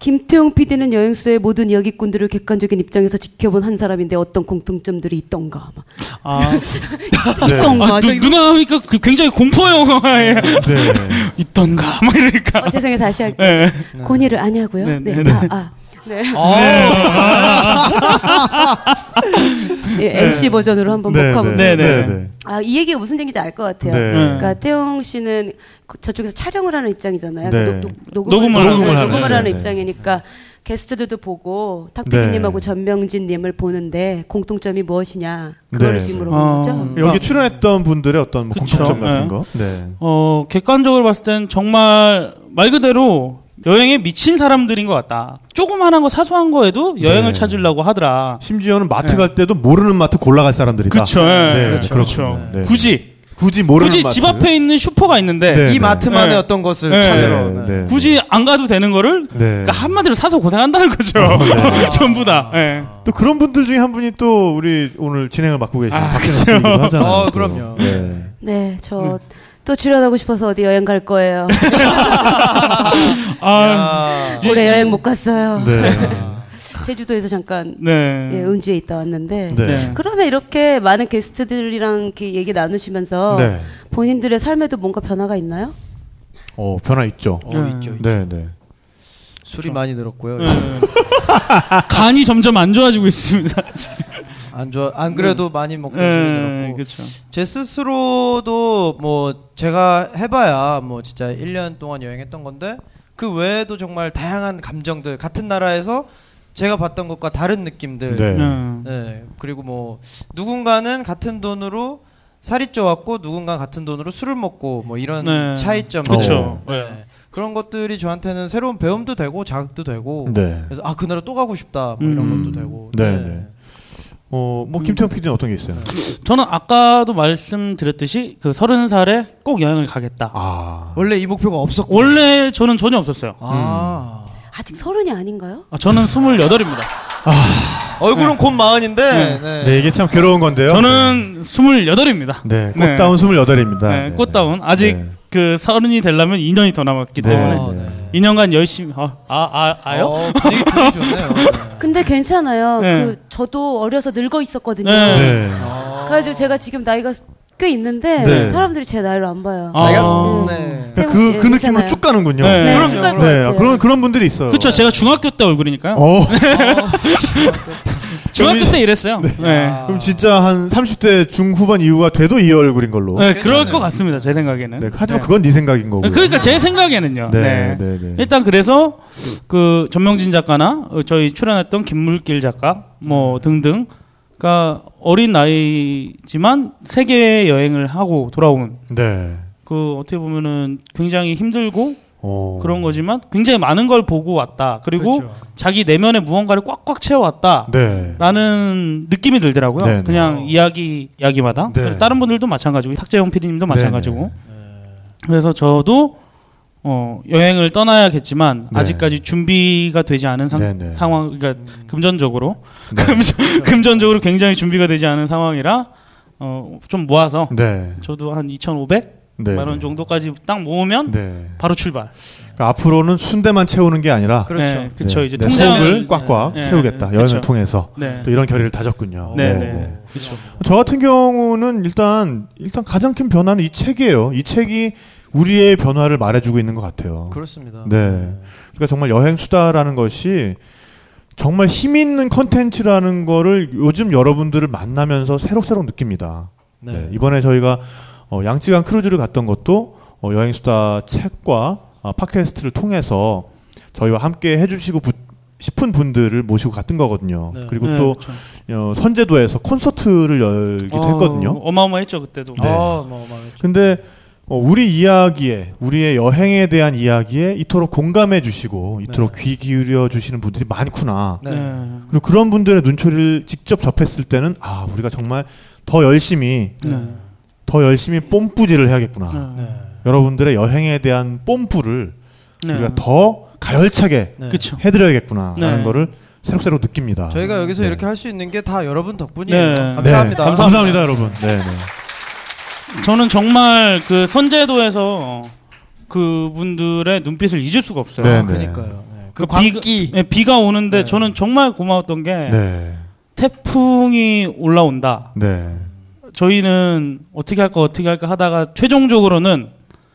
네. 김태용 PD는 여행수의 모든 이야기꾼들을 객관적인 입장에서 지켜본 한 사람인데 어떤 공통점들이 있던가 막. 아, 네. 있던가 아저 누, 이거- 누나 하니까 그 굉장히 공포 영화에 네. 있던가 막 이러니까. 어, 죄송해요 다시 할게요 네. 고니를 아냐고요? 네, 네, 네, 네. 아, 아. 네. 예, MC 버전으로 한번 네, 먹어볼게요. 네, 네. 네. 아, 이 얘기가 무슨 얘기인지 알 것 같아요. 네. 그러니까 태용 씨는 그- 저쪽에서 촬영을 하는 입장이잖아요. 네. 그 녹, 녹음을 하는, 녹음을 하는, 녹음을 네, 하는 네. 입장이니까 게스트들도 보고 네. 탁피디님하고 전명진님을 보는데 공통점이 무엇이냐 그걸 네. 물어보는 어. 거죠. 여기 출연했던 분들의 어떤 뭐. 공통점 같은 네. 거. 네. 어, 객관적으로 봤을 땐 정말 말 그대로 여행에 미친 사람들인 것 같다. 조그만한 거 사소한 거에도 여행을 네. 찾으려고 하더라. 심지어는 마트 네. 갈 때도 모르는 마트 골라갈 사람들이다. 그쵸. 예. 네, 그렇죠. 그렇죠. 네. 굳이 굳이 모르는 굳이 마트. 집 앞에 있는 슈퍼가 있는데 네. 이 마트만의 네. 어떤 것을 네. 찾으러. 네, 네. 네. 굳이 안 가도 되는 거를 네. 그러니까 한마디로 사서 고생한다는 거죠. 네. 전부 다. 예. 또 그런 분들 중에 한 분이 또 우리 오늘 진행을 맡고 계신 아, 박진영 그쵸. 씨이기도 하잖아요. 어, 또. 그럼요. 네. 네, 저 또 출연하고 싶어서 어디 여행 갈 거예요. 아, 야. 올해 여행 못 갔어요. 네. 제주도에서 잠깐 네. 예, 은주에 있다 왔는데 네. 네. 그러면 이렇게 많은 게스트들이랑 이렇게 얘기 나누시면서 네. 본인들의 삶에도 뭔가 변화가 있나요? 어, 변화 있죠. 어, 네. 있죠. 있죠. 네, 네. 술이 많이 늘었고요. 예. 간이 점점 안 좋아지고 있습니다. 안 좋아. 안 그래도 많이 먹던 술이 예, 늘었고. 그렇죠. 제 스스로도 뭐 제가 해봐야 뭐 진짜 1년 동안 여행했던 건데 그 외에도 정말 다양한 감정들 같은 나라에서 제가 봤던 것과 다른 느낌들 네. 네. 네, 그리고 뭐 누군가는 같은 돈으로 살이 쪄왔고 누군가 같은 돈으로 술을 먹고 뭐 이런 네. 차이점 그쵸. 네. 그런 것들이 저한테는 새로운 배움도 되고 자극도 되고 네. 그래서 아 그 나라 또 가고 싶다 뭐 이런 음. 것도 되고 네, 네. 어, 뭐 김태형 PD는 어떤 게 있어요? 저는 아까도 말씀드렸듯이 그 서른 살에 꼭 여행을 가겠다. 아. 원래 이 목표가 없었고 원래 저는 전혀 없었어요. 아 아직 서른이 아닌가요? 아, 저는 스물여덟입니다. 얼굴은 곧 마흔인데 네. 네, 이게 참 괴로운 건데요. 저는 스물여덟입니다. 네, 네. 꽃다운 28입니다. 네, 꽃다운 아직 네. 그 서른이 되려면 2년이 더 남았기 네, 때문에 네. 2년간 열심히 아, 아, 아 아요? 어, 분위기, 분위기 좋네요. 네. 근데 괜찮아요. 네. 그 저도 어려서 늙어 있었거든요. 네. 네. 그래가지고 제가 지금 나이가 꽤 있는데 네. 사람들이 제 나이를 안 봐요. 아. 알겠습니다. 네. 네. 그러니까 그, 그 예, 느낌으로. 쭉 가는군요. 네. 네, 그럼요, 쭉갈것 네, 같아요. 그런 그런 분들이 있어요. 그렇죠. 제가 중학교 때 얼굴이니까요. 어, 중학교 때 이랬어요. 네. 네. 그럼 진짜 한 30대 중후반 이후가 돼도 이 얼굴인 걸로. 네. 그럴 것 같습니다. 제 생각에는. 하지만 네. 그건 네 생각인 거고요. 그러니까 제 생각에는요. 네, 네. 네, 네. 일단 그래서 그 전명진 작가나 어, 저희 출연했던 김물길 작가 뭐 등등 그러니까 어린 나이지만 세계 여행을 하고 돌아온 네. 그 어떻게 보면은 굉장히 힘들고 어. 그런 거지만 굉장히 많은 걸 보고 왔다. 그리고 그렇죠. 자기 내면에 무언가를 꽉꽉 채워왔다. 네. 라는 느낌이 들더라고요. 네, 네. 그냥 이야기 이야기마다. 네. 그래서 다른 분들도 마찬가지고 탁재영 PD님도 마찬가지고. 네, 그래서 저도 어, 여행을 떠나야겠지만 네. 아직까지 준비가 되지 않은 상, 네, 네. 상황, 그러니까 금전적으로 네. 금전, 금전적으로 굉장히 준비가 되지 않은 상황이라 어, 좀 모아서 네. 저도 한 2,500만 네. 원 정도까지 딱 모으면 네. 바로 출발. 그러니까 앞으로는 순대만 채우는 게 아니라 그렇죠. 네, 그쵸 네. 이제 내 통장을 꽉꽉 네. 채우겠다. 네. 여행을 그쵸. 통해서 네. 또 이런 결의를 다졌군요. 네, 네. 그렇죠. 저 같은 경우는 일단 일단 가장 큰 변화는 이 책이에요. 이 책이 우리의 변화를 말해주고 있는 것 같아요. 그렇습니다. 네. 그러니까 정말 여행 수다라는 것이 정말 힘 있는 컨텐츠라는 거를 요즘 여러분들을 만나면서 새록새록 느낍니다. 네. 네, 이번에 저희가 어, 양쯔강 크루즈를 갔던 것도 어, 여행 수다 책과 아, 팟캐스트를 통해서 저희와 함께 해주시고 부- 싶은 분들을 모시고 갔던 거거든요. 네. 그리고 네, 또 그쵸. 어, 선제도에서 콘서트를 열기도 어, 했거든요. 어마어마했죠 그때도. 네. 아, 뭐, 뭐, 근데 어, 우리 이야기에 우리의 여행에 대한 이야기에 이토록 공감해 주시고 이토록 귀 기울여 주시는 분들이 많구나. 네. 네. 그리고 그런 분들의 눈초리를 직접 접했을 때는 아 우리가 정말 더 열심히 네. 더 열심히 뽐뿌질을 해야겠구나. 네. 네. 여러분들의 여행에 대한 뽐뿌를 네. 우리가 더 가열차게 네. 해드려야겠구나라는 네. 거를 새록새록 느낍니다. 저희가 여기서 네. 이렇게 할 수 있는 게 다 여러분 덕분이에요. 네. 감사합니다. 네, 감사합니다, 여러분. 네, 네. 저는 정말 그 선제도에서 그분들의 눈빛을 잊을 수가 없어요. 네, 네. 그러니까요. 네. 그 그 광기. 비가, 네, 비가 오는데 네. 저는 정말 고마웠던 게 네. 태풍이 올라온다. 네. 저희는 어떻게 할까 어떻게 할까 하다가 최종적으로는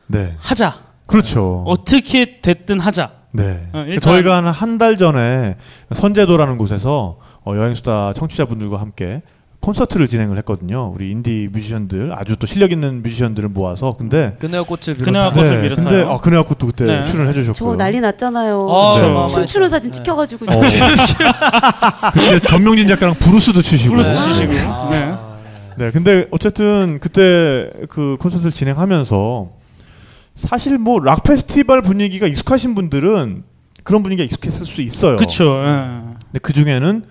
네. 하자. 그렇죠. 어떻게 됐든 하자. 네. 어, 저희가 한 한 달 전에 선제도라는 곳에서 어, 여행수다 청취자분들과 함께 콘서트를 진행을 했거든요. 우리 인디 뮤지션들 아주 또 실력 있는 뮤지션들을 모아서 근데 그네와 꽃을 그네와 꽃을 비롯하여. 근데 아 그네와 꽃도 그때 네. 출연해 저 주셨고요. 난리 났잖아요. 아. 어마어마했죠. 춤추는 사진 네. 찍혀가지고 어. 그때 전명진 작가랑 블루스도 추시고. 블루스 추시고. 네. 네. 네, 근데 어쨌든 그때 그 콘서트를 진행하면서 사실 뭐 락 페스티벌 분위기가 익숙하신 분들은 그런 분위기가 익숙했을 수 있어요. 그쵸. 예. 근데 그 중에는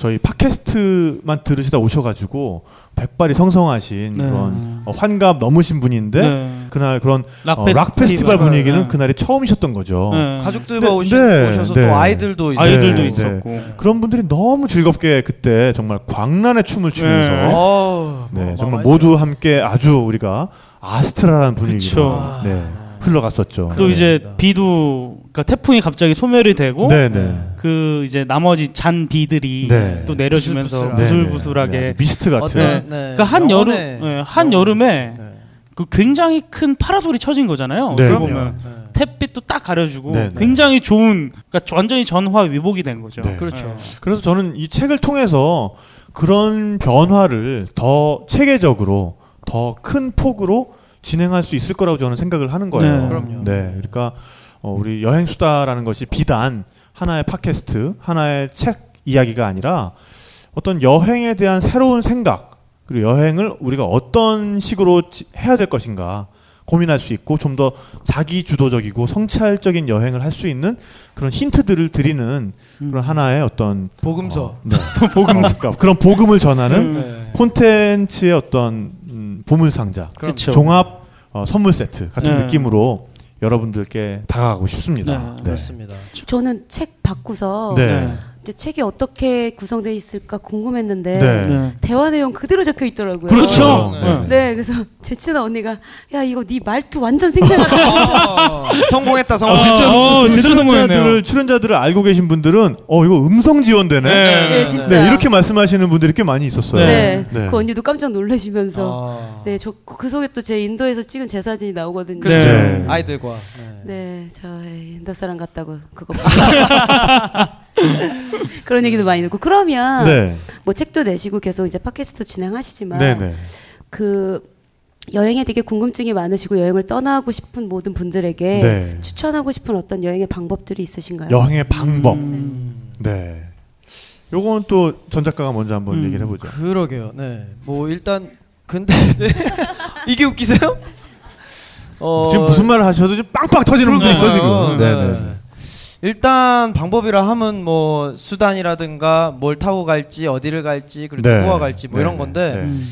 저희 팟캐스트만 들으시다 오셔가지고 백발이 성성하신 네. 그런 어, 환갑 넘으신 분인데 네. 그날 그런 락 어, 락 페스티벌 페스티벌. 분위기는 네. 그날이 처음이셨던 거죠. 네. 가족들과 네, 네, 오셔서 네. 또 아이들도 아이들도 네, 있었고. 그런 분들이 너무 즐겁게 그때 정말 광란의 춤을 추면서 네. 어, 네, 뭐, 정말 어마어마했죠. 모두 함께 아주 우리가 아스트라라는 분위기로. 네, 흘러갔었죠. 또 네. 이제 비도 그러니까 태풍이 갑자기 소멸이 되고 네, 네. 그 이제 나머지 잔 비들이 네. 또 내려주면서 부슬부슬하게. 네, 부슬부슬하게 네, 네. 미스트 같은 네. 네. 그러니까 한 여름 예, 한 여름에 네. 그 굉장히 큰 파라솔이 쳐진 거잖아요. 네. 어떻게. 보면 햇빛도 딱 가려주고 네, 네. 굉장히 좋은 그러니까 완전히 전화 위복이 된 거죠. 네. 그렇죠. 그래서 저는 이 책을 통해서 그런 변화를 더 체계적으로 더 큰 폭으로 진행할 수 있을 거라고 저는 생각을 하는 거예요. 네. 그럼요. 네, 그러니까 어, 우리 여행 수다라는 것이 비단 하나의 팟캐스트, 하나의 책 이야기가 아니라 어떤 여행에 대한 새로운 생각 그리고 여행을 우리가 어떤 식으로 지- 해야 될 것인가 고민할 수 있고 좀 더 자기 주도적이고 성찰적인 여행을 할 수 있는 그런 힌트들을 드리는 그런 하나의 어떤 복음서. 어, 네. 복음서 그러니까 그런 복음을 전하는 네. 콘텐츠의 어떤 음, 보물 상자 그렇죠. 종합 어, 선물 세트 같은 네. 느낌으로 여러분들께 다가가고 싶습니다. 네, 네. 그렇습니다. 저는 책 바꾸서 네. 네. 이제 책이 어떻게 구성되어 있을까 궁금했는데 네. 네. 대화 내용 그대로 적혀 있더라고요. 그렇죠. 네. 네. 네, 그래서 제 친한 언니가 야 이거 네 말투 완전 생생하다. 어, 성공했다 성공. 아, 진짜로? 어, 그 제대로 출연자들을 성공했네요. 출연자들을 알고 계신 분들은 어 이거 음성 지원되네. 네. 네, 진짜. 네, 이렇게 말씀하시는 분들이 꽤 많이 있었어요. 네, 네. 그 언니도 깜짝 놀라시면서 어. 네, 저 그 속에 또 제 인도에서 찍은 제 사진이 나오거든요. 네. 네. 아이들과. 네. 네, 저 인도 사람 같다고 그거. 그런 얘기도 많이 듣고 그러면 네. 뭐 책도 내시고 계속 이제 팟캐스트 진행하시지만 네, 네. 그 여행에 되게 궁금증이 많으시고 여행을 떠나고 싶은 모든 분들에게 네. 추천하고 싶은 어떤 여행의 방법들이 있으신가요? 여행의 방법. 음. 네. 요건 또 전 작가가 먼저 한번 음. 얘기를 해보죠. 그러게요. 네. 뭐 일단 근데 네. 이게 웃기세요? 어, 지금 무슨 말을 하셔도 지금 빵빵 터지는 분도 있어 지금. 네. 네, 네. 일단 방법이라 하면 뭐 수단이라든가 뭘 타고 갈지 어디를 갈지 그리고 네. 누구와 갈지 뭐 네, 이런 네, 건데 네. 음.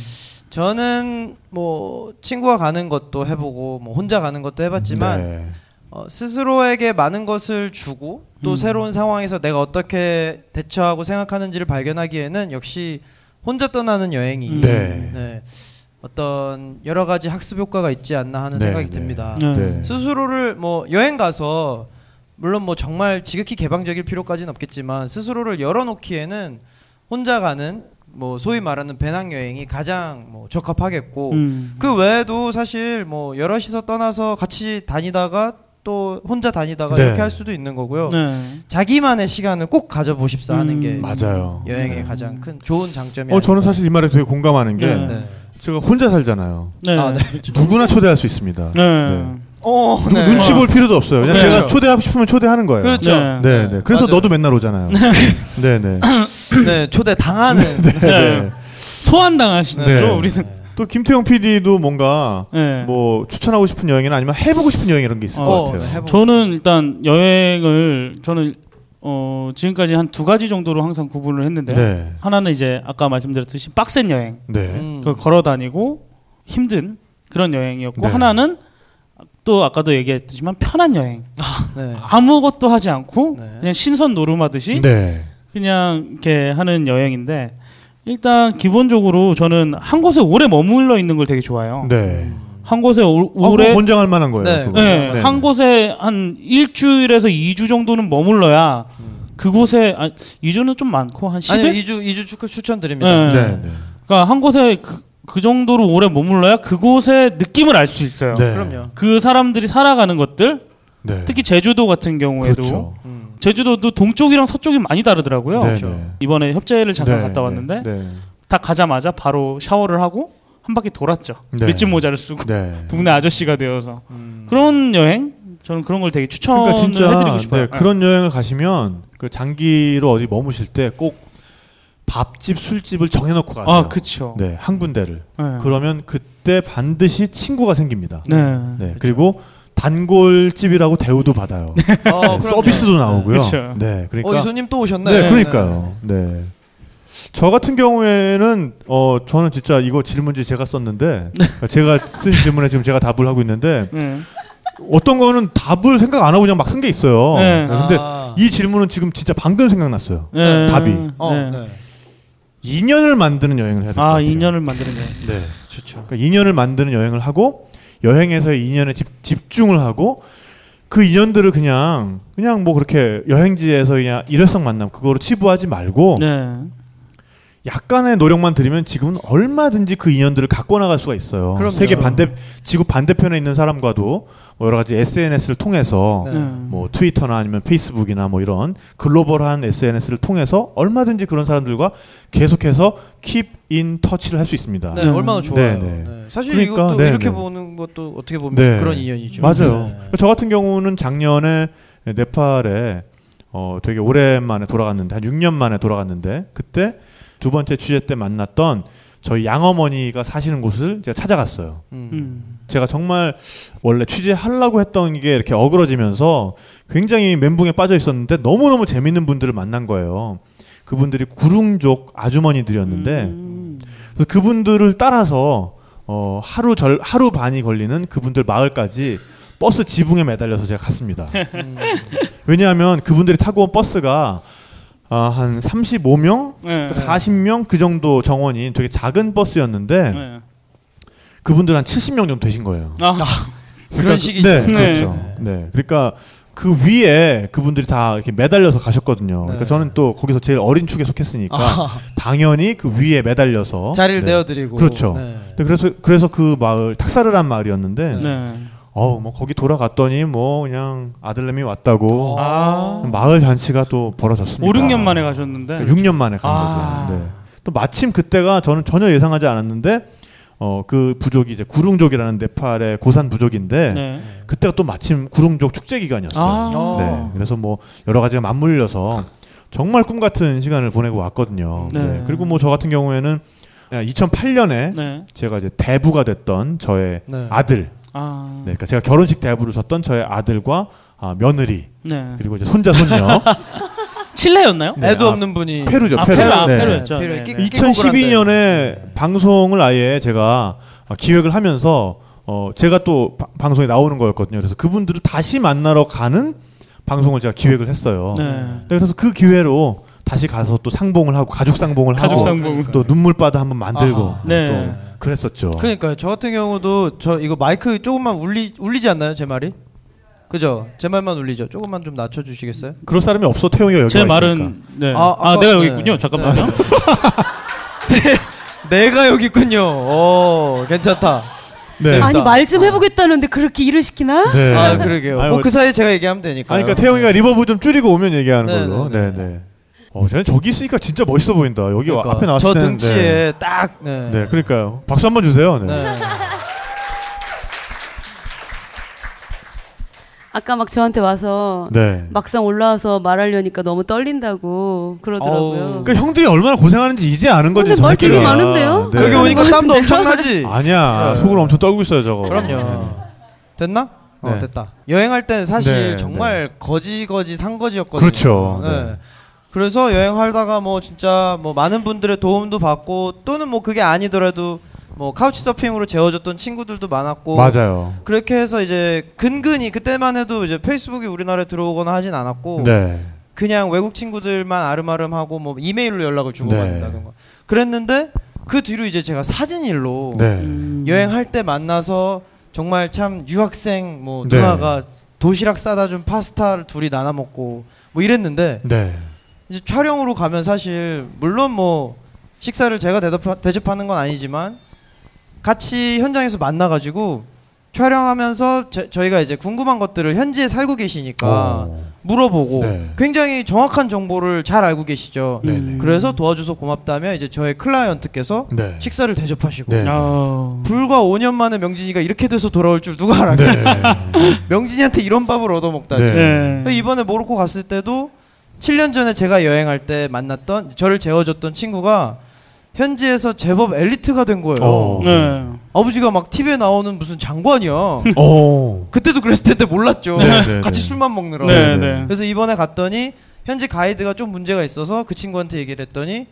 저는 뭐 친구와 가는 것도 해보고 뭐 혼자 가는 것도 해봤지만 네. 어, 스스로에게 많은 것을 주고 또 음. 새로운 상황에서 내가 어떻게 대처하고 생각하는지를 발견하기에는 역시 혼자 떠나는 여행이 음. 네. 네. 어떤 여러 가지 학습 효과가 있지 않나 하는 네, 생각이 네. 듭니다. 스스로를 뭐 여행 가서 물론 뭐 정말 지극히 개방적일 필요까지는 없겠지만 스스로를 열어놓기에는 혼자 가는 뭐 소위 말하는 배낭 여행이 가장 뭐 적합하겠고 음. 그 외에도 사실 뭐 여럿이서 떠나서 같이 다니다가 또 혼자 다니다가 네. 이렇게 할 수도 있는 거고요. 네. 자기만의 시간을 꼭 가져보십사 하는 음. 게 맞아요. 여행의 가장 큰 좋은 장점이 어 저는. 사실 이 말에 되게 공감하는 게 네. 네. 제가 혼자 살잖아요. 네. 아, 네. 누구나 초대할 수 있습니다. 네. 어, 누구 네. 눈치 볼 필요도 없어요. 그냥 네. 제가 초대하고 싶으면 초대하는 거예요. 그렇죠. 네. 네, 네. 그래서 맞아요. 너도 맨날 오잖아요. 네, 네. 네, 초대 당하는 네. 소환 당하신 네. 거죠, 우리는. 또 김태형 PD도 뭔가 네. 뭐 추천하고 싶은 여행이나 아니면 해보고 싶은 여행 이런 게 있을 어, 것 같아요. 네, 저는 일단 여행을 저는 어 지금까지 한 두 가지 정도로 항상 구분을 했는데 네, 하나는 이제 아까 말씀드렸듯이 빡센 여행, 네, 음. 그 걸어 다니고 힘든 그런 여행이었고 네. 하나는 또 아까도 얘기했지만 편한 여행. 네. 아무것도 하지 않고 네. 그냥 신선 노름하듯이 네. 그냥 이렇게 하는 여행인데 일단 기본적으로 저는 한 곳에 오래 머물러 있는 걸 되게 좋아해요. 네. 한 곳에 오, 어, 그거 오래 권장할 만한 거예요. 네. 네, 네. 한 곳에 한 일주일에서 2주 정도는 머물러야 그곳에 아, 2주는 좀 많고 한 10일? 아니요, 2주 2주 추, 추천드립니다. 네. 네. 네. 그러니까 한 곳에 그, 그 정도로 오래 머물러야 그곳의 느낌을 알 수 있어요. 네. 그럼요. 그 사람들이 살아가는 것들, 네. 특히 제주도 같은 경우에도 그렇죠. 음. 제주도도 동쪽이랑 서쪽이 많이 다르더라고요. 네, 그렇죠. 네. 이번에 협재를 잠깐 네, 갔다 네, 왔는데 네. 다 가자마자 바로 샤워를 하고 한 바퀴 돌았죠. 네. 밑집 모자를 쓰고 네. 동네 아저씨가 되어서 음. 그런 여행 저는 그런 걸 되게 추천을 그러니까 진짜 해드리고 싶어요. 네, 그런 여행을 가시면 그 장기로 어디 머무실 때 꼭 밥집, 술집을 정해놓고 가세요. 아, 그쵸. 네, 한 군데를. 네. 그러면 그때 반드시 친구가 생깁니다. 네. 네, 그리고 단골집이라고 대우도 받아요. 어, 네, 그럼요. 서비스도 나오고요. 그쵸. 네, 그러니까 어, 이 손님 또 오셨네. 네, 그러니까요. 네. 저 같은 경우에는 어 저는 진짜 이거 질문지 제가 썼는데 제가 쓴 질문에 지금 제가 답을 하고 있는데 네. 어떤 거는 답을 생각 안 하고 그냥 막 쓴 게 있어요. 네. 네, 근데 아. 이 질문은 지금 진짜 방금 생각났어요. 네. 답이. 어, 네. 네. 인연을 만드는 여행을 해야 될것 아, 같아요. 인연을 만드는 거. 네. 좋죠. 그러니까 인연을 만드는 여행을 하고 여행에서의 인연에 집, 집중을 하고 그 인연들을 그냥 그냥 뭐 그렇게 여행지에서 그냥 일회성 만남 그거로 치부하지 말고 네. 약간의 노력만 들이면 지금은 얼마든지 그 인연들을 갖고 나갈 수가 있어요. 그럼요. 세계 반대 지구 반대편에 있는 사람과도 뭐 여러 가지 SNS를 통해서 네. 네. 뭐 트위터나 아니면 페이스북이나 뭐 이런 글로벌한 SNS를 통해서 얼마든지 그런 사람들과 계속해서 keep in touch를 할 수 있습니다. 네, 얼마나 좋아요. 네, 네. 네. 사실 그러니까, 이것도 네, 이렇게 네. 보는 것도 어떻게 보면 네. 그런 인연이죠. 맞아요. 네. 저 같은 경우는 작년에 네팔에 어 되게 오랜만에 돌아갔는데 한 6년 만에 돌아갔는데 그때 두 번째 취재 때 만났던 저희 양어머니가 사시는 곳을 제가 찾아갔어요. 음. 음. 제가 정말 원래 취재하려고 했던 게 이렇게 어그러지면서 굉장히 멘붕에 빠져 있었는데 너무너무 재밌는 분들을 만난 거예요. 그분들이 구릉족 아주머니들이었는데 음. 그래서 그분들을 따라서 어, 하루 절 하루 반이 걸리는 그분들 마을까지 버스 지붕에 매달려서 제가 갔습니다. 왜냐하면 그분들이 타고 온 버스가 아, 한 35명, 네. 40명 그 정도 정원인 되게 작은 버스였는데 네. 그분들 한 70명 정도 되신 거예요. 아, 그런 식이죠. 네, 네. 그렇죠. 네, 그러니까 그 위에 그분들이 다 이렇게 매달려서 가셨거든요. 그러니까 네. 저는 또 거기서 제일 어린 축에 속했으니까 아, 당연히 그 위에 매달려서 자리를 네. 내어드리고. 그렇죠. 그래서 그래서 그 마을 탁사르란 마을이었는데 네. 어우 뭐 거기 돌아갔더니 뭐 그냥 아들내미 왔다고 아. 마을 잔치가 또 벌어졌습니다. 5, 6년 만에 가셨는데. 6년 만에 간 아. 거죠. 네. 또 마침 그때가 저는 전혀 예상하지 않았는데 어 그 부족이 이제 구릉족이라는 네팔의 고산 부족인데 네. 그때가 또 마침 구릉족 축제 기간이었어요. 아. 네. 그래서 뭐 여러 가지가 맞물려서 정말 꿈 같은 시간을 보내고 왔거든요. 네. 네. 그리고 뭐 저 같은 경우에는 2008년에 네. 제가 이제 대부가 됐던 저의 네. 아들, 아. 네, 그러니까 제가 결혼식 대부를 섰던 저의 아들과 아, 며느리 네. 그리고 이제 손자 손녀 칠레였나요? 네, 애도 아, 없는 분이 페루죠. 아, 페루. 페루, 아, 네. 페루였죠. 네. 끼- 네. 2012년에 방송을 아예 제가 아, 기획을 하면서 어, 제가 또 바- 방송에 나오는 거였거든요. 그래서 그분들을 다시 만나러 가는 방송을 제가 기획을 했어요. 네. 네, 그래서 그 기회로 다시 가서 또 상봉을 하고 가족 상봉을 하고 가족 상봉. 또 눈물바다 한번 만들고. 네. 또 그랬었죠. 그러니까요. 저 같은 경우도 저 이거 마이크 조금만 울리 울리지 않나요, 제 말이? 그죠? 제 말만 울리죠. 조금만 좀 낮춰 주시겠어요? 그럴 사람이 없어 태용이가 여기 제와 말은 있으니까. 네. 아, 아, 아까- 내가 여기 네. 있군요. 잠깐만요. 내가 여기 있군요. 오, 괜찮다. 네. 아니 말 좀 해보겠다는데 그렇게 일을 시키나? 네. 아, 그러게요. 아유, 뭐그 사이에 제가 얘기하면 되니까. 아니, 그러니까 태용이가 reverb 좀 줄이고 오면 얘기하는 네, 걸로. 네, 네, 네. 어, 쟤는 저기 있으니까 진짜 멋있어 보인다. 여기 와- 앞에 나왔을 저 때는 등치에 딱 네. 네. 네, 그러니까요. 박수 한번 주세요. 네. 네. 아까 막 저한테 와서 네. 막상 올라와서 말하려니까 너무 떨린다고 그러더라고요. 어우. 그러니까 형들이 얼마나 고생하는지 이제 아는 거지. 근데 말 되게. 많은데요? 네. 여기 오니까 네. 땀도 엄청나지. 아니야. 네. 속으로 엄청 떨고 있어요, 저거. 그럼요. 됐나? 어, 네. 됐다. 여행할 때는 사실 네, 정말 거지 거지 상거지였거든요. 그렇죠. 네. 네. 그래서 여행하다가 뭐 진짜 뭐 많은 분들의 도움도 받고 또는 뭐 그게 아니더라도 뭐 카우치 서핑으로 재워줬던 친구들도 많았고 맞아요. 그렇게 해서 이제 근근히 그때만 해도 이제 페이스북이 우리나라에 들어오거나 하진 않았고 네. 그냥 외국 친구들만 아름아름하고 뭐 이메일로 연락을 주고받는다던가 그랬는데 그 뒤로 이제 제가 사진 일로 네. 여행할 때 만나서 정말 참 유학생 뭐 네. 누나가 도시락 싸다 준 파스타를 둘이 나눠 먹고 뭐 이랬는데 네. 이제 촬영으로 가면 사실 물론 뭐 식사를 제가 대답, 대접하는 건 아니지만 같이 현장에서 만나가지고 촬영하면서 제- 저희가 이제 궁금한 것들을 현지에 살고 계시니까 어. 물어보고 네. 굉장히 정확한 정보를 잘 알고 계시죠. 네. 네. 그래서 도와줘서 고맙다며 이제 저의 클라이언트께서 네. 식사를 대접하시고 네. 아, 불과 5년 만에 명진이가 이렇게 돼서 돌아올 줄 누가 알았겠어요. 명진이한테 이런 밥을 얻어 먹다니. 네. 네. 이번에 모로코 갔을 때도 7년 전에 제가 여행할 때 만났던 저를 재워줬던 친구가 현지에서 제법 엘리트가 된 거예요. 어. 네. 아버지가 막 TV에 나오는 무슨 장관이야. 어. 그때도 그랬을 텐데 몰랐죠. 네, 네, 같이 네. 술만 먹느라. 네, 네. 네. 그래서 이번에 갔더니 현지 가이드가 좀 문제가 있어서 그 친구한테 얘기를 했더니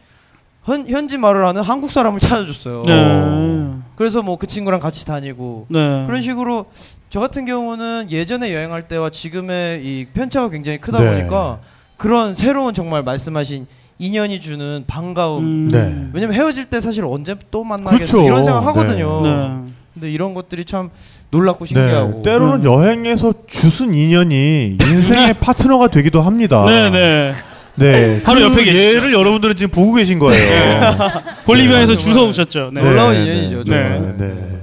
현, 현지 말을 하는 한국 사람을 찾아줬어요. 네. 그래서 뭐 그 친구랑 같이 다니고 네. 그런 식으로 저 같은 경우는 예전에 여행할 때와 지금의 이 편차가 굉장히 크다 네. 보니까 그런 새로운 정말 말씀하신 인연이 주는 반가움. 음. 네. 왜냐면 헤어질 때 사실 언제 또 만나겠어 그렇죠. 이런 생각 하거든요. 네. 근데 이런 것들이 참 놀랍고 신기하고. 네. 때로는 여행에서 주순 인연이 인생의 파트너가 되기도 합니다. 네, 네. 네. 바로 그 옆에 계시죠. 얘를 여러분들은 지금 보고 계신 거예요. 볼리비아에서 네. 주워 오셨죠. 네. 놀라운 인연이죠, 네. 네.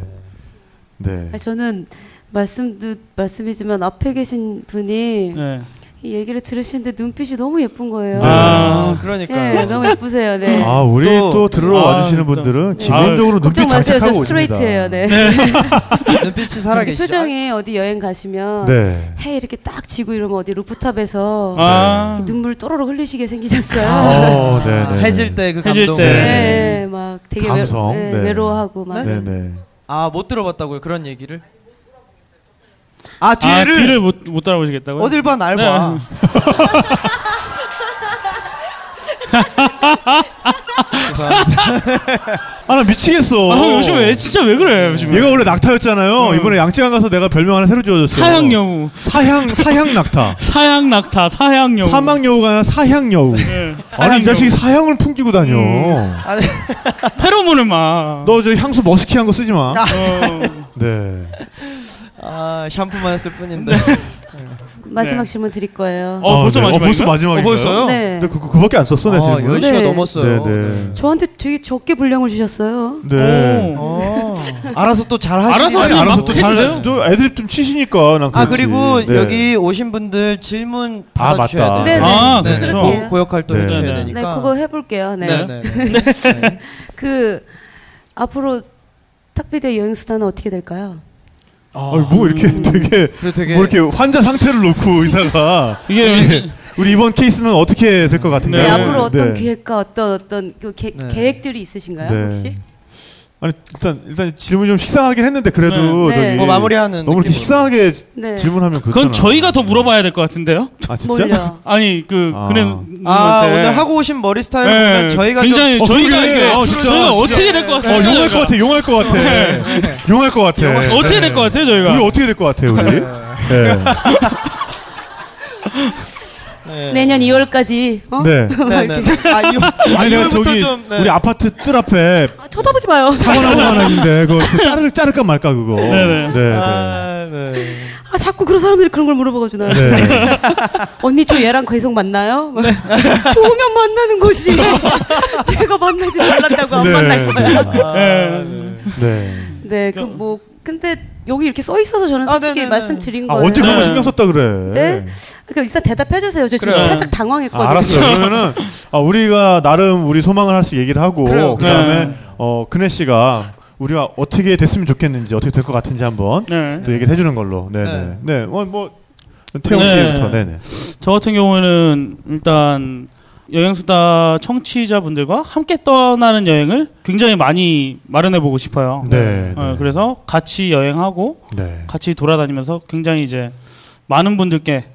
네. 아니, 저는 말씀도 말씀이지만 앞에 계신 분이 네. 이 얘기를 들으시는데 눈빛이 너무 예쁜 거예요. 네. 아, 그러니까. 네, 너무 예쁘세요. 네. 아, 우리 또, 또- 들으러 아, 와주시는 진짜. 분들은 네. 기본적으로 눈빛 마세요. 저 장착하고 오십니다. 스트레이트예요. 네. 눈빛이 살아계시죠. 표정이 어디 여행 가시면 네. 해 이렇게 딱 지고 이러면 어디 루프탑에서 아. 눈물 또로로 흘리시게 생기셨어요. 어, 네, 네. 해질 때그 해질 감동. 때. 네, 막 되게 감성, 외, 네, 네. 외로워하고 막. 네, 네. 아 못 들어봤다고요 그런 얘기를? 아 아, 뒤를, 뒤를 못, 못 따라보시겠다고요? 어딜 봐날 네. 봐. 아, 나 미치겠어. 아, 형 요즘 왜 진짜 왜 그래? 요즘 얘가 원래 낙타였잖아요. 이번에 양쯔강 가서 내가 별명 하나 새로 지어줬어요. 사양 여우, 사향, 사향 낙타. 사양 낙타, 사양 여우. 사막 여우가 아니라 사향 여우. 네. 아니, 이 자식이 사향을 풍기고 다녀. 아니, 페로몬을 막. 너 저 향수 머스키한 거 쓰지 마. 어. 네. 아 샴푸만 했을 뿐인데. 마지막 네. 질문 드릴 거예요. 어, 벌써 네. 마지막인가요? 벌써 마지막인가요? 어, 벌써요? 네. 근데 그, 그, 그밖에 안 썼어, 내 아, 질문. 10시가 네. 넘었어요. 네, 네. 저한테 되게 적게 분량을 주셨어요. 네. 오. 어. 알아서 또 잘 하시네. 알아서 아니, 알아서 막또 잘, 해주세요. 저 애드립 좀 치시니까, 난아 그렇지. 그리고 네. 여기 오신 분들 질문 아, 받아 주셔야 맞다. 돼요. 네, 네. 아, 네, 그렇죠. 고- 고역 활동 네. 해주셔야 네, 네. 네, 되니까. 그거 해 볼게요. 네. 네, 네, 네. 네. 그 앞으로 탁비대 여행 수단은 어떻게 될까요? 아니, 뭐 이렇게 되게, 그리고 되게 뭐 이렇게 환자 상태를 놓고 의사가. 이게 왠지 우리 이번 케이스는 어떻게 될 것 같은가요? 네, 네. 앞으로 어떤 네. 기획과 어떤 어떤 그 계, 네. 계획들이 있으신가요 네. 혹시? 아니, 일단, 일단 질문 좀 식상하긴 했는데, 그래도 네. 저기. 네. 뭐 마무리하는 너무 이렇게 느낌으로. 식상하게 네. 질문하면 그렇잖아. 그건 저희가 더 물어봐야 될 것 같은데요? 아, 진짜? 뭘요? 아니 그 아. 그래 아 오늘 하고 오신 머리 스타일 네, 보면 저희가 굉장히 어, 저희가 그러게. 이게 어, 진짜. 저희가 어떻게 될것 어, 같아요? 용할 것 같아, 용할 것 같아. 용할 것 같아. 어떻게 될 것 같아요 저희가? 우리 어떻게 될 것 같아요, 우리? 네. 좀, 네. 내년 2월까지 어? 네. 네, 네. 아, 이, 아니, 내가 저기, 좀, 네. 우리 아파트 뜰 앞에 아, 쳐다보지 마요. 사과나무 하나 있는데, 그거 자를, 자를까 말까, 그거. 네네. 네, 네. 아, 네. 아 자꾸 그런 사람들이 그런 걸 나. 네. 언니 저 얘랑 계속 만나요? 좋으면 만나는 거지. 내가 만나지 말란다고 안 네, 만날 거야. 아, 네. 네. 네, 그 뭐 근데 여기 이렇게 써 있어서 저는 아, 솔직히 네네네. 말씀드린 아, 거예요. 언제 그런 거 네. 신경 썼다 그래. 네? 그러니까 일단 대답해 주세요. 저 지금 그래요. 살짝 당황했거든요. 아, 알았어요. 그러면은 아, 우리가 나름 우리 소망을 하나씩 얘기를 하고 그래요. 그다음에 네. 어 근혜 씨가 우리가 어떻게 됐으면 좋겠는지 어떻게 될 것 같은지 한번 네. 또 얘기를 해주는 걸로. 네네. 네. 네. 어, 뭐 태용 네. 씨부터. 네네. 저 같은 경우는 일단 여행수다 청취자분들과 함께 떠나는 여행을 굉장히 많이 마련해 보고 싶어요. 네. 어, 네. 그래서 같이 여행하고 네. 같이 돌아다니면서 굉장히 이제 많은 분들께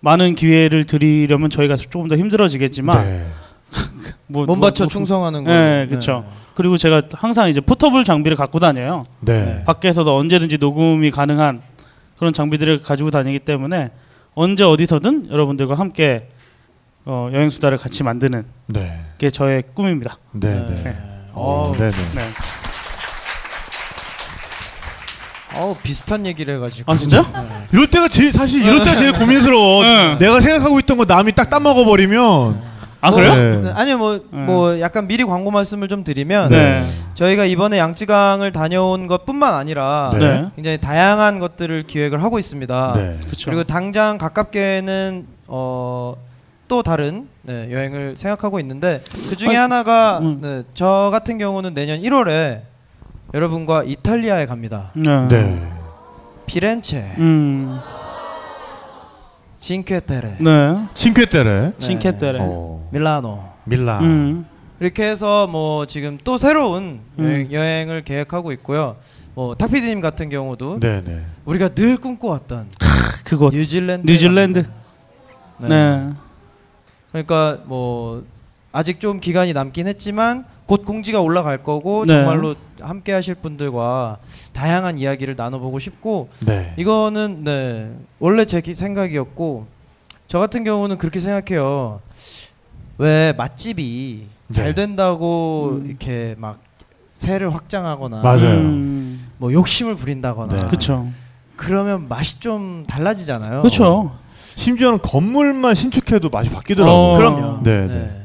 많은 기회를 드리려면 저희가 조금 더 힘들어지겠지만 네. 뭐 몸 바쳐 뭐- 충성하는 거. 네, 그렇죠. 그리고 제가 항상 이제 포터블 장비를 갖고 다녀요. 네. 밖에서도 언제든지 녹음이 가능한 그런 장비들을 가지고 다니기 때문에 언제 어디서든 여러분들과 함께 어, 여행 수다를 같이 만드는 네. 게 저의 꿈입니다. 네, 네. 네. 어, 네, 네. 네. 어 비슷한 얘기를 해가지고. 아 진짜? 이럴 때가 제일 사실 이럴 때가 제일 고민스러워. 네. 내가 생각하고 있던 거 남이 딱 따먹어 버리면 아 그래요? 네. 네, 아니요 뭐뭐 약간 미리 광고 말씀을 좀 드리면 네. 저희가 이번에 양쯔강을 다녀온 것뿐만 아니라 네. 굉장히 다양한 것들을 기획을 하고 있습니다. 네. 그리고 당장 가깝게는 어, 또 다른 네, 여행을 생각하고 있는데 그 중에 하나가 음. 네, 저 같은 경우는 내년 1월에 여러분과 이탈리아에 갑니다. 네. 네. 피렌체, 음. 징케테레, 네. 칭쾌테레. 칭케테레. 어. 밀라노 밀라. 음. 이렇게 해서 뭐 지금 또 새로운 음. 여행, 여행을 계획하고 있고요. 뭐 탁피디님 같은 경우도 네, 네. 우리가 늘 꿈꿔왔던 그곳 뉴질랜드 뉴질랜드. 네. 네. 그러니까 뭐 아직 좀 기간이 남긴 했지만 곧 공지가 올라갈 거고 네. 정말로 함께 하실 분들과 다양한 이야기를 나눠보고 싶고 네. 이거는 네 원래 제 기- 생각이었고 저 같은 경우는 그렇게 생각해요 왜 맛집이 잘 네. 된다고 음. 이렇게 막 세를 확장하거나 맞아요. 음. 뭐 욕심을 부린다거나 네. 그쵸. 그러면 맛이 좀 달라지잖아요 그쵸. 심지어는 건물만 신축해도 맛이 바뀌더라고요. 어. 그럼요 네, 네. 네.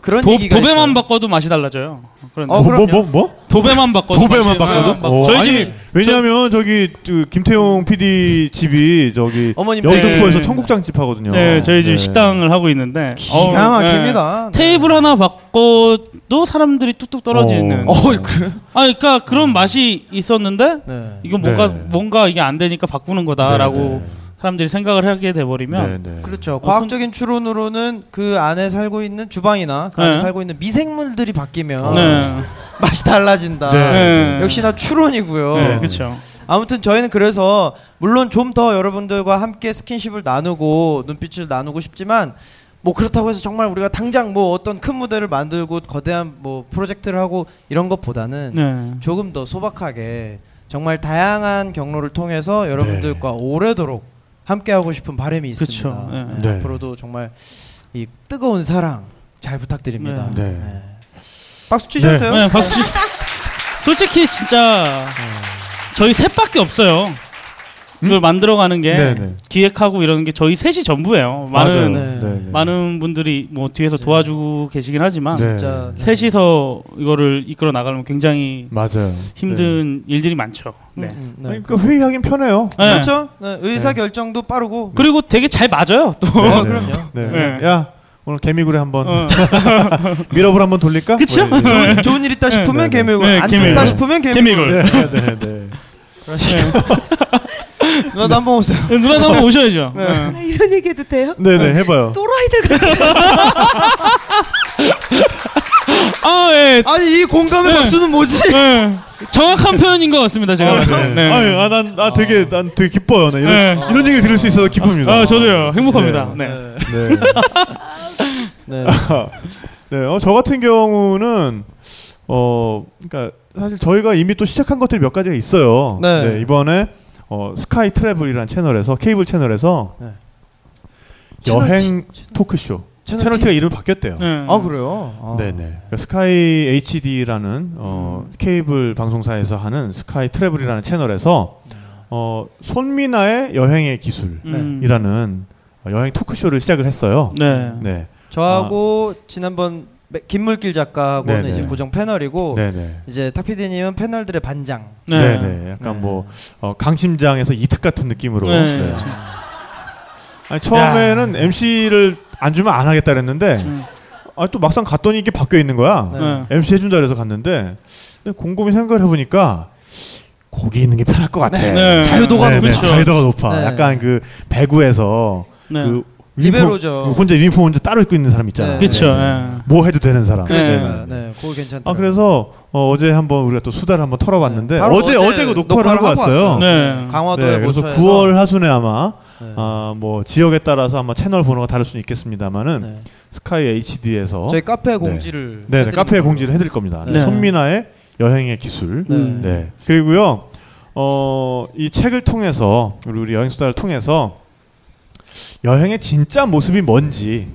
그런 도, 도배만 있어요. 바꿔도 맛이 달라져요. 그런데 어, 뭐, 뭐. 뭐, 뭐? 도배만 바꿔도 도배만 바꿔도? 네. 어, 저희 아니, 집이 왜냐하면 저 기 그 김태용 PD 집이 저기 어머님 영등포에서 네. 청국장 집 하거든요. 네, 저희 집 네. 식당을 하고 있는데 기가 어우, 막힙니다. 네. 테이블 하나 바꿔도 사람들이 뚝뚝 떨어지는. 어. 어, 그래? 아, 그러니까 그런 맛이 있었는데 네. 이건 뭔가 네. 뭔가 이게 안 되니까 바꾸는 거다라고 네, 네. 사람들이 생각을 하게 돼 버리면 네, 네. 그렇죠. 어, 과학적인 추론으로는 그 안에 살고 있는 주방이나 그 안에 네. 살고 있는 미생물들이 바뀌면 네. 맛이 달라진다. 네. 네. 역시나 추론이고요. 네, 그렇죠. 아무튼 저희는 그래서 물론 좀 더 여러분들과 함께 스킨십을 나누고 눈빛을 나누고 싶지만 뭐 그렇다고 해서 정말 우리가 당장 뭐 어떤 큰 무대를 만들고 거대한 뭐 프로젝트를 하고 이런 것보다는 네. 조금 더 소박하게 정말 다양한 경로를 통해서 여러분들과 오래도록 함께 하고 싶은 바람이 있습니다. 그쵸. 네. 네, 네. 앞으로도 정말 이 뜨거운 사랑 잘 부탁드립니다. 네. 네. 박수 네. 돼요. 네, 박수. 치- 솔직히 진짜 저희 셋밖에 없어요. 이걸 만들어가는 게 네, 네. 기획하고 이러는 게 저희 셋이 전부예요. 많은 네. 네, 네. 많은 분들이 뭐 뒤에서 도와주고 계시긴 하지만 네. 진짜 셋이서 이거를 이끌어 나가려면 굉장히 맞아요. 힘든 일들이 많죠. 네. 음, 네. 아니, 그러니까 회의하긴 편해요. 네. 그렇죠. 네, 의사 결정도 빠르고. 그리고 되게 잘 맞아요. 또. 어, 네. 그럼요. 네. 네. 야, 오늘 개미굴에 한번 어. 밀어볼 한번 돌릴까? 그쵸? 뭐 좋은, 좋은 일 있다 싶으면 네, 네. 개미굴, 네, 안 개미굴. 좋다 싶으면 개미굴. 개미굴. 네, 네, 네. 누나도 한번 오세요. 네, 누나도 한번 오셔야죠. 네. 네. 아, 이런 얘기 해도 돼요? 네, 네, 해봐요. 또라이들 같아. 아, 예. 아니 이 공감의 네. 박수는 뭐지? 네. 정확한 표현인 것 같습니다. 제가 봤을 때. 네. 아유, 아, 난, 나 되게, 난 되게 기뻐요. 나 이런, 네. 이런 얘기 들을 수 있어서 기쁩니다. 아, 저도요. 행복합니다. 네. 네. 네. 네, 어, 저 같은 경우는, 어, 그러니까 사실 저희가 이미 또 시작한 것들이 몇 가지가 있어요. 네. 이번에, 어, Sky Travel이라는 채널에서, 케이블 채널에서 네. 여행 토크쇼. 채널 채널 T? T가 이름을 바뀌었대요. 네. 아 그래요? 아. 네네. 그러니까 Sky HD라는 어, 케이블 방송사에서 하는 Sky Travel이라는 채널에서 어, 손미나의 여행의 기술이라는 음. 어, 여행 토크쇼를 시작을 했어요. 네. 네. 저하고 지난번 매- 김물길 작가하고는 네네. 이제 고정 패널이고 네네. 이제 탁피디님은 패널들의 반장. 네. 네네. 약간 네. 뭐 어, 강심장에서 이특 같은 느낌으로. 네. 네. 그렇죠. 아니, 처음에는 MC를 안 주면 안 하겠다 그랬는데 음. 아, 또 막상 갔더니 이게 바뀌어 있는 거야. 네. 네. MC 해준다 그래서 갔는데 근데 곰곰이 생각을 해보니까 거기 있는 게 편할 것 같아. 네. 자유도가 네, 네, 높죠. 자유도가 높아. 네. 약간 그 배구에서 네. 그 리베로죠. 혼자 유니폼 혼자 따로 입고 있는 사람 있잖아. 네. 그쵸, 네. 예. 뭐 해도 되는 사람. 네. 네. 네, 네, 그거 괜찮다. 아 그래서 어, 제 한번 우리가 또 수다를 한번 털어봤는데 네, 어제 어제 그 녹화를, 녹화를 하고 하고 왔어요. 왔어요. 네. 강화도에 네, 그래서 모처에서 9월 하순에 아마 네. 아, 뭐 지역에 따라서 아마 채널 번호가 다를 수는 있겠습니다만은 네. 스카이 HD에서 저희 카페 공지를 네, 네, 걸로. 공지를 해드릴 겁니다. 네. 손민아의 여행의 기술. 네. 네. 그리고요, 어, 이 책을 통해서, 우리, 우리 여행 수다를 통해서 여행의 진짜 모습이 뭔지,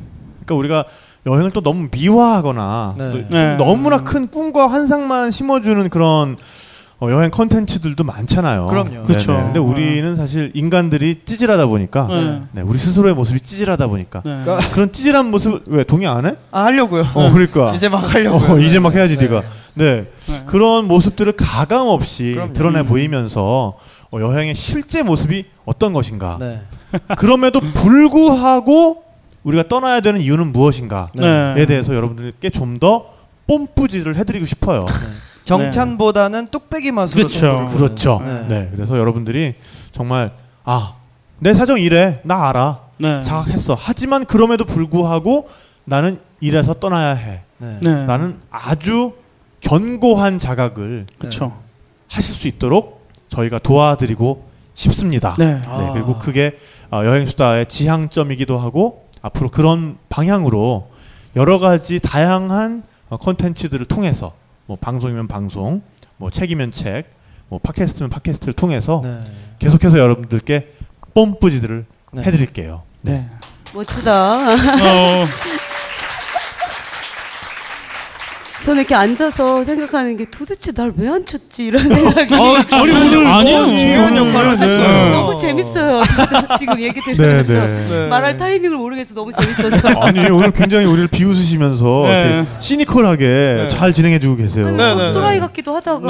그러니까 우리가 여행을 또 너무 미화하거나 네. 또 네. 너무나 큰 꿈과 환상만 심어주는 그런 어, 여행 컨텐츠들도 많잖아요. 그럼요. 그쵸. 네네. 근데 우리는 사실 인간들이 찌질하다 보니까, 네. 네, 우리 스스로의 모습이 찌질하다 보니까, 네. 그런 찌질한 모습, 왜 동의 안 해? 아 하려고요. 어, 그러니까. 이제 막 하려고요. 어, 이제 막 해야지 네. 네가. 네. 네. 그런 모습들을 가감 없이 그럼요. 드러내 음. 보이면서 어, 여행의 실제 모습이 어떤 것인가. 네. 그럼에도 불구하고 우리가 떠나야 되는 이유는 무엇인가에 네. 대해서 여러분들께 좀 더 뽐뿌질을 해드리고 싶어요. 정찬보다는 뚝배기 맛으로. 좀 부르는. 그렇죠. 네. 네. 그래서 여러분들이 정말 아, 내 사정 이래. 나 알아. 네. 자각했어. 하지만 그럼에도 불구하고 나는 이래서 떠나야 해. 네. 네. 라는 아주 견고한 자각을 그쵸. 하실 수 있도록 저희가 도와드리고 싶습니다. 네. 아. 그리고 그게 어, 여행수다의 지향점이기도 하고 앞으로 그런 방향으로 여러 가지 다양한 어, 콘텐츠들을 통해서 뭐 방송이면 방송, 뭐 책이면 책, 뭐 팟캐스트면 팟캐스트를 통해서 네. 계속해서 여러분들께 뽐뿌지들을 네. 해드릴게요. 네. 멋지다. 어, 저는 이렇게 앉아서 생각하는 게 도대체 날 왜 안 쳤지 이런 생각이 아니 오늘 아니요. 뭐 중요한 네, 역할을 네. 했어요. 너무 재밌어요. 지금 얘기 네, 들으면서 네. 말할 타이밍을 모르겠어 너무 재밌어서. 아니 오늘 굉장히 우리를 비웃으시면서 네. 시니컬하게 잘 진행해주고 계세요. 아니, 네, 뭐 네, 또라이 같기도 하다가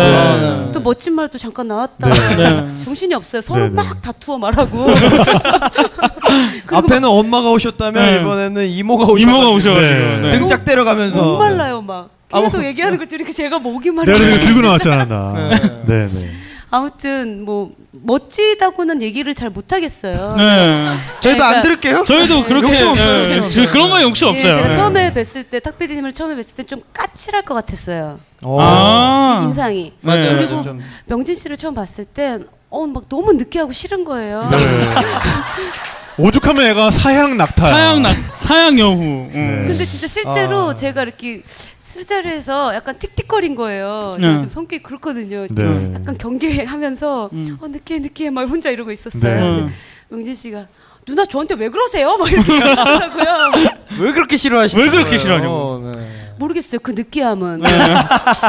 네. 또 멋진 말도 잠깐 나왔다. 네. 정신이 없어요. 서로 네, 네. 막 다투어 말하고. 앞에는 엄마가 오셨다면 네. 이번에는 이모가 오셔. 이모가 오셔가지고. 네. 네. 등짝 때려가면서. 목 말라요 막. 아, 계속 뭐- 얘기하는 걸 들으니까 제가 목이 내가 말라요. 이거 들고 나왔잖아 나. 네. 네, 네. 아무튼 뭐 멋지다고는 얘기를 잘 못하겠어요. 네. 저희도 그러니까- 안 들을게요. 저희도 그렇게 욕심 없어요, 저- 없어요. 그런 건 욕심 예, 없어요. 제가 네. 처음에 뵀을 때 탁피디님을 처음에 뵀을 때 좀 까칠할 것 같았어요. 오. 아. 인상이. 맞아요. 네. 그리고 좀. 명진 씨를 처음 봤을 땐 어, 막 너무 느끼하고 싫은 거예요. 네. 오죽하면 애가 사양 낙타야. 사양 나 사양 여후. 음. 네. 근데 진짜 실제로 아. 제가 이렇게 술자리에서 약간 틱틱거린 거예요. 네. 제가 좀 성격이 그렇거든요. 네. 약간 경계하면서 음. 어, 느끼해 느끼해 막 혼자 이러고 있었어요. 네. 근데 명진 씨가 누나 저한테 왜 그러세요? 막 이렇게 하더라고요. 왜 그렇게 싫어하시는 왜 그렇게 거예요? 싫어하냐고. 네. 모르겠어요. 그 느끼함은 네.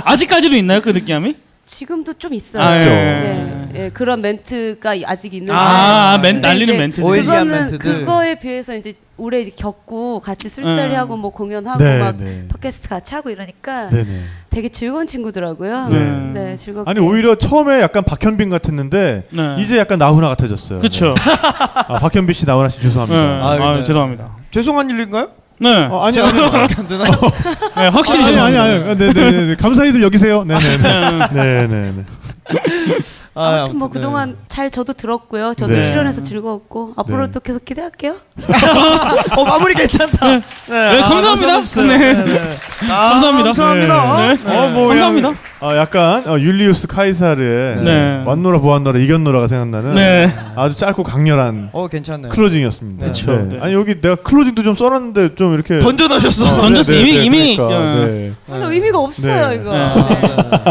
아직까지도 있나요 그 느끼함이? 지금도 좀 있어요. 아, 예. 네. 예, 그런 멘트가 아직 있는데. 아, 멘 날리는 이제 멘트. 그거는 멘트들. 그거에 비해서 이제 오래 이제 겪고 같이 술자리 음. 하고 뭐 공연하고 네, 막 네. 팟캐스트 같이 하고 이러니까 네, 네. 되게 즐거운 친구더라고요. 네. 네, 즐겁게. 아니 오히려 처음에 약간 박현빈 같았는데 네. 이제 약간 나훈아 같아졌어요. 그쵸. 네. 아, 박현빈 씨, 나훈아 씨 네. 죄송합니다. 아, 아, 네. 죄송합니다. 죄송한 일인가요? 네. 어, 아니 아니 네, 확실히 아니 아니. 아니 네, 네, 네. 감사히들 여기세요. 네, 네, 네. 네, 네, 네. 아, 아무튼 뭐 네. 그동안 잘 저도 들었고요. 저도 네. 실현해서 즐거웠고 앞으로도 계속 기대할게요. 어 마무리 괜찮다. 네, 네, 감사합니다. 네. 아, 감사합니다. 감사합니다. 네. 어, 뭐 감사합니다. 아, 약간 어, 율리우스 카이사르의 네. 완노라 보안노라 이겼노라가 생각나는 네. 아주 짧고 강렬한 어 괜찮네. 클로징이었습니다. 그쵸, 네. 아니 여기 내가 클로징도 좀 써놨는데 좀 이렇게 던져 넣으셨어. 어, 던졌어. 네, 네, 이미- 네, 이미, 그러니까, 어. 네. 별로 의미가 없어요 네. 이거. 네.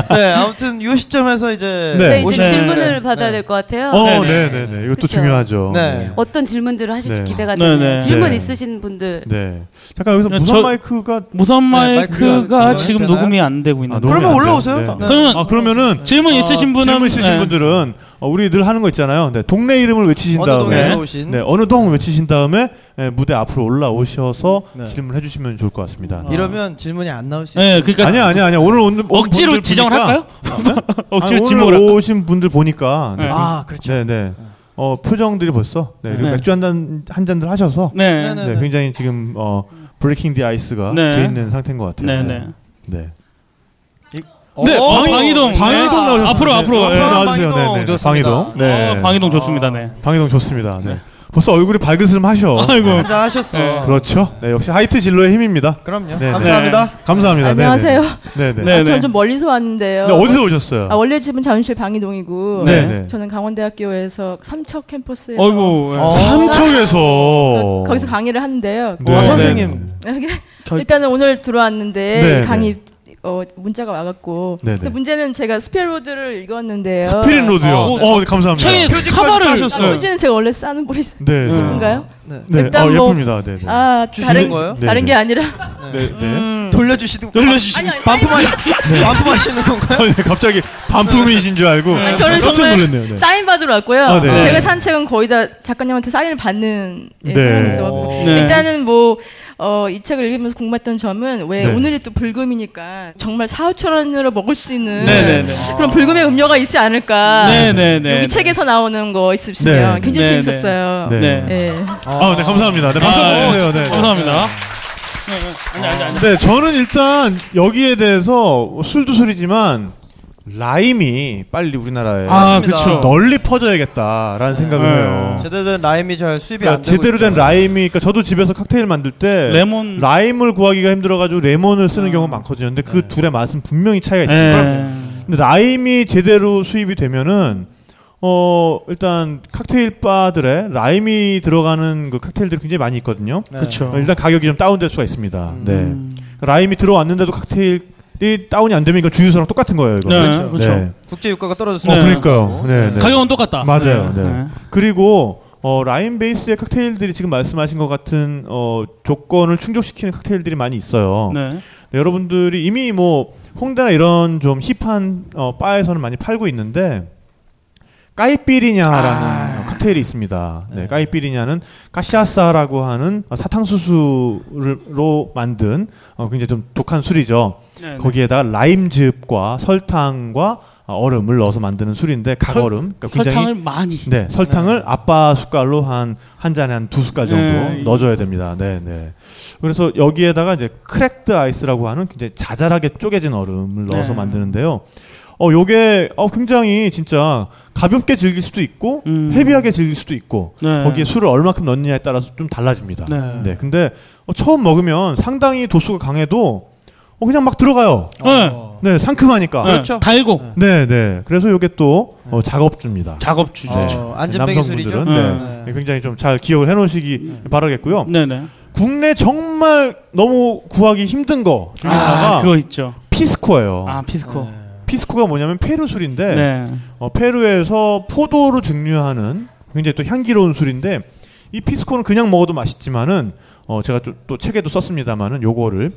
네. 네, 아무튼 이 시점에서 이제 네. 네, 이제 오신- 질문을 네. 받아야 네. 될것 같아요. 어, 네, 네, 네. 네, 네. 이것도 그쵸. 중요하죠. 네. 어떤 질문들을 하실지 네. 기대가 네, 되네요. 네. 질문 네. 있으신 분들 네. 잠깐 여기서 네, 무선 저- 마이크가 무선 네, 마이크가 지금? 녹음이 안 되고 아. 녹음이 그러면 안 올라오세요. 돼요? 네. 그러면 아 그러면은 질문 있으신 분은 질문 있으신 네. 분들은 어, 우리 늘 하는 거 있잖아요. 네, 동네 이름을 외치신 어느 다음에 동에서 오신 네, 어느 동 외치신 다음에 네, 무대 앞으로 올라오셔서 네. 질문해 주시면 좋을 것 같습니다. 이러면 질문이 안 나올 수 있어요. 네, 그러니까 아니야, 아니야, 아니야. 오늘 오늘 온 억지로 분들 지정을 보니까- 할까요? 억지로 아니, 지목을 오늘 할까요? 오신 분들 보니까 네, 네. 아, 그렇죠. 네, 네. 어, 표정들이 벌써 네, 그리고 네. 맥주 한잔한 잔들 하셔서 네. 네, 네, 굉장히 지금 어, 브레이킹 디 아이스가 네. 돼 있는 상태인 것 같아요. 네, 네. 네. 어, 네, 어, 방이- 방이동. 방이동 네. 나오셨습니다. 앞으로, 네, 앞으로. 앞으로 네. 나와주세요. 방이동 네, 네, 네. 방이동. 네. 어, 방이동 좋습니다. 네. 방이동 좋습니다. 네. 벌써 얼굴이 발그스름하셔. 아이고. 한잔 하셨어. 네. 그렇죠. 네, 역시 하이트 진로의 힘입니다. 그럼요. 네, 감사합니다. 네. 감사합니다. 네, 안녕하세요. 네, 네. 네. 아, 저는 좀 멀리서 왔는데요. 네, 어디서 오셨어요? 아, 원래 집은 잠실 방이동이고 네, 네. 저는 강원대학교에서 삼척 캠퍼스에서 어이구. 예. 어. 삼척에서 거기서 강의를 하는데요. 네, 와, 네. 선생님. 저- 일단은 오늘 들어왔는데 네, 강의 어, 문자가 와갖고 네, 근데 네. 문제는 제가 Spirit Road를 읽었는데요. Spirit Road요. 어, 어, 네, 감사합니다. 책에 카바를 아, 사셨어요. 표지는 제가 원래 싸는 볼이 네, 네. 예쁜가요? 네. 네, 일단 어, 뭐- 예쁩니다. 네, 네. 아 주시는 다른 거예요? 네, 다른 네. 게 아니라 네, 네. 음. 돌려주시는 돌려주시는 아니, 아니, 반품하 반품하 시는 건가요? 어, 네, 갑자기 반품이신 줄 알고 아니, 저는 깜짝 정말 놀랐네요. 네. 사인 받으러 왔고요. 아, 네. 제가 산 책은 거의 다 작가님한테 사인을 받는 예, 네. 상황이 네. 일단은 뭐 어, 이 책을 읽으면서 궁금했던 점은 왜 네. 오늘이 또 불금이니까 정말 4, 5천 원으로 먹을 수 있는 네, 네, 네. 그런 불금의 음료가 있지 않을까. 네, 네, 네. 여기 네. 책에서 나오는 거 있으시면 네. 굉장히 네, 재밌었어요. 네. 네. 예. 아, 네, 감사합니다. 네, 박수 아, 한번 주세요. 네. 감사합니다. 네, 저는 일단 여기에 대해서 술도 술이지만 라임이 빨리 우리나라에 아. 그쵸. 널리 퍼져야겠다라는 생각을 네. 해요. 제대로 된 라임이 잘 수입이 그러니까 안 되고 제대로 된 있죠. 라임이 그러니까 저도 집에서 칵테일 만들 때 레몬. 라임을 구하기가 힘들어가지고 레몬을 쓰는 아. 경우가 많거든요. 근데 그 둘의 맛은 분명히 차이가 네. 있습니다. 근데 라임이 제대로 수입이 되면은 어 일단 칵테일 바들에 라임이 들어가는 그 칵테일들이 굉장히 많이 있거든요. 네. 그쵸. 어, 일단 가격이 좀 다운될 수가 있습니다. 음. 네. 라임이 들어왔는데도 칵테일 이 다운이 안 되면 이건 주유소랑 똑같은 거예요. 이거. 네, 그렇죠. 그렇죠. 네. 국제 유가가 어, 떨어졌어요. 그러니까요. 네, 네. 가격은 똑같다. 맞아요. 네. 네. 그리고 어, 라임 베이스의 칵테일들이 지금 말씀하신 것 같은 어, 조건을 충족시키는 칵테일들이 많이 있어요. 네. 네, 여러분들이 이미 뭐 홍대나 이런 좀 힙한 어, 바에서는 많이 팔고 있는데 까이피리냐라는 칵테일이 있습니다. 네, 까이피리냐는 카시아사라고 하는 어, 사탕수수로 만든 어, 굉장히 좀 독한 술이죠. 네, 네. 거기에다가 라임즙과 설탕과 어, 얼음을 넣어서 만드는 술인데 각얼음 그러니까 설탕을 많이. 네, 설탕을 아빠 숟갈로 한 한 잔에 한 두 숟갈 정도 네. 넣어줘야 됩니다. 네, 네. 그래서 여기에다가 이제 cracked ice라고 하는 굉장히 자잘하게 쪼개진 얼음을 넣어서 네. 만드는데요. 어, 요게 어, 굉장히 진짜 가볍게 즐길 수도 있고 음. heavy하게 즐길 수도 있고 네. 거기에 술을 얼마큼 넣느냐에 따라서 좀 달라집니다. 네. 네, 근데 어, 처음 먹으면 상당히 도수가 강해도 어, 그냥 막 들어가요. 네. 네, 상큼하니까. 네. 그렇죠. 달고. 네, 네. 그래서 요게 또 어, 작업주입니다. 작업주죠. 어. 남성분들은 네. 네. 굉장히 좀 잘 기억을 해 놓으시기 바라겠고요. 네 네. 국내 정말 너무 구하기 힘든 거 중에 아, 하나가 그거 있죠. 피스코예요. 아, 피스코. 피스코가 뭐냐면 페루 술인데 네. 어, 페루에서 포도로 증류하는 굉장히 또 향기로운 술인데 이 피스코는 그냥 먹어도 맛있지만은 어, 제가 또, 또 책에도 썼습니다만은 요거를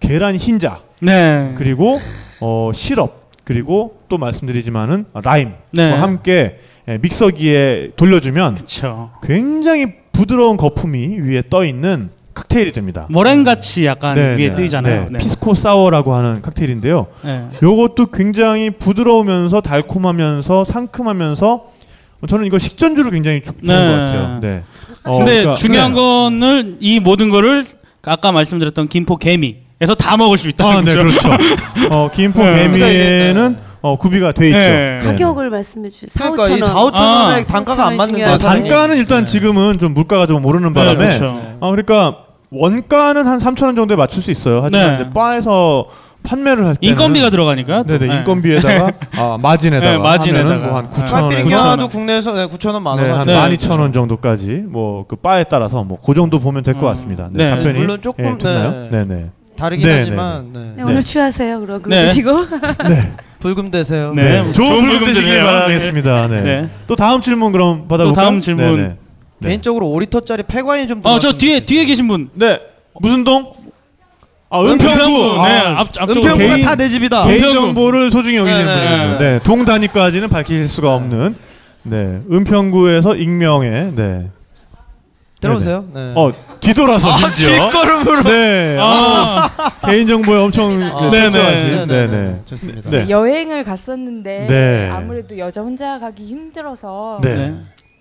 계란 흰자 네. 그리고 어, 시럽 그리고 또 말씀드리지만은 라임과 네. 함께 예, 믹서기에 돌려주면 그쵸. 굉장히 부드러운 거품이 위에 떠 있는 칵테일이 됩니다. 머랭 같이 약간 네, 위에 네. 뜨이잖아요. 네, 네. 피스코 사워라고 하는 칵테일인데요. 네. 요것도 굉장히 부드러우면서 달콤하면서 상큼하면서 저는 이거 식전주로 굉장히 주- 좋은 네. 것 같아요. 네. 어, 근데 그러니까- 중요한 네. 거는 이 모든 거를 아까 말씀드렸던 김포 개미에서 다 먹을 수 있다는 아, 네, 거죠. 그렇죠. 어, 김포 네. 개미에는 어, 구비가 돼 있죠. 네. 네. 가격을 말씀해 주세요. 4, 그러니까 이 4, 5천 아. 원에 단가가 안 맞는. 거야. 단가는 일단 지금은 좀 물가가 좀 오르는 네, 바람에 그렇죠. 어, 그러니까 원가는 한 3천 원 정도에 맞출 수 있어요. 하지만 네. 이제 바에서 판매를 할 때는 인건비가 들어가니까. 또. 네네 인건비에다가 아, 마진에다가 네, 마진에다가. 뭐한 9천 원, 카피링 9천 원. 하나도 국내에서 네, 9천 원, 만 원. 네, 한. 네, 12,000원 정도까지 뭐 그 바에 따라서 뭐 그 정도 보면 될것 같습니다. 네, 네. 답변이 물론 조금? 네. 네, 네. 다르긴 네, 하지만 네. 네, 오늘 취하세요. 그러고 네. 드시고 불금 되세요. 네. 네. 좋은 불금 되시길. 바라겠습니다. 네. 네. 또 다음 질문 그럼 받아볼까요? 또 다음 질문. 네, 네. 네. 개인적으로 5리터짜리 폐과인 좀. 어, 저 뒤에. 뒤에 계신 분. 네. 무슨 동? 아, 은평구. 은평구. 네, 아, 앞 앞쪽으로. 은평구. 은평구가 개인- 다내 집이다. 개인 은평구. 정보를 소중히 여기시는 네, 네, 분이에요. 네. 네. 동 단위까지는 밝히실 수가 없는 네. 은평구에서 익명의 네. 들어오세요. 네. 어, 뒤돌아서 심지어. 뒷걸음으로. 네. 아, 개인 정보에 엄청 네, 네, 철저하신. 네, 네, 네, 네. 좋습니다. 네. 여행을 갔었는데 네. 아무래도 여자 혼자 가기 힘들어서 네. 네.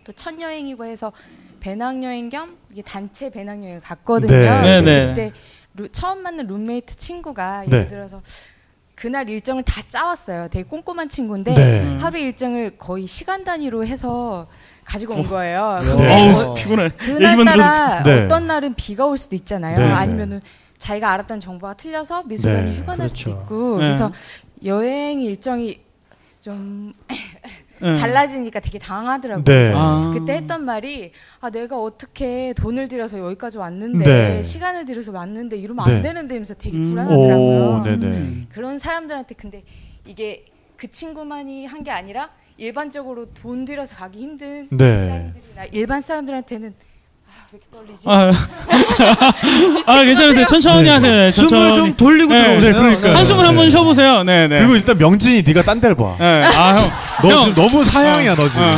또 첫 여행이고 해서 배낭여행 겸 이게 단체 배낭여행을 갔거든요. 네. 네, 네. 그때 루- 처음 만난 룸메이트 친구가 네. 예를 들어서 그날 일정을 다 짜왔어요. 되게 꼼꼼한 친구인데 네. 하루 일정을 거의 시간 단위로 해서 가지고 온 거예요. 네. 어우 뭐 피곤해. 그날따라 네. 어떤 날은 비가 올 수도 있잖아요. 네, 네. 아니면은 자기가 알았던 정보가 틀려서 미술관이 네, 휴가 날 수도 그렇죠. 있고 네. 그래서 여행 일정이 좀 네. 달라지니까 되게 당황하더라고요. 네. 아. 그때 했던 말이 아 내가 어떻게 돈을 들여서 여기까지 왔는데 네. 시간을 들여서 왔는데 이러면 네. 안 되는데 하면서 되게 음. 불안하더라고요. 오. 그런 사람들한테 근데 이게 그 친구만이 한 게 아니라 일반적으로 돈 들여서 가기 힘든 네. 직장인들이나 일반 사람들한테는 아, 왜 이렇게 떨리지? 아, 아 괜찮으세요. 천천히 네. 하세요. 네, 숨을 천천히. 좀 돌리고 네, 들어오세요. 네, 그러니까요. 한숨을 한번 네. 쉬어보세요. 네, 네. 그리고 일단 명진이 네가 딴 데를 봐. 네. 아, 형. 너 형. 지금 너무 사양이야 너 지금.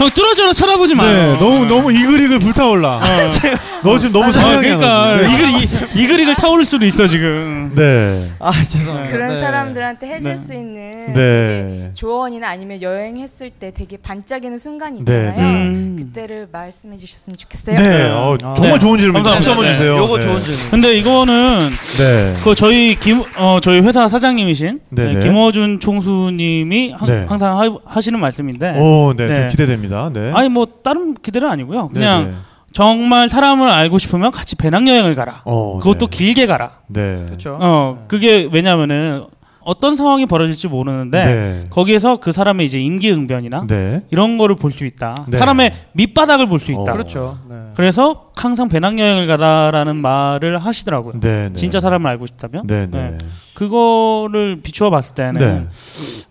어. 형 뚫어져라 쳐다보지 마요. 네, 너무 너무 이글이글 불타올라. 너 지금 너무 아, 사양이야. 그러니까. 이글 이, 이글이글 타오를 수도 있어 지금. 네. 아 죄송합니다. 그런 네. 사람들한테 해줄 네. 수 있는 네. 조언이나 아니면 여행했을 때 되게 반짝이는 순간이 네, 있잖아요. 네. 음. 그때를 말씀해 주셨으면 좋겠어요. 네. 어, 아, 정말 네. 좋은 질문. 감사합니다. 한번 네. 주세요. 요거 네. 좋은 질문. 근데 이거는 네. 그 저희 김 어 저희 회사 사장님이신 네네. 네, 김어준 총수님이 하, 네. 항상 하, 하시는 말씀인데. 오, 네. 좀 네. 기대됩니다. 네. 아니 뭐 다른 기대는 아니고요. 그냥 네네. 정말 사람을 알고 싶으면 같이 배낭여행을 가라. 어, 그것도 네. 길게 가라. 네. 그렇죠. 어 그게 왜냐면은 어떤 상황이 벌어질지 모르는데 네. 거기에서 그 사람의 이제 임기응변이나 네. 이런 거를 볼 수 있다. 네. 사람의 밑바닥을 볼 수 있다. 어. 그렇죠. 네. 그래서 항상 배낭여행을 가라라는 말을 하시더라고요. 네. 네. 진짜 사람을 알고 싶다면 네, 네. 네. 그거를 비추어 봤을 때는 네.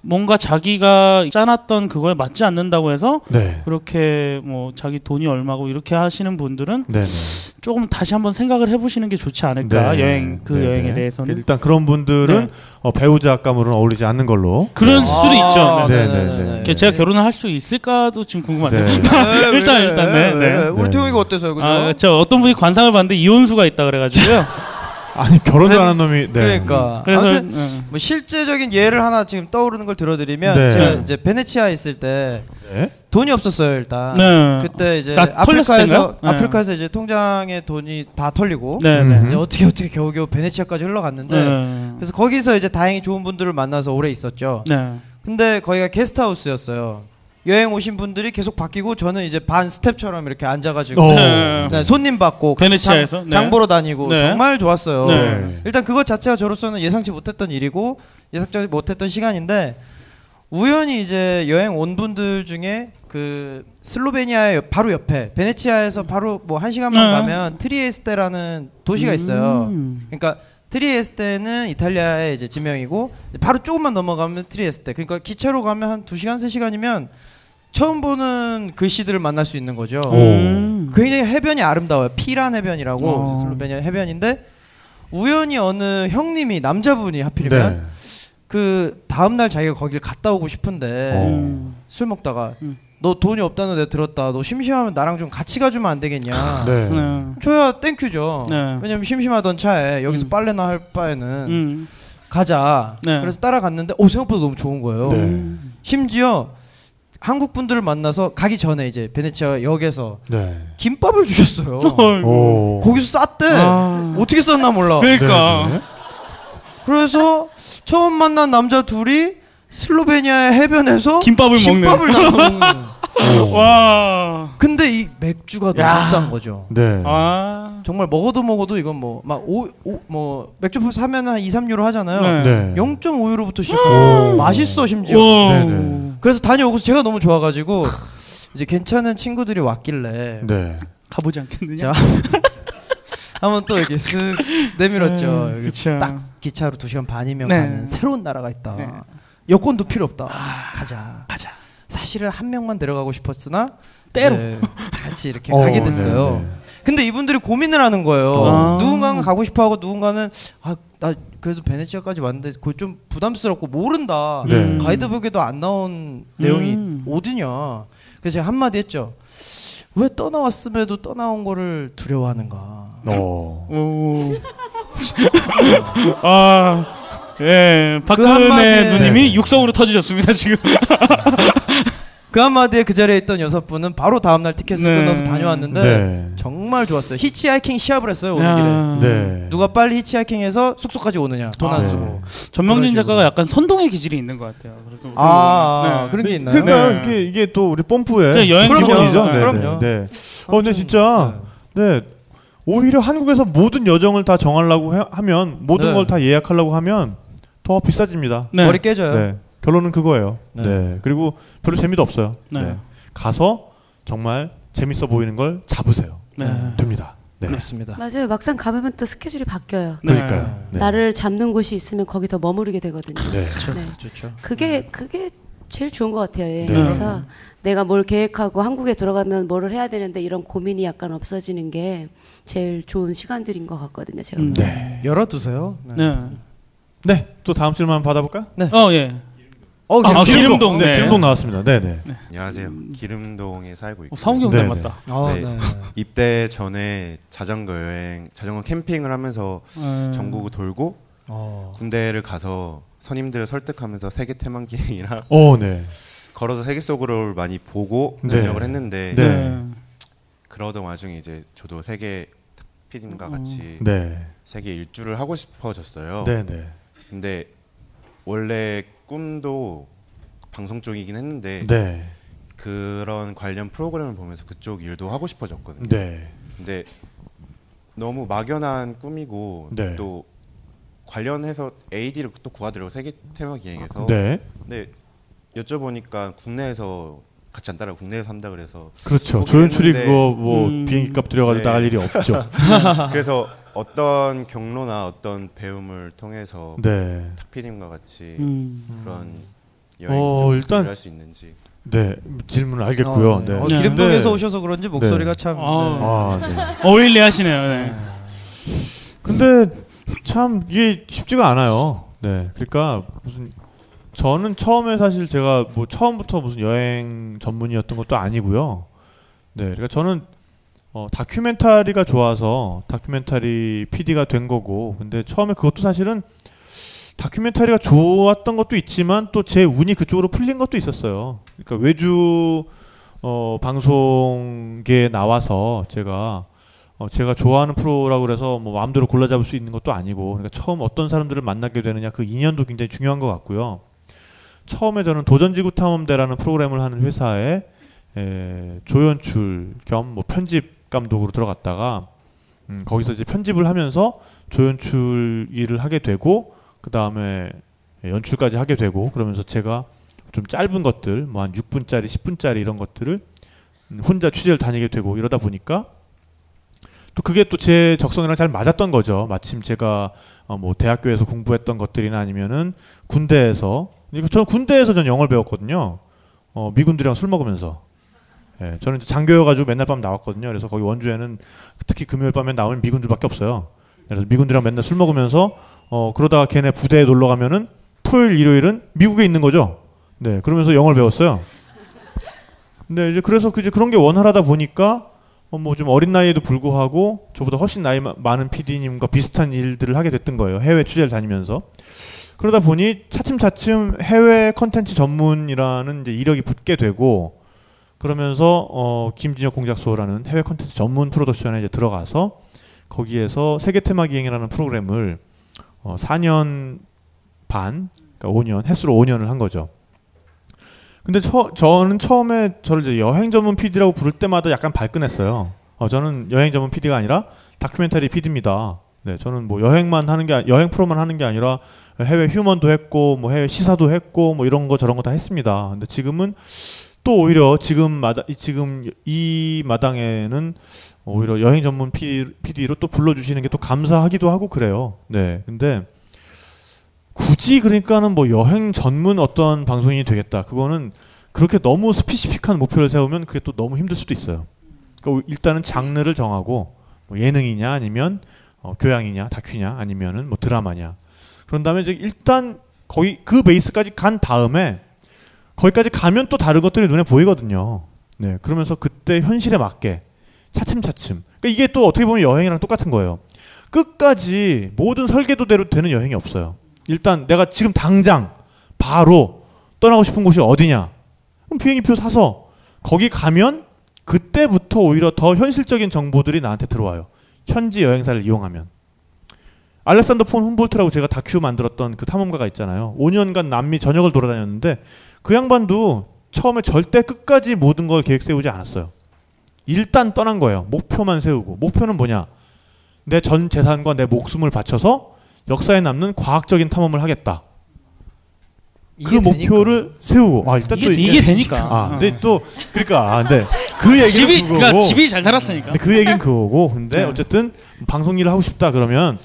뭔가 자기가 짜놨던 그거에 맞지 않는다고 해서 네. 그렇게 뭐 자기 돈이 얼마고 이렇게 하시는 분들은 네. 네. 조금 다시 한번 생각을 해보시는 게 좋지 않을까 네. 여행 그 네, 여행에 네. 대해서는 일단 그런 분들은 네. 어, 배우 자 감으로는 어울리지 않는 걸로. 그럴 네. 수도 있죠. 네. 네, 네, 네. 제가 결혼을 할 수 있을까도 지금 궁금한데 네. 일단 일단 네, 네. 우리 네. 태용이가 어때서요, 그죠? 아, 저 어떤 분이 관상을 봤는데 이혼수가 있다 그래 가지고요. 아니 결혼도 안한 놈이. 네. 그러니까. 그래서 아무튼 응. 뭐 실제적인 예를 하나 지금 떠오르는 걸 들어드리면 네. 제가 이제 베네치아에 있을 때 네. 돈이 없었어요 일단. 네. 그때 이제 아프리카에서? 네. 아프리카에서 이제 통장에 돈이 다 털리고 네, 음. 네. 이제 어떻게 어떻게 겨우겨우 베네치아까지 흘러갔는데 네. 그래서 거기서 이제 다행히 좋은 분들을 만나서 오래 있었죠. 네. 근데 거기가 게스트하우스였어요. 여행 오신 분들이 계속 바뀌고 저는 이제 반 스텝처럼 이렇게 앉아가지고 어. 네. 네, 손님 받고 베네치아에서? 장, 네. 장 보러 다니고 네. 정말 좋았어요. 네. 일단 그것 자체가 저로서는 예상치 못했던 일이고 예상치 못했던 시간인데 우연히 이제 여행 온 분들 중에 그 슬로베니아의 바로 옆에 베네치아에서 바로 뭐 한 시간만 네. 가면 트리에스테라는 도시가 있어요. 음. 그러니까 트리에스테는 이탈리아의 이제 지명이고 바로 조금만 넘어가면 트리에스테. 그러니까 기차로 가면 한 2시간 3시간이면 처음 보는 글씨들을 만날 수 있는 거죠. 오. 음. 굉장히 해변이 아름다워요. 피란 해변이라고 어. 슬로베니아 해변인데 우연히 어느 형님이 남자분이 하필이면 네. 그 다음 날 자기가 거길 갔다 오고 싶은데 어. 음. 술 먹다가 음. 너 돈이 없다는 데 들었다. 너 심심하면 나랑 좀 같이 가주면 안 되겠냐? 네. 네. 저야 thank you죠. 네. 왜냐면 심심하던 차에 여기서 음. 빨래나 할 바에는 음. 가자. 네. 그래서 따라갔는데 오 생각보다 너무 좋은 거예요. 네. 심지어 한국 분들을 만나서 가기 전에 이제 베네치아 역에서 네. 김밥을 주셨어요. 오. 거기서 쌌대. 아. 어떻게 쌌나 몰라. 그러니까. 네, 네. 그래서 처음 만난 남자 둘이 슬로베니아의 해변에서 김밥을 먹는. 김밥을. 오. 와. 근데 이 맥주가 너무 야. 비싼 거죠. 네. 아. 정말 먹어도 먹어도 이건 뭐 막 오 뭐 맥주 사면 한 2, 3유로 하잖아요. 네. 네. 0.5유로부터 시작하고 맛있어 심지어. 와. 네, 네. 그래서 다녀오고서 제가 너무 좋아 가지고 이제 괜찮은 친구들이 왔길래 네. 가보지 않겠느냐? 자 한번 또 이렇게 쓱 내밀었죠. 음, 여기 그쵸. 딱 기차로 2시간 반이면 네. 가는 새로운 나라가 있다. 네. 여권도 필요 없다. 가자. 가자. 사실은 한 명만 데려가고 싶었으나 때로. 같이 이렇게 어, 가게 됐어요. 네, 네. 근데 이분들이 고민을 하는 거예요. 아. 누군가는 가고 싶어 하고 누군가는 아 나 그래도 베네치아까지 왔는데 그거 좀 부담스럽고 모른다. 네. 가이드북에도 안 나온 내용이 음. 어디냐. 그래서 제가 한마디 했죠. 왜 떠나왔음에도 떠나온 거를 두려워하는가. 어. 오. 아. 예, 박근혜 그 한마디에- 누님이 육성으로 터지셨습니다 지금. 그 한마디에 그 자리에 있던 여섯 분은 바로 다음날 티켓을 네. 끊어서 다녀왔는데 네. 정말 좋았어요. 히치하이킹 시합을 했어요 오는 야. 길에. 네. 누가 빨리 히치하이킹해서 숙소까지 오느냐 돈안 아, 쓰고. 전명진 작가가 약간 선동의 기질이 있는 것 같아요. 아, 네. 그런 게 있나요? 그러니까 네. 이게 이게 또 우리 뽐뿌의 그 여행 기본이죠. 그럼요. 네, 그럼요. 네. 네. 어 근데 진짜 네. 오히려 한국에서 모든 여정을 다 정하려고 해- 하면 모든 네. 걸다 예약하려고 하면 더 비싸집니다. 네. 머리 깨져요. 네. 결론은 그거예요. 네. 네. 그리고 별로 재미도 없어요. 네. 네. 가서 정말 재밌어 보이는 걸 잡으세요. 네. 됩니다. 네. 그렇습니다. 맞아요. 막상 가보면 또 스케줄이 바뀌어요. 그러니까요. 네. 나를 잡는 곳이 있으면 거기 더 머무르게 되거든요. 네. 네. 좋죠. 그게 그게 제일 좋은 것 같아요. 네. 여행에서 내가 뭘 계획하고 한국에 돌아가면 뭐를 해야 되는데 이런 고민이 약간 없어지는 게 제일 좋은 시간들인 것 같거든요. 제가. 음. 네. 열어두세요. 네. 네. 네. 또 다음 질문 받아볼까요? 어 예. 어, 아, 기름동. 네. 네. 기름동 나왔습니다. 네, 네. 안녕하세요. 기름동에 살고 있고 어, 사무경 네, 닮았다. 아, 네. 네. 입대 전에 자전거 여행, 자전거 캠핑을 하면서 음. 전국을 돌고 어. 군대를 가서 선임들을 설득하면서 세계 태만 기행이랑 오, 네. 걸어서 세계 속으로 많이 보고 네. 능력을 했는데 네. 그러던 와중에 이제 저도 세계 피디님과 같이 네. 세계 일주를 하고 싶어졌어요. 네, 네. 근데 원래 꿈도 방송 쪽이긴 했는데 네. 그런 관련 프로그램을 보면서 그쪽 일도 하고 싶어졌거든요. 네. 근데 너무 막연한 꿈이고 네. 또 관련해서 AD를 또 구하더라고 세계 테마 기행에서. 네. 근데 여쭤보니까 국내에서 같이 안 따라 국내에서 한다 그래서 그렇죠. 조연출이 그거 뭐 음. 비행기 값 들여가지고 네. 나갈 일이 없죠. 그래서 어떤 경로나 어떤 배움을 통해서 네. 탁피님과 같이 음. 그런 여행 어, 일단- 할수 있는지 네. 질문을 알겠고요. 어, 네. 어, 네. 기름동에서 네. 오셔서 그런지 목소리가 네. 참. 아. 네. 아, 네. 어울리 하시네요. 네. 근데 참 이게 쉽지가 않아요. 네. 그러니까 무슨 저는 처음에 사실 제가 뭐 처음부터 무슨 여행 전문이었던 것도 아니고요. 네. 그러니까 저는 어, 다큐멘터리가 좋아서 다큐멘터리 PD가 된 거고. 근데 처음에 그것도 사실은 다큐멘터리가 좋았던 것도 있지만 또 제 운이 그쪽으로 풀린 것도 있었어요. 그러니까 외주 어, 방송계에 나와서 제가 어, 제가 좋아하는 프로라고 그래서 뭐 마음대로 골라 잡을 수 있는 것도 아니고 그러니까 처음 어떤 사람들을 만나게 되느냐 그 인연도 굉장히 중요한 것 같고요. 처음에 저는 도전지구 탐험대라는 프로그램을 하는 회사에 에, 조연출 겸 뭐 편집 감독으로 들어갔다가 음, 거기서 이제 편집을 하면서 조연출 일을 하게 되고 그 다음에 연출까지 하게 되고 그러면서 제가 좀 짧은 것들 뭐 한 6분짜리 10분짜리 이런 것들을 음, 혼자 취재를 다니게 되고 이러다 보니까 또 그게 또 제 적성이랑 잘 맞았던 거죠. 마침 제가 어, 뭐 대학교에서 공부했던 것들이나 아니면은 군대에서 이거 저는 군대에서 전 영어를 배웠거든요. 어, 미군들이랑 술 먹으면서. 예, 저는 이제 장교여가지고 맨날 밤 나왔거든요. 그래서 거기 원주에는 특히 금요일 밤에 나오는 미군들밖에 없어요. 그래서 미군들이랑 맨날 술 먹으면서 어, 그러다가 걔네 부대에 놀러 가면은 토요일, 일요일은 미국에 있는 거죠. 네, 그러면서 영어를 배웠어요. 근데 이제 그래서 그 이제 그런 게 원활하다 보니까 어, 뭐 좀 어린 나이에도 불구하고 저보다 훨씬 나이 마- 많은 PD님과 비슷한 일들을 하게 됐던 거예요. 해외 취재를 다니면서. 그러다 보니 차츰차츰 해외 컨텐츠 전문이라는 이제 이력이 붙게 되고 그러면서 어, 김진혁 공작소라는 해외 컨텐츠 전문 프로덕션에 이제 들어가서 거기에서 세계 테마 기행이라는 프로그램을 어, 4년 반, 그러니까 5년, 횟수로 5년을 한 거죠. 근데 처, 저는 처음에 저를 이제 여행 전문 PD라고 부를 때마다 약간 발끈했어요. 어, 저는 여행 전문 PD가 아니라 다큐멘터리 PD입니다. 네, 저는 뭐 여행만 하는 게 아니- 여행 프로만 하는 게 아니라 해외 휴먼도 했고 뭐 해외 시사도 했고 뭐 이런 거 저런 거 다 했습니다. 근데 지금은 또 오히려 지금 마다 이- 지금 이 마당에는 오히려 여행 전문 PD로 또 불러주시는 게 또 감사하기도 하고 그래요. 네, 근데 굳이 그러니까는 뭐 여행 전문 어떤 방송인이 되겠다. 그거는 그렇게 너무 스피시픽한 목표를 세우면 그게 또 너무 힘들 수도 있어요. 그러니까 일단은 장르를 정하고 뭐 예능이냐 아니면 어, 교양이냐 다큐냐 아니면은 뭐 드라마냐. 그런 다음에 이제 일단 거기 그 베이스까지 간 다음에 거기까지 가면 또 다른 것들이 눈에 보이거든요. 네, 그러면서 그때 현실에 맞게 차츰차츰. 그러니까 이게 또 어떻게 보면 여행이랑 똑같은 거예요. 끝까지 모든 설계도대로 되는 여행이 없어요. 일단 내가 지금 당장 바로 떠나고 싶은 곳이 어디냐? 그럼 비행기표 사서 거기 가면 그때부터 오히려 더 현실적인 정보들이 나한테 들어와요. 현지 여행사를 이용하면. 알렉산더 폰 훔볼트라고 제가 다큐 만들었던 그 탐험가가 있잖아요. 5년간 남미 전역을 돌아다녔는데 그 양반도 처음에 절대 끝까지 모든 걸 계획 세우지 않았어요. 일단 떠난 거예요. 목표만 세우고. 목표는 뭐냐? 내 전 재산과 내 목숨을 바쳐서 역사에 남는 과학적인 탐험을 하겠다. 그 목표를 세우고 아 일단 이게- 또 이게 되니까. 아 어. 근데 또 그러니까 아, 근데 그 얘기는 집이 그거고 그러니까 집이 잘 살았으니까. 그 얘기는 그거고 근데 네. 어쨌든 방송 일을 하고 싶다 그러면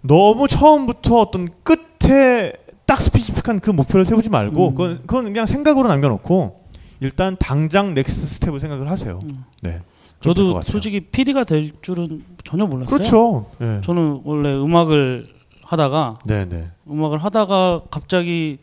너무 처음부터 어떤 끝에 딱 specific한 그 목표를 세우지 말고 음. 그건, 그건 그냥 생각으로 남겨놓고 일단 당장 next step을 생각을 하세요. 네. 그럴 것 저도. 솔직히 PD가 될 줄은 전혀 몰랐어요. 그렇죠. 네. 저는 원래 음악을 하다가 네네. 음악을 하다가 갑자기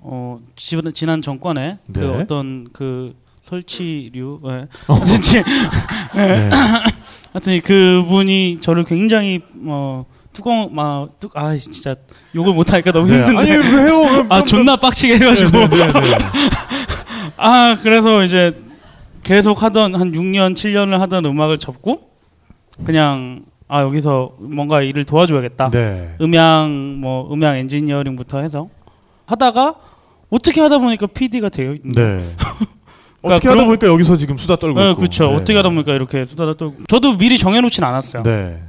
어 지난, 정권에 그 네. 어떤 그 설치류 예. 어. 하여튼 지- 예. 네. 하여튼 그분이 저를 굉장히 어 뚜껑 막아 진짜 욕을 못 하니까 너무 네. 힘든데 아니, 왜요? 아 존나 빡치게 해가지고 네, 네, 네, 네. 아 그래서 이제 계속 하던 한 6년 7년을 하던 음악을 접고 그냥 아 여기서 뭔가 일을 도와줘야겠다 네. 음향 뭐 음향 엔지니어링부터 해서 하다가 어떻게 하다 보니까 PD가 되어 있는. 네. 어떻게 하다 보니까 여기서 지금 수다 떨고 네, 있고. 그렇죠. 네. 어떻게 하다 보니까 이렇게 수다를 떨고 저도 미리 정해놓진 않았어요. 네.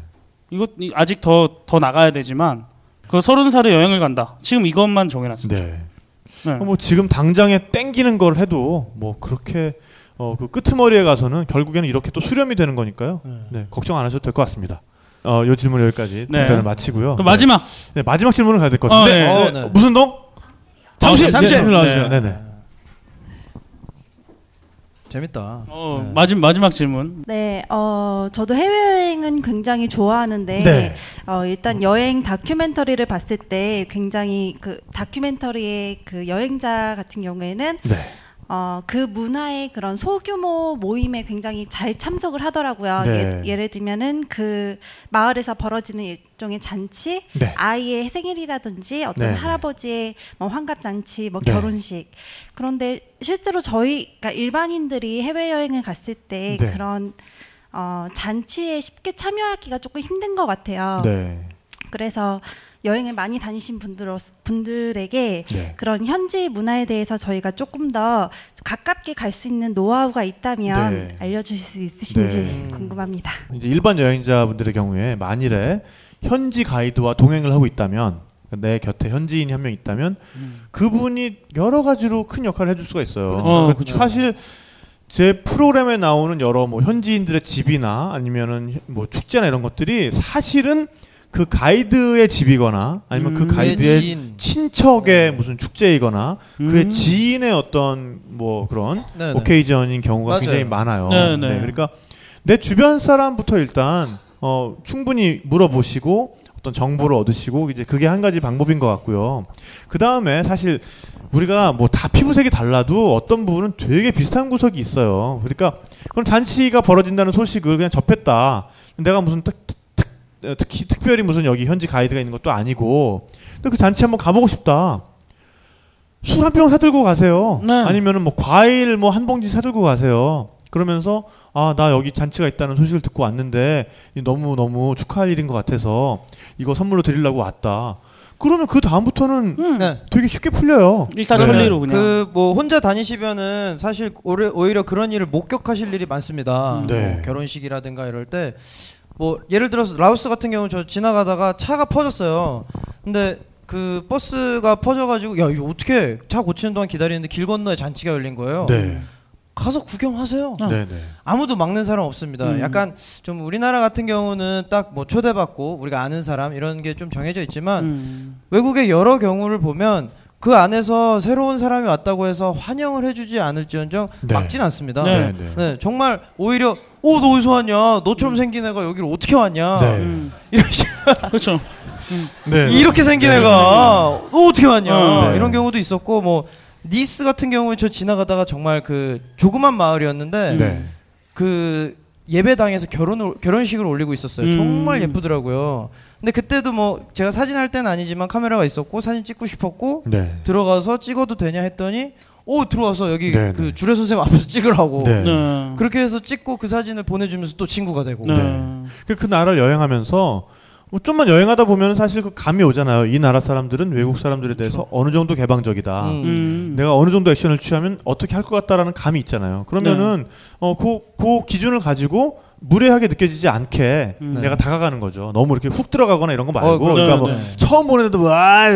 이거 이- 아직 더 더 나가야 되지만 그 서른 살에 여행을 간다. 지금 이것만 정해놨어요. 네. 네. 뭐 지금 당장에 땡기는 걸 해도 뭐 그렇게 어 그 끄트머리에 가서는 결국에는 이렇게 또 수렴이 되는 거니까요. 네, 걱정 안 하셔도 될 것 같습니다. 어, 요 질문 여기까지 네. 답변을 마치고요. 그럼 마지막. 네, 네, 마지막 질문을 가야 될것 어, 같은데 네. 어, 네. 네. 무슨 동? 잠시 어, 잠시 네. 나와주세요. 네. 네, 네. 재밌다. 어, 네. 마지막 마지막 질문. 네, 어, 저도 해외여행은 굉장히 좋아하는데, 네. 어, 일단 여행 다큐멘터리를 봤을 때 굉장히 그 다큐멘터리의 그 여행자 같은 경우에는 네. 어, 그 문화의 그런 소규모 모임에 굉장히 잘 참석을 하더라고요. 네. 예, 를 들면은 그 마을에서 벌어지는 일종의 잔치, 네. 아이의 생일이라든지 어떤 네. 할아버지의 뭐 환갑 잔치, 뭐 네. 결혼식. 그런데 실제로 저희 그러니까 일반인들이 해외 여행을 갔을 때 네. 그런 어, 잔치에 쉽게 참여하기가 조금 힘든 것 같아요. 네. 그래서 여행을 많이 다니신 분들 분들에게 네. 그런 현지 문화에 대해서 저희가 조금 더 가깝게 갈 수 있는 노하우가 있다면 네. 알려주실 수 있으신지 네. 궁금합니다. 이제 일반 여행자분들의 경우에 만일에 현지 가이드와 동행을 하고 있다면 내 곁에 현지인이 한 명 있다면 그분이 여러 가지로 큰 역할을 해줄 수가 있어요. 어, 그러니까 그쵸. 사실 제 프로그램에 나오는 여러 뭐 현지인들의 집이나 아니면은 뭐 축제나 이런 것들이 사실은 그 가이드의 집이거나 아니면 그 음. 가이드의 지인. 친척의 무슨 축제이거나 그의 음. 지인의 어떤 뭐 그런 네네. 오케이전인 경우가 맞아요. 굉장히 많아요. 네, 네. 그러니까 내 주변 사람부터 일단 어, 충분히 물어보시고 어떤 정보를 얻으시고 이제 그게 한 가지 방법인 것 같고요. 그 다음에 사실 우리가 뭐 다 피부색이 달라도 어떤 부분은 되게 비슷한 구석이 있어요. 그러니까 그런 잔치가 벌어진다는 소식을 그냥 접했다. 내가 무슨 특, 특, 특히 특별히 무슨 여기 현지 가이드가 있는 것도 아니고 근데 그 잔치 한번 가보고 싶다. 술 한 병 사들고 가세요. 네. 아니면은 뭐 과일 뭐 한 봉지 사들고 가세요. 그러면서 아 나 여기 잔치가 있다는 소식을 듣고 왔는데 너무 너무 축하할 일인 것 같아서 이거 선물로 드리려고 왔다. 그러면 그 다음부터는 네. 되게 쉽게 풀려요. 일사천리로 그냥. 그 뭐 혼자 다니시면은 사실 오히려, 오히려 그런 일을 목격하실 일이 많습니다. 네. 뭐 결혼식이라든가 이럴 때 뭐 예를 들어서 라오스 같은 경우 저 지나가다가 차가 퍼졌어요. 근데 그 버스가 퍼져가지고 야 이거 어떻게 차 고치는 동안 기다리는데 길 건너에 잔치가 열린 거예요. 네. 가서 구경하세요. 네, 네. 아무도 막는 사람 없습니다. 음. 약간 좀 우리나라 같은 경우는 딱 뭐 초대받고 우리가 아는 사람 이런 게 좀 정해져 있지만 음. 외국의 여러 경우를 보면 그 안에서 새로운 사람이 왔다고 해서 환영을 해주지 않을지언정 네. 막진 않습니다. 네. 네, 네. 네, 정말 오히려 어, 너 어디서 왔냐? 너처럼 생긴 애가 여기를 어떻게 왔냐? 네. 음. 이런 식 그렇죠. 네. 이렇게 생긴 네. 애가 너 어떻게 왔냐? 어. 네. 이런 경우도 있었고 뭐 니스 같은 경우에 저 지나가다가 정말 그 조그만 마을이었는데 네. 그 예배당에서 결혼을 결혼식을 올리고 있었어요. 음. 정말 예쁘더라고요. 근데 그때도 뭐 제가 사진 할 때는 아니지만 카메라가 있었고 사진 찍고 싶었고 네. 들어가서 찍어도 되냐 했더니 오 들어와서 여기 네, 그 주례 선생님 앞에서 찍으라고 네. 네. 그렇게 해서 찍고 그 사진을 보내주면서 또 친구가 되고 네. 그, 그 나라를 여행하면서 뭐 좀만 여행하다 보면 사실 그 감이 오잖아요. 이 나라 사람들은 외국 사람들에 대해서 어느 정도 개방적이다. 음. 음. 내가 어느 정도 액션을 취하면 어떻게 할 것 같다라는 감이 있잖아요. 그러면은 네. 어, 그, 그 기준을 가지고 무례하게 느껴지지 않게 음. 내가 다가가는 거죠. 너무 이렇게 훅 들어가거나 이런 거 말고, 어, 그러니까 네, 뭐 네. 처음 보는데도 와,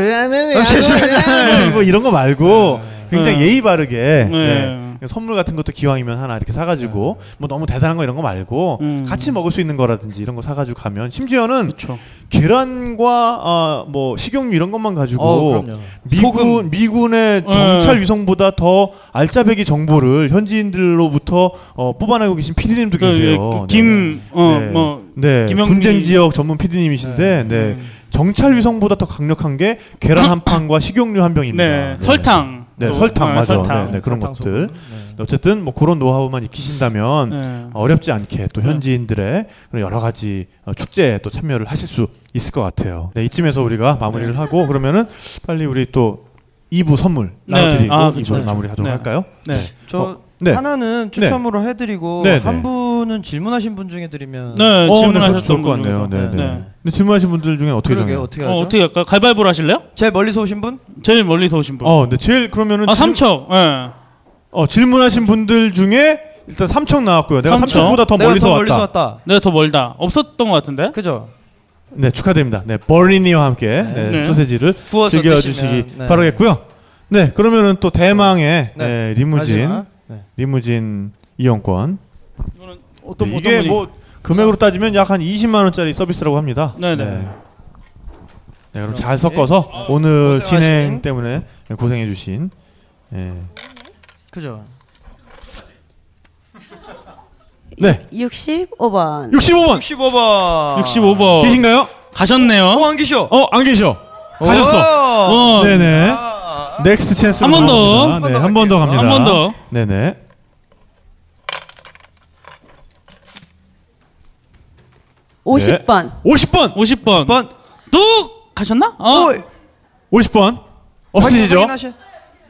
뭐 이런 거 말고 굉장히 네. 예의 바르게 네. 네. 선물 같은 것도 기왕이면 하나 이렇게 사가지고 뭐 너무 대단한 거 이런 거 말고 음. 같이 먹을 수 있는 거라든지 이런 거 사가지고 가면 심지어는 그렇죠. 계란과 아, 뭐 식용유 이런 것만 가지고 어. 미군 미군의 정찰 위성보다 더 알짜배기 정보를 현지인들로부터 어, 뽑아내고 계신 PD님도 그, 계세요. 그 김, 어, 네. 뭐, 네, 분쟁 지역 전문 PD님이신데 네. 정찰 위성보다 더 강력한 게 계란 한 판과 식용유 한 병입니다. 네, 설탕. 네, 또, 설탕 네, 맞아. 설탕. 네, 네, 그런 것들. 네. 어쨌든 뭐 그런 노하우만 익히신다면 네. 어렵지 않게 또 현지인들의 그런 여러 가지 어, 축제에 또 참여를 하실 수 있을 것 같아요. 네, 이쯤에서 우리가 마무리를 하고 그러면은 빨리 우리 또 2부 선물 네. 나눠드리고 아, 그쵸, 2부 그쵸. 마무리하도록 네. 할까요? 네. 저 어, 네. 하나는 추첨으로 해드리고 네, 네. 한 분은 질문하신 분 중에 드리면 네, 어, 네, 질문하셨던 분 같네요. 네, 네. 네. 근데 질문하신 분들 중에 어떻게 그러게 정해요? 어떻게 하죠? 어, 어떻게 할까? 가위바위보로 하실래요? 제일 멀리서 오신 분? 제일 멀리서 오신 분. 어, 근데 제일 그러면은 아, 질- 삼척. 예. 어, 질문하신 분들 중에 일단 삼척 나왔고요. 내가 삼척? 삼척보다 더 내가 멀리서 더 왔다. 멀리서 왔다. 내가 더 멀다. 없었던 것 같은데? 그죠? 네, 축하드립니다. 네, 버리니와 함께 네, 네. 소세지를 구워서 즐겨주시기 드시면, 네. 바라겠고요. 네, 그러면은 또 대망의 네. 네, 리무진, 마지막. 네. 리무진 이용권. 어떤 네, 어떤 이게 분이? 뭐 금액으로 따지면 약 한 20만 원짜리 서비스라고 합니다. 네네. 네. 네, 그럼 잘 섞어서 오늘 진행 때문에 고생해 주신 예. 그죠? 네, 65번. 65번 65번. 65번. 계신가요? 가셨네요. 어, 안 계셔. 어, 안 계셔. 가셨어. 어, 네네. next chance. 한 번 더. 네, 한 번 더 갑니다. 한 번 더. 네네. 오십 번 50번. 50번. 번. 또 가셨나? 어. 어, 50번. 없으시죠? 확인하셔.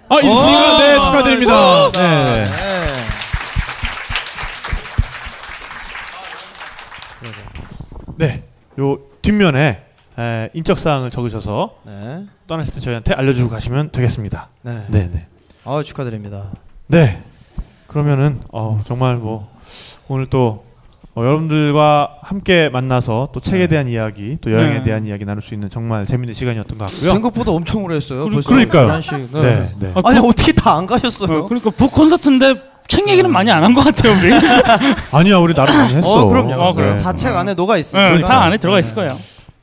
아, 있으니까 오! 네, 축하드립니다. 네. 네. 네. 요 뒷면에 에, 인적 사항을 적으셔서 네. 떠났을 때 저희한테 알려주고 가시면 되겠습니다. 네. 네, 네. 아, 축하드립니다. 네. 그러면은 어, 정말 뭐 오늘 또 어, 여러분들과 함께 만나서 또 책에 대한 이야기, 또 여행에 네. 대한 이야기 나눌 수 있는 정말 재밌는 시간이었던 것 같고요. 생각보다 엄청 오래 했어요. 그러- 벌써 그러니까요. 11시. 네, 네. 아, 그- 어떻게 다 안 가셨어요? 어, 그러니까 북 콘서트인데 책 얘기는 많이 안 한 것 같아요, 우리. 아니야, 우리 나름 많이 했어. 어, 그럼요. 아, 그래요? 네. 다책 안에 녹아 있으니까. 네, 다 안에 들어가 있을 거예요.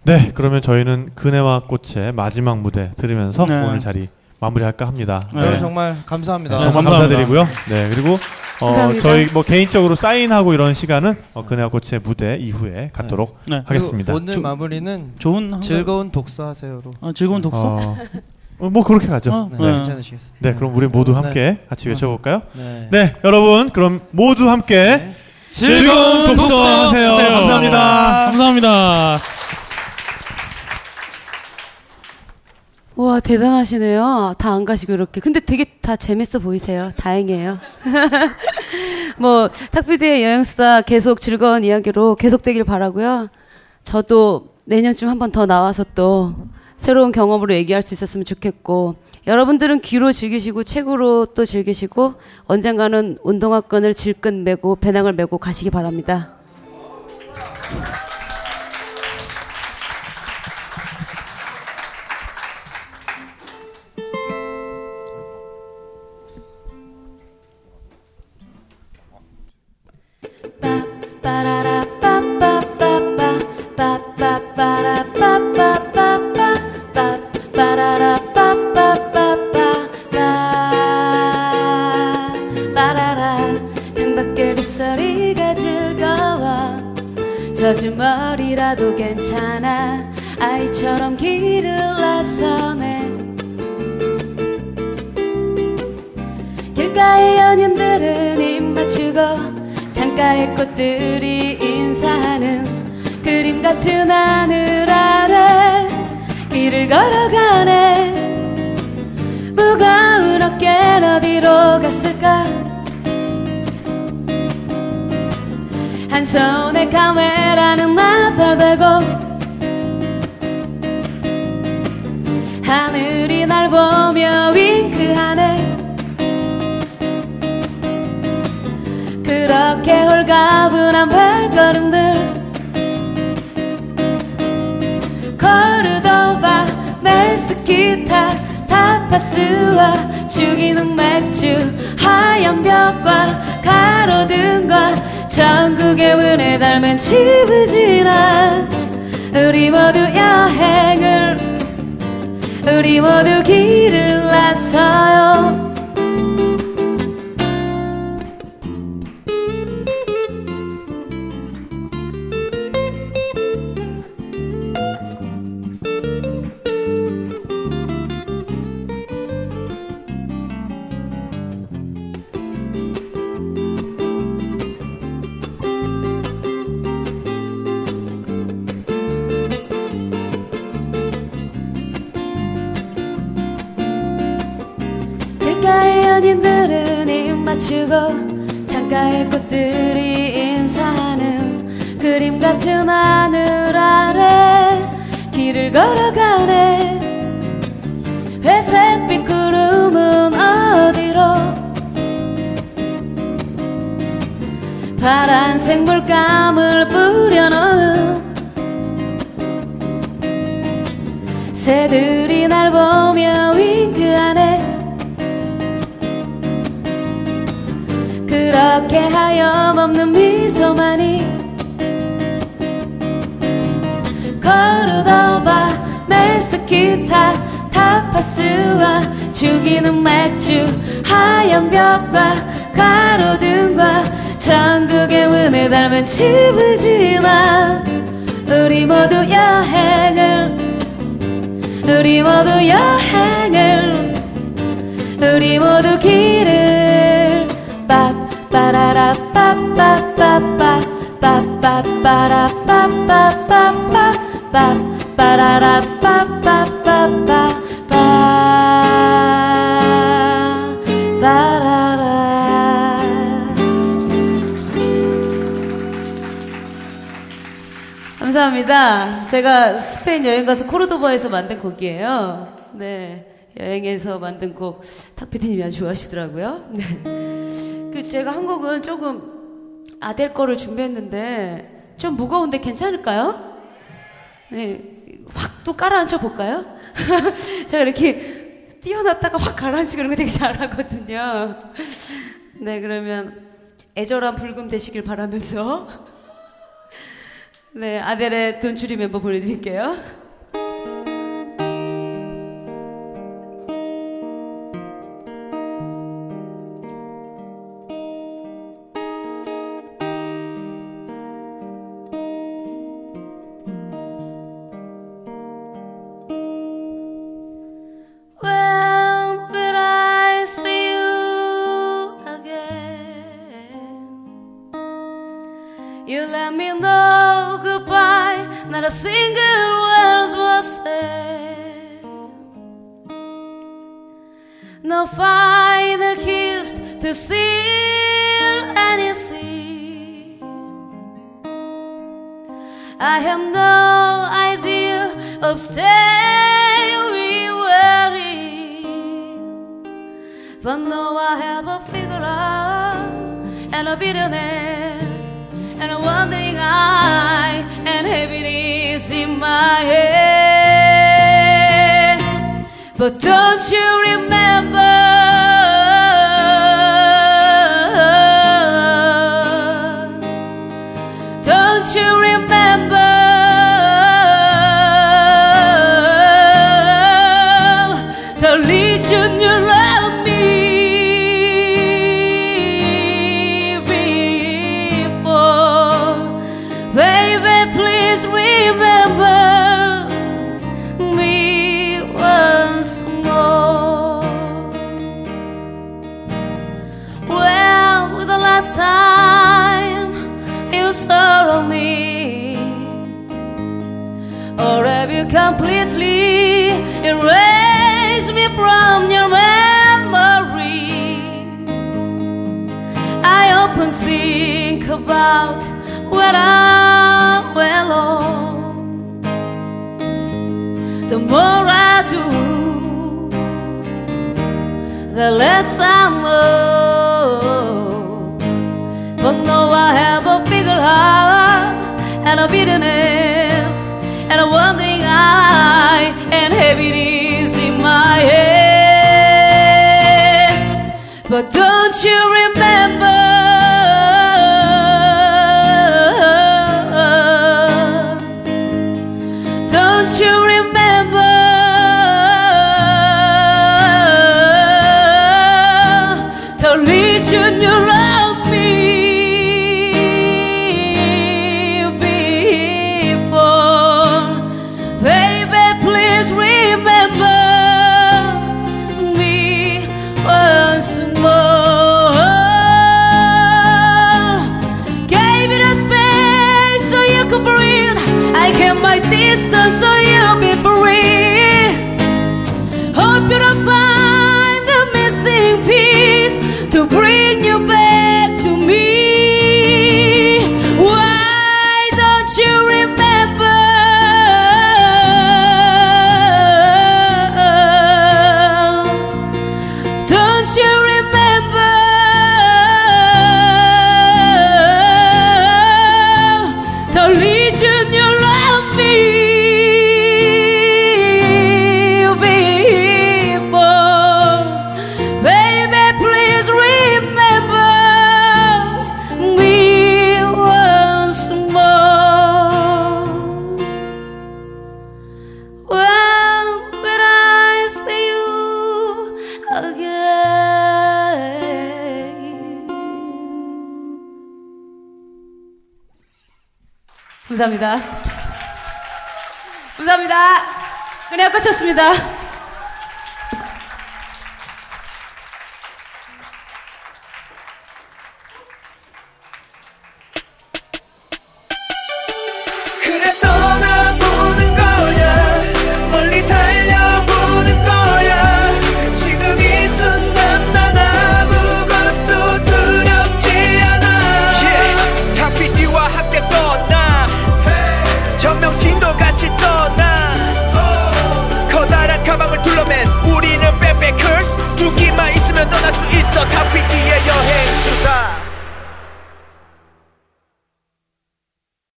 네, 그러면 저희는 그네와 꽃의 마지막 무대 들으면서 네. 오늘 자리 마무리할까 합니다. 네. 여러분 정말 감사합니다. 네, 네, 정말 감사합니다. 감사드리고요. 네, 그리고 어. 저희 뭐 개인적으로 사인하고 이런 시간은 어, 그네와 꽃의 무대 이후에 갖도록 네. 하겠습니다. 그리고 오늘 저- 마무리는 좋은 즐거운 독서하세요로. 어, 즐거운 독서. 어, 어, 뭐 그렇게 가죠. 어, 네. 네. 괜찮으시겠어요? 네, 그럼 우리 모두 함께 같이 외쳐볼까요? 네. 네, 여러분, 그럼 모두 함께 즐거운 독서 하세요. 감사합니다. 감사합니다. 우와 대단하시네요. 다 안 가시고 이렇게. 근데 되게 다 재밌어 보이세요. 다행이에요. 뭐 탁피디의 여행수다 계속 즐거운 이야기로 계속되길 바라고요. 저도 내년쯤 한 번 더 나와서 또 새로운 경험으로 얘기할 수 있었으면 좋겠고 여러분들은 귀로 즐기시고 책으로 또 즐기시고 언젠가는 운동화끈을 질끈 메고 배낭을 메고 가시기 바랍니다. 젖은 머리라도 괜찮아. 아이처럼 길을 나서네. 길가의 연인들은 입 맞추고 창가의 꽃들이 인사하는 그림 같은 하늘 아래 길을 걸어가네. 무거운 어깨 어디로 왼손에 카메라는 나팔대고 하늘이 날 보며 윙크하네. 그렇게 홀가분한 발걸음들 코르도바 메스키타 타파스와 죽이는 맥주 하얀 벽과 가로등과 전국의 문에 닮은 집을 지나 우리 모두 여행을 우리 모두 길을 나서요 입 맞추고 창가의 꽃들이 인사하는 그림 같은 하늘 아래 길을 걸어가네. 회색빛 구름은 어디로? 파란색 물감을 뿌려놓은 새들이 날 보며 윙크하네 그렇게 하염없는 미소만이 코르도바 메스키타 타파스와 죽이는 맥주 하얀 벽과 가로등과 전국의 문에 닮은 지나 우리 모두 여행을 우리 모두 여행을 우리 모두 길을 빠빠라라 빠빠빠빠 빠빠빠라 빠빠빠빠 빠빠라라 빠빠빠빠 빠라라 감사합니다. 제가 스페인 여행 가서 코르도바에서 만든 곡이에요. 네. 여행에서 만든 곡, 탁피디님이 아주 좋아하시더라고요. 네. 그 제가 한 곡은 조금 아델 거를 준비했는데 좀 무거운데 괜찮을까요? 네. 확 또 깔아앉혀 볼까요? 제가 이렇게 띄워놨다가 확 가라앉히고 거 되게 잘하거든요. 네, 그러면 애절한 불금 되시길 바라면서 네, 아델의 돈추리 멤버 보내드릴게요.